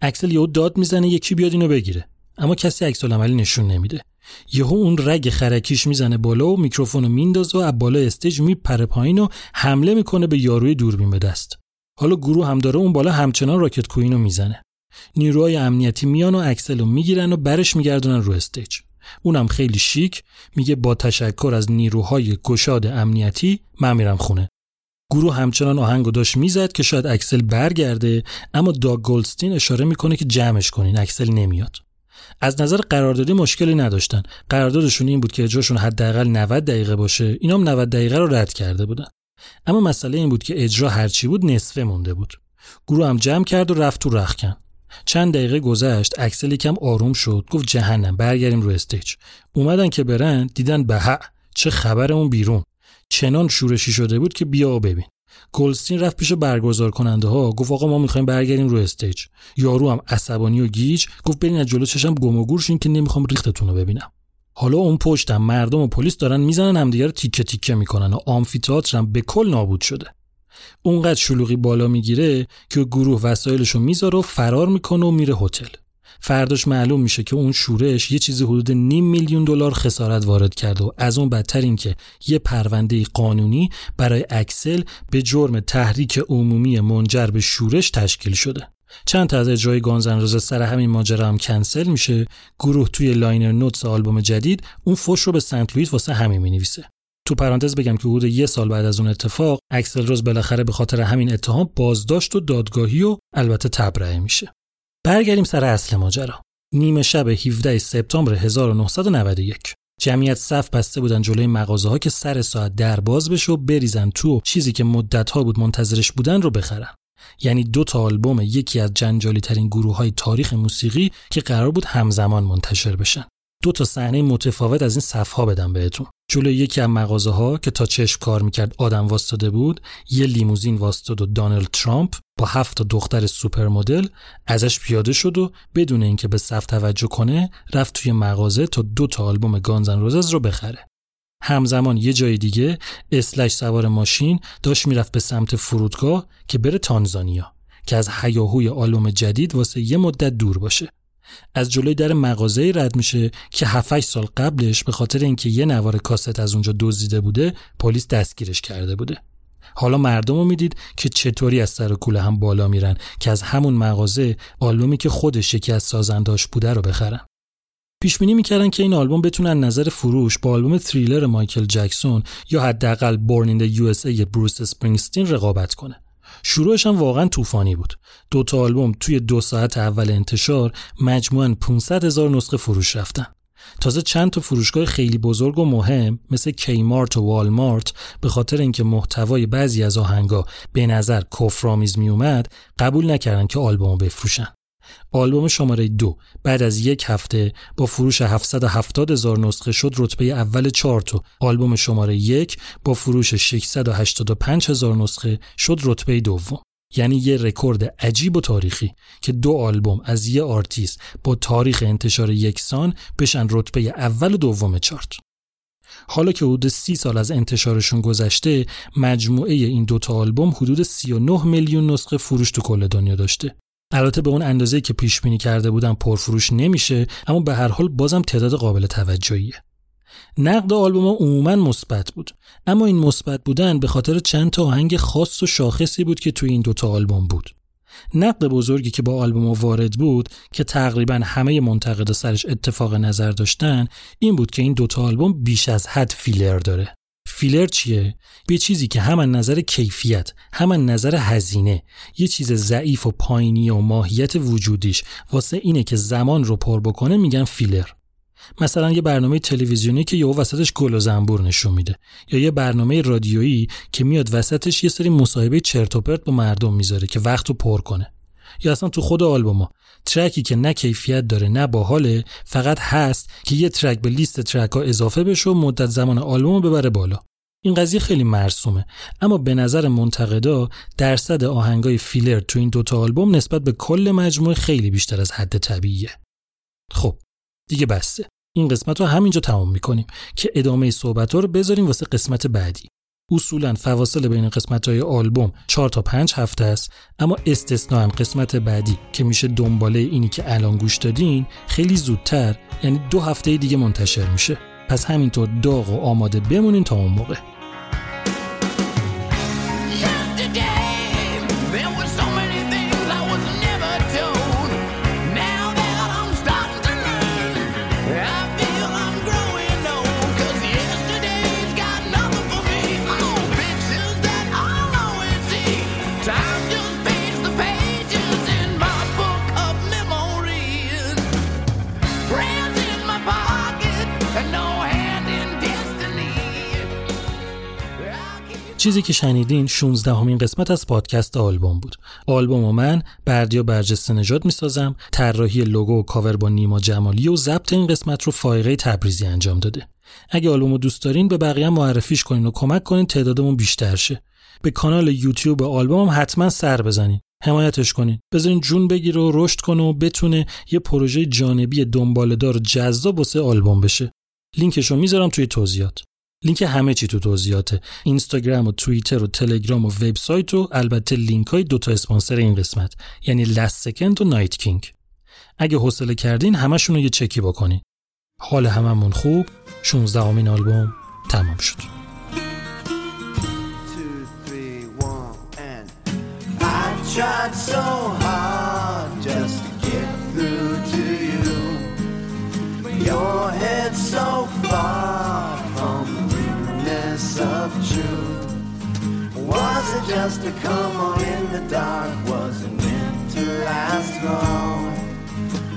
اکسل یهو داد می‌زنه یکی بیاد اینو بگیره. اما کسی عکس‌العملی نشون نمیده. یهو اون رگ خرکیش می‌زنه بالا و میکروفونو میندازه و از بالا stage میپره پایین و حمله می‌کنه به یاروی دوربین به دست. حالا گروه هم داره اون بالا همچنان Rocket Queen و می‌زنه. نیروهای امنیتی میان و اکسل رو می‌گیرن و برش میگردونن رو stage. اونم خیلی شیک میگه با تشکر از نیروهای گشاد امنیتی من میرم خونه. گروه همچنان آهنگو داشت می‌زد که شاید اکسل برگرده اما داگ گلدستین اشاره می‌کنه که جمعش کنین اکسل نمیاد. از نظر قراردادی مشکلی نداشتن. قراردادشون این بود که اجراشون حداقل 90 دقیقه باشه. اینا هم 90 دقیقه رو رد کرده بودن. اما مسئله این بود که اجرا هرچی بود نصفه مونده بود. گروه هم جمع کرد و رفت تو رخکن چند دقیقه گذشت اکسل کم آروم شد. گفت جهنم برگردیم رو stage. اومدن که برن دیدن به چه خبر اون بیرون. چنان شورشی شده بود که بیا ببین. گلدستین رفت پیش برگزار کننده ها گفت آقا ما می‌خوایم برگردیم رو stage. یارو هم عصبانی و گیج گفت برین از جلو چشم گم و گور شین که نمی‌خوام ریختتون رو ببینم. حالا اون پشتم مردم و پلیس دارن می‌زنن همدیگه رو تیکه تیکه می‌کنن و آمفیتئاتر هم به کل نابود شده. اونقدر شلوغی بالا می‌گیره که گروه وسایلشو می‌ذاره و فرار می‌کنه و میره هتل. فرداش معلوم میشه که اون شورش یه چیزی حدود نیم میلیون دلار خسارت وارد کرده و از اون بدتر این که یه پرونده قانونی برای اکسل به جرم تحریک عمومی منجر به شورش تشکیل شده. چند تا از اجرای Guns N' Roses سر همین ماجرا هم کنسل میشه. گروه توی liner notes آلبوم جدید اون فوش رو به سنت لوئیس واسه همین می‌نویسه. تو پرانتز بگم که حدود یه سال بعد از اون اتفاق اکسل روز بالاخره به خاطر همین اتهام بازداشت و دادگاهی و البته تبرئه میشه. برگردیم سر اصل ماجرا. نیمه شب 17 سپتامبر 1991 جمعیت صف بسته بودن جلوی مغازه ها که سر ساعت در باز بشه و بریزن تو چیزی که مدت ها بود منتظرش بودن رو بخرن. یعنی دو تا آلبوم یکی از جنجالی ترین گروه های تاریخ موسیقی که قرار بود همزمان منتشر بشن. دو تا صحنه متفاوت از این صفها بدم بهتون. جلوی یکی از مغازه ها که تا چشم کار می‌کرد آدم واستاده بود یه لیموزین واستاد و دانالد ترامپ با هفت دختر سوپر مدل ازش پیاده شد و بدون اینکه به صف توجه کنه رفت توی مغازه تا دو تا آلبوم گانزن روزز رو بخره. همزمان یه جای دیگه اسلش سوار ماشین داشت می‌رفت به سمت فرودگاه که بره تانزانیا که از حیاهوی آلبوم جدید واسه یه مدت دور باشه. از جلوی در مغازه رد میشه که 7 سال قبلش به خاطر اینکه یه نوار کاست از اونجا دزدیده بوده پلیس دستگیرش کرده بوده. حالا مردم رو می‌دید که چطوری از سر و کول هم بالا میرن که از همون مغازه آلبومی که خودش یکی از سازنداش بوده رو بخرن. پیش بینی می‌کردن که این آلبوم بتونه از نظر فروش با آلبوم تریلر مایکل جکسون یا حداقل Born U.S.A. بروس اسپرینگستین رقابت کنه. شروعش هم واقعا طوفانی بود. دو تا آلبوم توی دو ساعت اول انتشار مجموعاً 500 هزار نسخه فروش رفتن. تازه چند تا فروشگاه خیلی بزرگ و مهم مثل کیمارت و والمارت به خاطر اینکه محتوای بعضی از آهنگا به نظر کفرآمیز می اومد قبول نکردن که آلبومو بفروشن. آلبوم شماره دو بعد از یک هفته با فروش 770 هزار نسخه شد رتبه اول چارت و آلبوم شماره یک با فروش 685 هزار نسخه شد رتبه دوم. یعنی یه رکورد عجیب و تاریخی که دو آلبوم از یه آرتیست با تاریخ انتشار یکسان بشن رتبه اول و دوم چارت. حالا که حدود سی سال از انتشارشون گذشته مجموعه این دوتا آلبوم حدود 39 میلیون نسخه فروش تو کل دنیا داشته. البته به اون اندازه که پیش بینی کرده بودن پرفروش نمیشه اما به هر حال بازم تعداد قابل توجهیه. نقد آلبوم عموما مثبت بود اما این مثبت بودن به خاطر چند تا آهنگ خاص و شاخصی بود که توی این دوتا آلبوم بود. نقد بزرگی که با آلبوم وارد بود که تقریبا همه منتقدا سرش اتفاق نظر داشتن این بود که این دوتا آلبوم بیش از حد فیلر داره. فیلر چیه؟ به چیزی که هم نظر کیفیت هم نظر هزینه یه چیز ضعیف و پایینی و ماهیت وجودیش. واسه اینه که زمان رو پر بکنه میگن فیلر. مثلا یه برنامه تلویزیونی که یه وسطش گل و زنبور نشون میده. یا یه برنامه رادیویی که میاد وسطش یه سری مصاحبه چرت و پرت با مردم می‌ذاره که وقت رو پر کنه. یا اصلا تو خود آلبوما. ترکی که نه کیفیت داره نه باحاله فقط هست که یه ترک به لیست ترک ها اضافه بشه و مدت زمان آلبوم ببره بالا. این قضیه خیلی مرسومه. اما به نظر منتقدا درصد آهنگای فیلر تو این دوتا آلبوم نسبت به کل مجموعه خیلی بیشتر از حد طبیعیه. خب دیگه بسته. این قسمت رو همینجا تمام می‌کنیم که ادامه صحبت رو بذاریم واسه قسمت بعدی. اصولا فواصل بین قسمت های آلبوم 4 تا 5 هفته است اما استثنا قسمت بعدی که میشه دنباله اینی که الان گوش دادین خیلی زودتر یعنی دو هفته دیگه منتشر میشه. پس همینطور داغ و آماده بمونین تا اون موقع. چیزی که شنیدین 16 همین قسمت از پادکست آلبوم بود. آلبوم و من بردیا برجسته نجات می‌سازم، طراحی لوگو و کاور با نیما جمالی و ضبط این قسمت رو فایقه تبریزی انجام داده. اگه آلبوم رو دوست دارین به بقیه معرفیش کنین و کمک کنین تعدادمون بیشتر شه. به کانال یوتیوب آلبوم حتما سر بزنین. حمایتش کنین. بذارین جون بگیره و رشد کنه و بتونه یه پروژه جانبی دنباله‌دار و جذاب واسه آلبوم بشه. لینکش رو می‌ذارم توی توضیحات. لینک همه چی تو توضیحاته. اینستاگرام و توییتر و تلگرام و وبسایت و البته لینک های دوتا اسپانسر این قسمت یعنی لست سکند و نایت کینگ اگه حوصله کردین همشون رو یه چکی بکنین حال هممون خوب. 16 امین آلبوم تمام شد. Of June. Was it just a come on in the dark? Was it meant to last long?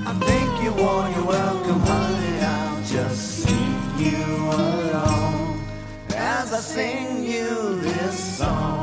I think you won your welcome, honey. I'll just sing you along as I sing you this song.